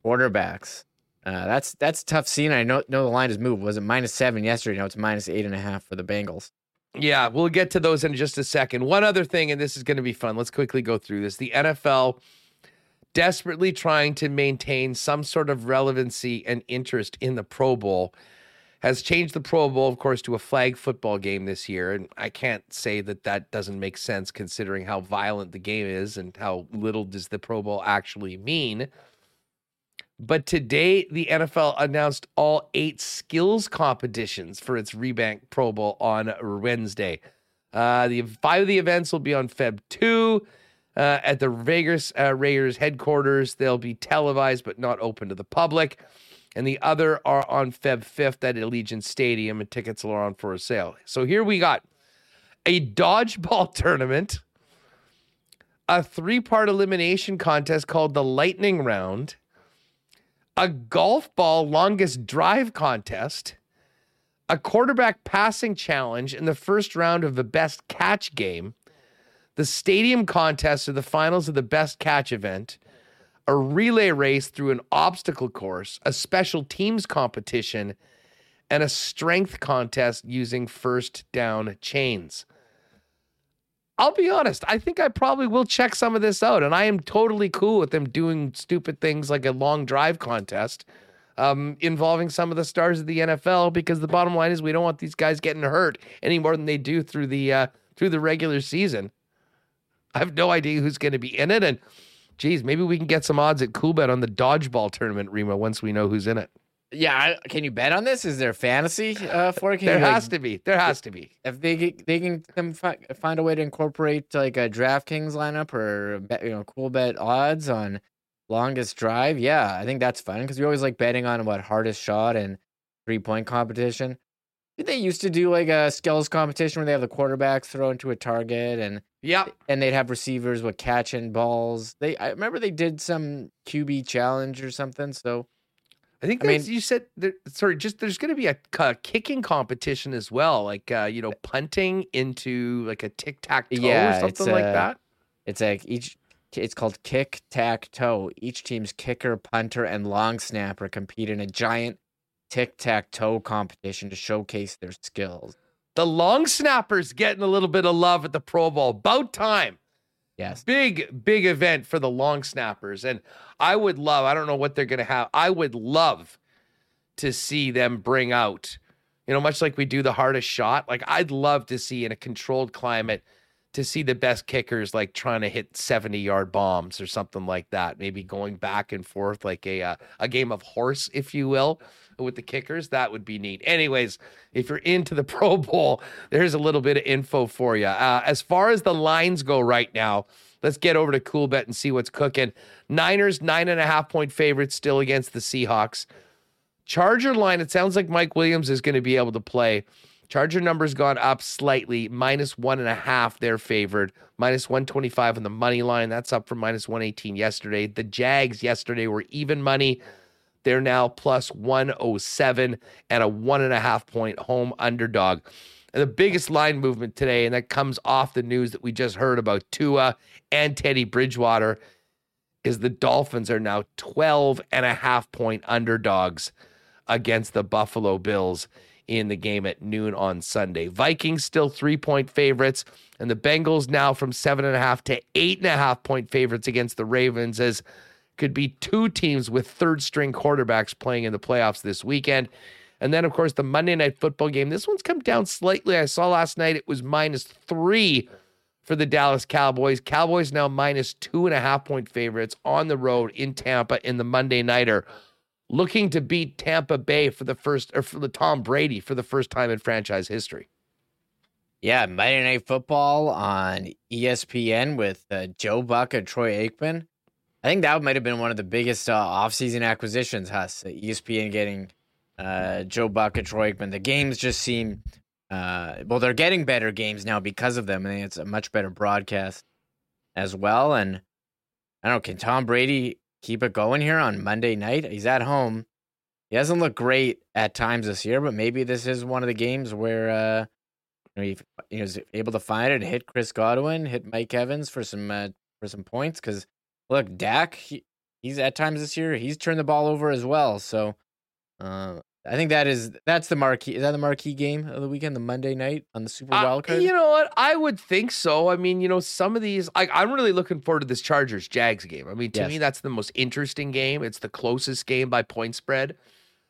quarterbacks. Uh, that's that's tough scene. I know know the line has moved. Was it minus seven yesterday? Now it's minus eight and a half for the Bengals. Yeah, we'll get to those in just a second. One other thing, and this is going to be fun. Let's quickly go through this. The NFL desperately trying to maintain some sort of relevancy and interest in the Pro Bowl has changed the Pro Bowl, of course, to a flag football game this year. And I can't say that that doesn't make sense considering how violent the game is and how little does the Pro Bowl actually mean. But today, the NFL announced all eight skills competitions for its Rebank Pro Bowl on Wednesday. Uh, the five of the events will be on Feb 2 uh, at the Vegas uh, Raiders headquarters. They'll be televised but not open to the public. And the other are on Feb 5th at Allegiant Stadium, and tickets are on for sale. So here we got a dodgeball (laughs) tournament, a three part elimination contest called the Lightning Round, a golf ball longest drive contest, a quarterback passing challenge in the first round of the best catch game, the stadium contest of the finals of the best catch event, a relay race through an obstacle course, a special teams competition, and a strength contest using first down chains. I'll be honest, I think I probably will check some of this out, and I am totally cool with them doing stupid things like a long drive contest um, involving some of the stars of the NFL. Because the bottom line is, we don't want these guys getting hurt any more than they do through the uh, through the regular season. I have no idea who's going to be in it, and geez, maybe we can get some odds at Coolbet on the dodgeball tournament, Rima, once we know who's in it. Yeah, I, can you bet on this? Is there fantasy uh, for it? Can There you, like, has to be. There has to be. if they they can find a way to incorporate like a DraftKings lineup or bet, you know Coolbet odds on longest drive, yeah, I think that's fun because we always like betting on what hardest shot and three point competition. Did they used to do like a skills competition where they have the quarterbacks throw into a target and Yeah. and they'd have receivers with catching balls. They I remember they did some QB challenge or something. So I think I mean- you said there, sorry, just there's going to be a, a kicking competition as well, like uh, you know, punting into like a tic tac toe Yeah, or something like uh, that. It's like each. It's called kick tack toe. Each team's kicker, punter, and long snapper compete in a giant tic tac toe competition to showcase their skills. The long snappers getting a little bit of love at the Pro Bowl. About time. Yes. Big, big event for the long snappers. And I would love, I don't know what they're going to have. I would love to see them bring out, you know, much like we do the hardest shot. Like, I'd love to see in a controlled climate to see the best kickers like trying to hit 70 yard bombs or something like that. Maybe going back and forth like a, uh, a game of horse, if you will with the kickers. That would be neat. Anyways, if you're into the (laughs) Pro Bowl, there's a little bit of info for you. Uh, as far as the lines go right now, let's get over to Coolbet and see what's cooking. Niners, nine and a half point favorites still against the Seahawks. Charger line, it sounds like Mike Williams is going to be able to play. Charger numbers gone up slightly, minus one and a half. They're favored, minus 125 on the money line. That's up from minus 118 yesterday. The Jags yesterday were even money. They're now plus 107 and a one and a half point home underdog. And the biggest line movement today, and that comes off the news that we just heard about Tua and Teddy Bridgewater, is the Dolphins are now 12 and a half point underdogs against the Buffalo Bills in the game at noon on Sunday. Vikings still three point favorites, and the Bengals now from seven and a half to eight and a half point favorites against the Ravens as could be two teams with third string quarterbacks playing in the playoffs this weekend. And then, of course, the Monday night football game. This one's come down slightly. I saw last night it was minus three for the Dallas Cowboys. Cowboys now minus two and a half point favorites on the road in Tampa in the Monday Nighter, looking to beat Tampa Bay for the first, or for the Tom Brady for the first time in franchise history. Yeah, Monday Night Football on ESPN with uh, Joe Buck and Troy Aikman. I think that might have been one of the biggest uh, offseason acquisitions, Huss. ESPN getting uh, Joe Buck and Troy Aikman. The games just seem, uh, well, they're getting better games now because of them. I think it's a much better broadcast as well. And I don't know, can Tom Brady keep it going here on Monday night? He's at home. He hasn't looked great at times this year, but maybe this is one of the games where uh, he, he was able to find it, hit Chris Godwin, hit Mike Evans for some uh, for some points because look, Dak, he, he's at times this year he's turned the ball over as well. So uh, I think that is that's the marquee. Is that the marquee game of the weekend, the Monday night on the Super uh, Wild Card? You know what? I would think so. I mean, you know, some of these, like, I'm really looking forward to this Chargers Jags game. I mean, to Yes. me, that's the most interesting game. It's the closest game by point spread.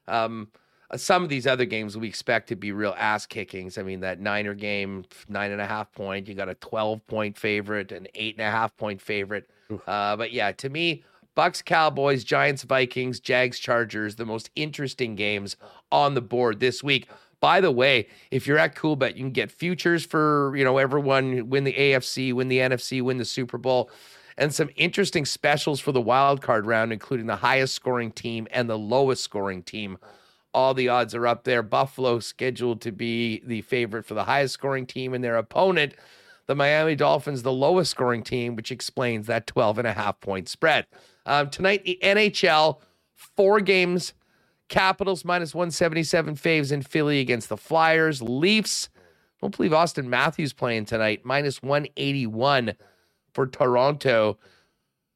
Um, uh, some of these other games we expect to be real ass kickings. I mean, that Niner game, nine and a half point. You got a 12 point favorite, an eight and a half point favorite. Uh, but yeah, to me, Bucks, Cowboys, Giants, Vikings, Jags, Chargers, the most interesting games on the board this week. By the way, if you're at Coolbet, you can get futures for you know everyone win the AFC, win the NFC, win the Super Bowl, and some interesting specials for the wild card round, including the highest scoring team and the lowest scoring team. All the odds are up there. Buffalo scheduled to be the favorite for the highest scoring team, and their opponent, the Miami Dolphins, the lowest scoring team, which explains that 12 and a half point spread. Um, tonight, the NHL, four games. Capitals minus 177 faves in Philly against the Flyers. Leafs, don't believe Auston Matthews playing tonight, minus 181 for Toronto,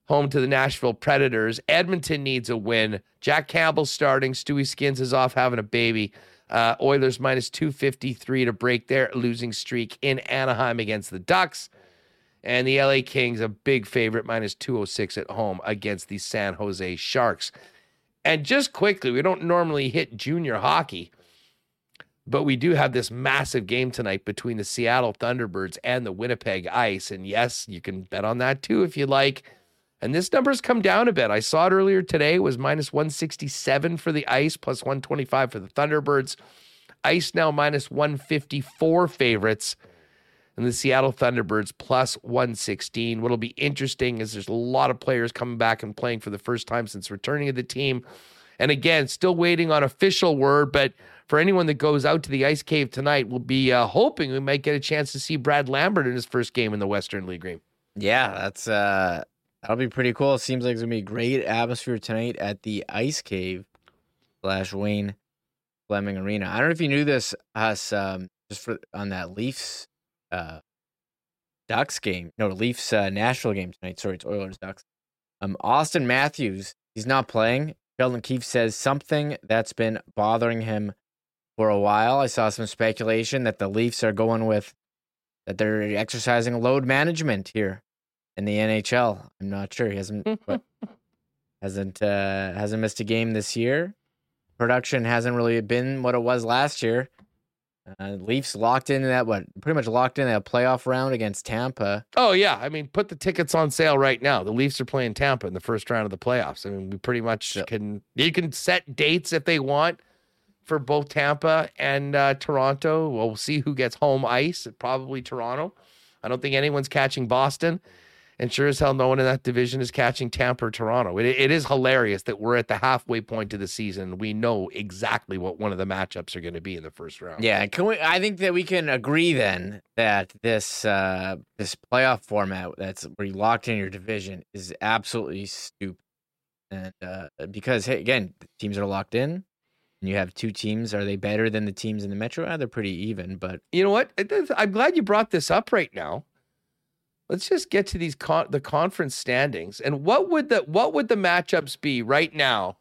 home to the Nashville Predators. Edmonton needs a win. Jack Campbell starting. Stewie Skins is off having a baby. Uh, Oilers minus 253 to break their losing streak in Anaheim against the Ducks. And the LA Kings, a big favorite, minus 206 at home against the San Jose Sharks. And just quickly, we don't normally hit junior hockey, but we do have this massive game tonight between the Seattle Thunderbirds and the Winnipeg Ice. And yes, you can bet on that too if you like. And this number's come down a bit. I saw it earlier today. It was minus 167 for the Ice, plus 125 for the Thunderbirds. Ice now minus 154 favorites. And the Seattle Thunderbirds plus 116. What'll be interesting is there's a lot of players coming back and playing for the first time since returning to the team. And again, still waiting on official word, but for anyone that goes out to the Ice Cave tonight, we'll be uh, hoping we might get a chance to see Brad Lambert in his first game in the Western League game. Yeah, that's uh that'll be pretty cool. Seems like it's gonna be great atmosphere tonight at the Ice Cave slash Wayne Fleming Arena. I don't know if you knew this, us um just for on that Leafs uh Ducks game. No, Leafs uh, Nashville game tonight. Sorry, it's Oilers Ducks. Um Auston Matthews, he's not playing Sheldon Keefe says something that's been bothering him for a while. I saw some speculation that the Leafs are going with that they're exercising load management here in the NHL. I'm not sure. He hasn't but (laughs) hasn't uh, hasn't missed a game this year. Production hasn't really been what it was last year. Uh, Leafs locked into that what pretty much locked in that playoff round against Tampa. Oh yeah, I mean, put the tickets on sale right now. The Leafs are playing Tampa in the first round of the playoffs. I mean, we pretty much Yep. can you can set dates if they want for both Tampa and uh, Toronto. Well, we'll see who gets home ice. Probably Toronto. I don't think anyone's catching Boston, and sure as hell, no one in that division is catching Tampa or Toronto. It, it is hilarious that we're at the halfway point of the season. We know exactly what one of the matchups are going to be in the first round. Yeah, can we? I think that we can agree then that this uh, this playoff format that's where you locked in your division is absolutely stupid, and uh, because hey, again, teams are locked in, and you have two teams. Are they better than the teams in the Metro? Uh, they're pretty even, but you know what? I'm glad you brought this up right now. Let's just get to these con- the conference standings and what would the what would the matchups be right now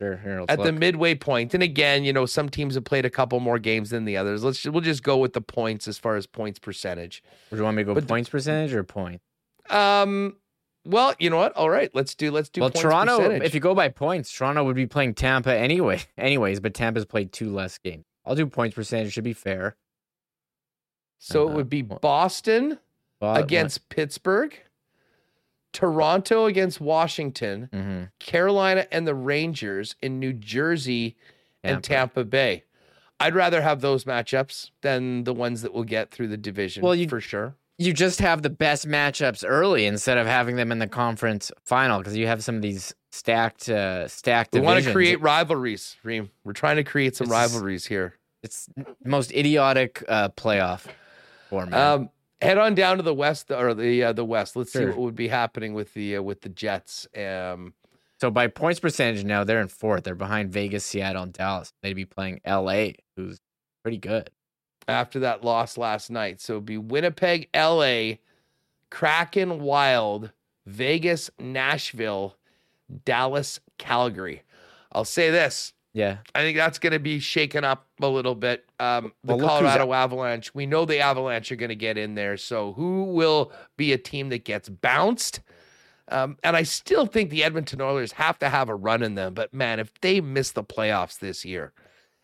sure, here, at the midway point? And again, you know, some teams have played a couple more games than the others. Let's we'll just go with the points as far as points percentage. Do you want me to go but the- points percentage or point? Um, well, you know what? All right, let's do let's do. well, points Toronto. percentage. If you go by points, Toronto would be playing Tampa anyway. (laughs) Anyways, but Tampa's played two less games. I'll do points percentage. Should be fair. so it uh, would be Boston But- against Pittsburgh, Toronto against Washington. Mhm. Carolina and the Rangers in New Jersey and Tampa. Tampa Bay. I'd rather have those matchups than the ones that we'll get through the division Well, you- for sure. you just have the best matchups early instead of having them in the conference final because you have some of these stacked uh stacked We want to create rivalries, Reem. We're trying to create some It's rivalries here. it's the most idiotic uh playoff format Um, head on down to the west or the uh, the west. Let's see what would be happening with the uh, with the Jets. Um, so by points percentage now they're in fourth they're behind vegas seattle and dallas they'd be playing la who's pretty good after that loss last night. So it'd be Winnipeg, LA, Kraken, Wild, Vegas, Nashville, Dallas, Calgary. I'll say this. Yeah I think that's going to be shaken up a little bit. Um, the Well, Colorado Avalanche, we know the Avalanche are going to get in there. So who will be a team that gets bounced? Um, and I still think the Edmonton Oilers have to have a run in them. But man, if they miss the playoffs this year,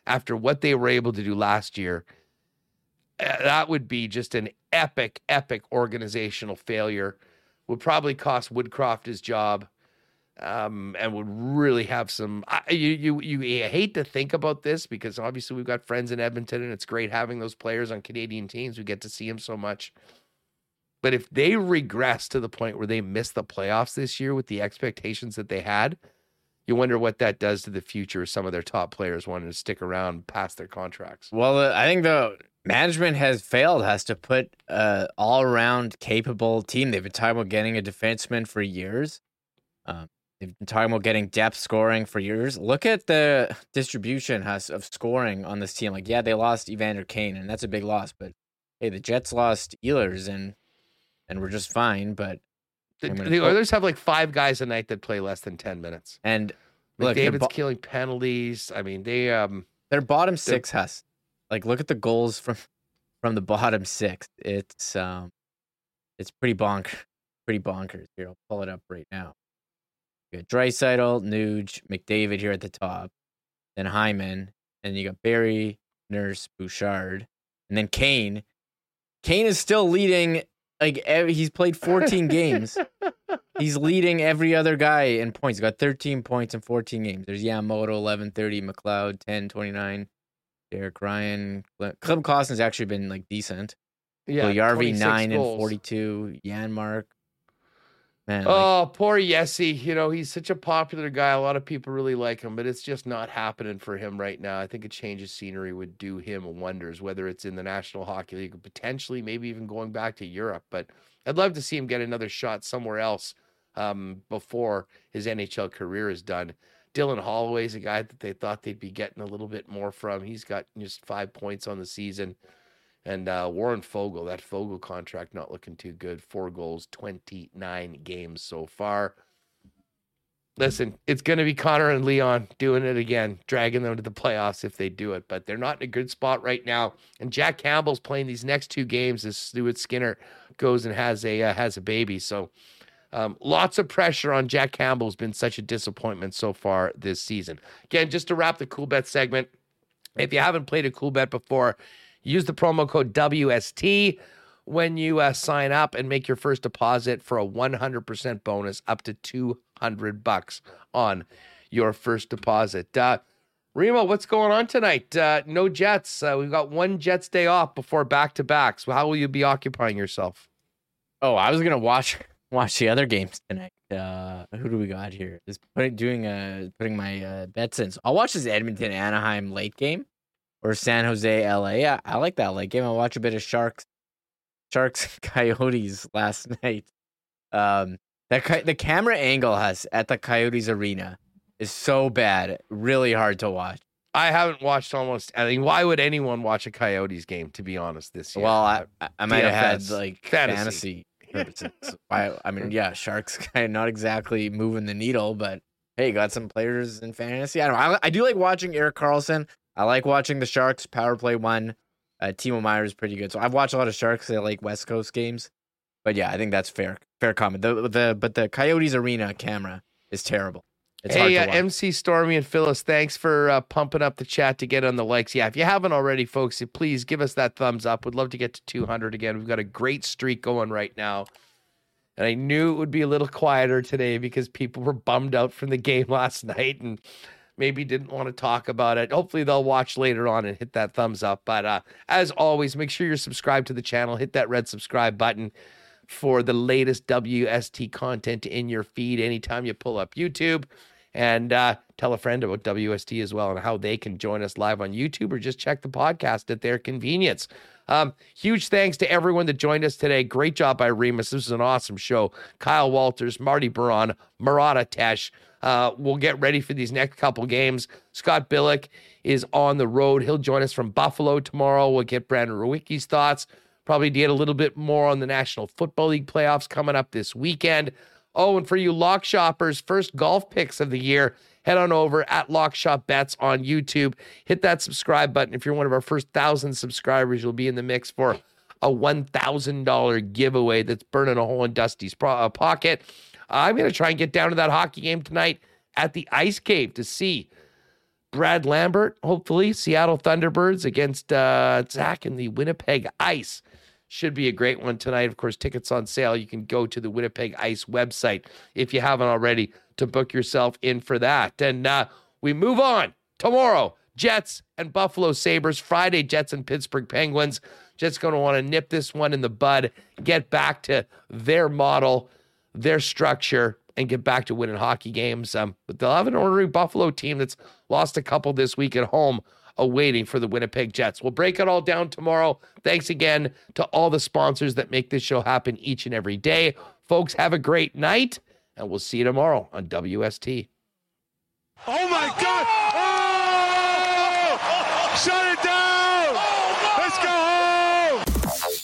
after what they were able to do last year, uh, that would be just an epic, epic organizational failure. Would probably cost Woodcroft his job, um, and would really have some. I, you, you, you, hate to think about this because obviously we've got friends in Edmonton, and it's great having those players on Canadian teams. We get to see them so much. But if they regress to the point where they miss the playoffs this year with the expectations that they had, you wonder what that does to the future of some of their top players wanting to stick around past their contracts. well uh, i think the management has failed has to put uh all-around capable team they've been talking about getting a defenseman for years um, they've been talking about getting depth scoring for years look at the distribution has of scoring on this team like yeah they lost evander kane and that's a big loss but hey the jets lost ehlers and and we're just fine but The, the Oilers have like five guys a night that play less than 10 minutes. and look they're, bo- killing penalties. I mean, they um they're bottom six has like look at the goals from from the bottom six it's um it's pretty bonk pretty bonkers here i'll pull it up right now you got Draisaitl, Nuge, McDavid here at the top, then Hyman, and you got Barrie, Nurse, Bouchard, and then Kane. Kane is still leading. Like ev- he's played 14 games. (laughs) He's leading every other guy in points. He's got 13 points in 14 games. There's Yamamoto, 11, 30, McLeod, 10, 29, Derek Ryan. Cle- Klim Kostin's actually been like decent. yeah, Yarvi 26 9 and goals. 42. Janmark. Man, like, Oh, poor Yessi. You know, he's such a popular guy. A lot of people really like him, but it's just not happening for him right now. I think a change of scenery would do him wonders, whether it's in the National Hockey League, potentially maybe even going back to Europe. But I'd love to see him get another shot somewhere else um, before his NHL career is done. Dylan Holloway's a guy that they thought they'd be getting a little bit more from. He's got just five points on the season. And uh, Warren Foegele, that Foegele contract not looking too good. Four goals, 29 games so far. listen, it's going to be Connor and Leon doing it again, dragging them to the playoffs if they do it. But they're not in a good spot right now. And Jack Campbell's playing these next two games as Stuart Skinner goes and has a uh, has a baby. So um, lots of pressure on Jack Campbell has been such a disappointment so far this season. Again, just to wrap the Coolbet segment, if you haven't played a Coolbet before, use the promo code WST when you uh, sign up and make your first deposit for a 100% bonus up to 200 bucks on your first deposit. Uh, Remo, what's going on tonight? Uh, no Jets. Uh, we've got one Jets day off before back to backs. So how will you be occupying yourself? Oh, I was gonna watch (laughs) watch the other games tonight. Uh, who do we got here? Is putting doing uh putting my uh, bets in. I'll watch this Edmonton Anaheim late game or San Jose LA. I, I like that late game. I'll watch a bit of Sharks Sharks (laughs) Coyotes last (laughs) night. Um, that the camera angle has at the Coyotes arena is so bad, really hard to watch. I haven't watched almost. I mean, why would anyone watch a Coyotes game? To be honest, this year. Well, I I might have had like fantasy. fantasy (laughs) I, I mean, yeah, Sharks kind of not exactly moving the needle, but hey, got some players in fantasy. I don't. Know. I, I do like watching Erik Karlsson. I like watching the Sharks power play one. Uh, Timo Meier is pretty good. So I've watched a lot of Sharks. I like West Coast games, but yeah, I think that's fair. Fair comment. The the but the Coyotes arena camera is terrible. It's hey, uh, MC Stormy and Phyllis, thanks for uh, pumping up the chat to get on the likes. Yeah, if you haven't already, folks, please give us that thumbs up. We'd love to get to 200 again. We've got a great streak going right now. And I knew it would be a little quieter today because people were bummed out from the game (laughs) last night and maybe didn't want to talk about it. Hopefully, they'll watch later on and hit that thumbs up. But uh, as always, make sure you're subscribed to the channel. Hit that red subscribe button for the latest WST content in your feed anytime you pull up YouTube and uh, tell a friend about WST as well and how they can join us live on YouTube or just check the podcast at their convenience. Um, huge thanks to everyone that joined us today. Great job by Remo. This was an awesome show. Kyle Walters, Marty Biron, Murat Ates. Uh, we'll get ready for these next couple games. Scott Billeck is on the road. He'll join us from Buffalo tomorrow. We'll get Brandon Rowicki's thoughts. Probably get a little bit more on the National Football League playoffs coming up this weekend. Oh, and for you lock shoppers, first golf picks of the year, head on over at Lock Shop Bets on YouTube. Hit that subscribe button. If you're one of our first thousand subscribers, you'll be in the mix for a $1,000 giveaway that's burning a hole in Dusty's uh, pocket. I'm going to try and get down to that hockey game tonight at the Ice Cave to see Brad Lambert, hopefully, Seattle Thunderbirds against uh, Zach and the Winnipeg Ice. Should be a great one tonight. Of course, tickets on sale. You can go to the Winnipeg Ice website if you haven't already to book yourself in for that. And uh, we move on tomorrow. Jets and Buffalo Sabres. Friday, Jets and Pittsburgh Penguins. Jets going to want to nip this one in the bud, get back to their model, their structure, and get back to winning hockey games. Um, but they'll have an ordinary Buffalo team that's lost a couple this week at home awaiting for the Winnipeg Jets. We'll break it all down tomorrow. Thanks again to all the sponsors that make this show happen each and every day. Folks, have a great night, and we'll see you tomorrow on WST. Oh my God! Oh! Shut it down! Let's go home!